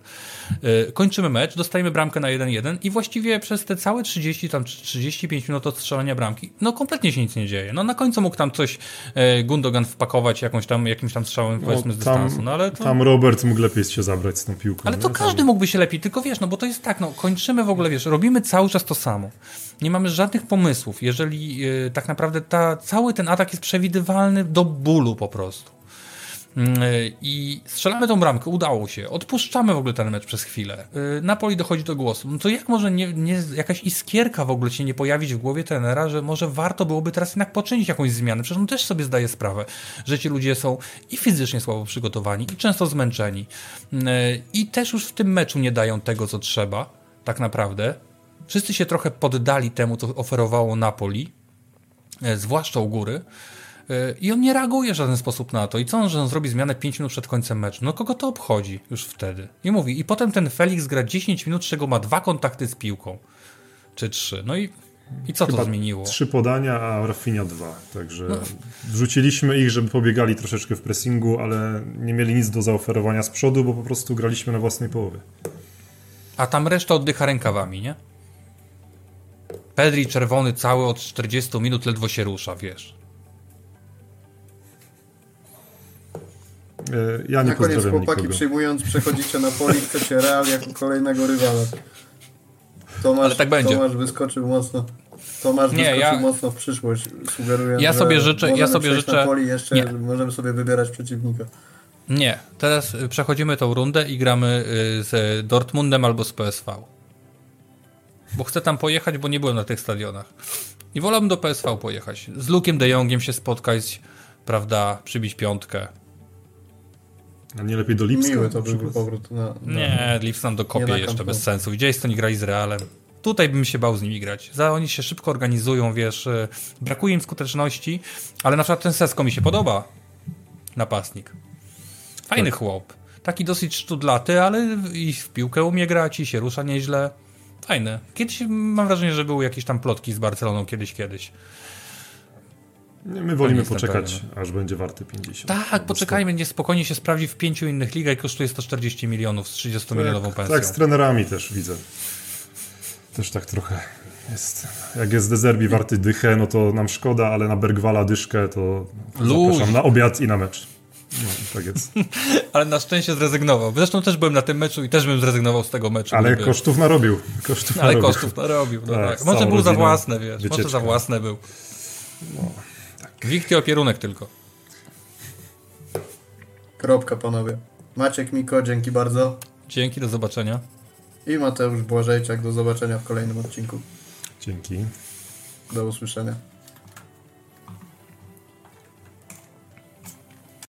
Yy, kończymy mecz, dostajemy bramkę na 1-1 i właściwie przez te całe 30 tam 35 minut od strzelania bramki, no kompletnie się nic nie dzieje. No na końcu mógł tam coś yy, Gundogan wpakować jakąś tam, jakimś tam strzałem no, powiedzmy z dystansu. No, ale to... Tam Robert mógł lepiej się zabrać z tą piłką. Ale to każdy mógłby się lepiej, tylko wiesz, no bo to jest tak, no kończymy w ogóle, wiesz, robimy cały czas to samo. Nie mamy żadnych pomysłów, jeżeli yy, tak naprawdę ta, cały ten atak jest przewidywalny do bólu po prostu. Mm, I strzelamy tą bramkę, udało się. Odpuszczamy w ogóle ten mecz przez chwilę. Y, Napoli dochodzi do głosu. No to jak może nie, nie, jakaś iskierka w ogóle się nie pojawić w głowie trenera, że może warto byłoby teraz jednak poczynić jakąś zmianę? Przecież on też sobie zdaje sprawę, że ci ludzie są i fizycznie słabo przygotowani, i często zmęczeni. Y, I też już w tym meczu nie dają tego, co trzeba, tak naprawdę. Wszyscy się trochę poddali temu, co oferowało Napoli, y, zwłaszcza u góry. E, I on nie reaguje w żaden sposób na to. I co on, że on zrobi zmianę 5 minut przed końcem meczu? No kogo to obchodzi już wtedy? I mówi, i potem ten Felix gra 10 minut, z czego ma dwa kontakty z piłką. Czy trzy. No i, i co Chyba to zmieniło? Trzy podania, a Rafinha dwa. Także no. wrzuciliśmy ich, żeby pobiegali troszeczkę w pressingu, ale nie mieli nic do zaoferowania z przodu, bo po prostu graliśmy na własnej połowie. A tam reszta oddycha rękawami, nie? Pedri czerwony cały od 40 minut ledwo się rusza, wiesz. Ja nie Na koniec chłopaki nikogo. przyjmując, przechodzicie na poli, chcecie Real jako kolejnego rywala. Tomasz, Ale tak będzie. Tomasz wyskoczył mocno. Tomasz Nie, wyskoczył ja- mocno w przyszłość, sugerując, Ja że sobie życzę- ja możemy sobie życzę- na poli jeszcze, nie. że możemy sobie wybierać przeciwnika. Nie, teraz y, przechodzimy tą rundę i gramy y, z Dortmundem albo z PSV. Bo chcę tam pojechać, bo nie byłem na tych stadionach. I wolałbym do PSV pojechać. Z Lukiem de Jongiem się spotkać, prawda, przybić piątkę. A nie lepiej do Lipska? Miły to byłby przykład? powrót na... na Nie, Nie dokopie na jeszcze bez sensu. Widziałeś, co nie grali z Realem. Tutaj bym się bał z nimi grać. Za oni się szybko organizują, wiesz, y, brakuje im skuteczności, ale na przykład ten Sesko mi się podoba. Napastnik. Fajny Tak. chłop. Taki dosyć sztudlaty, ale i w piłkę umie grać i się rusza nieźle. Fajny. Kiedyś mam wrażenie, że były jakieś tam plotki z Barceloną kiedyś, kiedyś. Nie, My wolimy poczekać, aż będzie warty 50. Tak, poczekajmy, nie spokojnie się sprawdzi w pięciu innych ligach i kosztuje 140 milionów z 30 milionową Tak, pensją. tak, z trenerami też widzę. Też tak trochę jest. Jak jest Dezerbi warty dychę, no to nam szkoda, ale na Bergwala dyszkę to Luź. zapraszam na obiad i na mecz. No, tak jest. Ale na szczęście zrezygnował. Zresztą też byłem na tym meczu i też bym zrezygnował z tego meczu. Ale gdyby- kosztów narobił. Kosztów Ale narobił. kosztów narobił. No Tak, tak, Może był za własne, wiesz. Może za Wycieczka. własne był. Wikty opierunek tylko. Kropka, panowie. Maciek Miko, dzięki bardzo. Dzięki, do zobaczenia. I Mateusz Błażejczak, do zobaczenia w kolejnym odcinku. Dzięki. Do usłyszenia.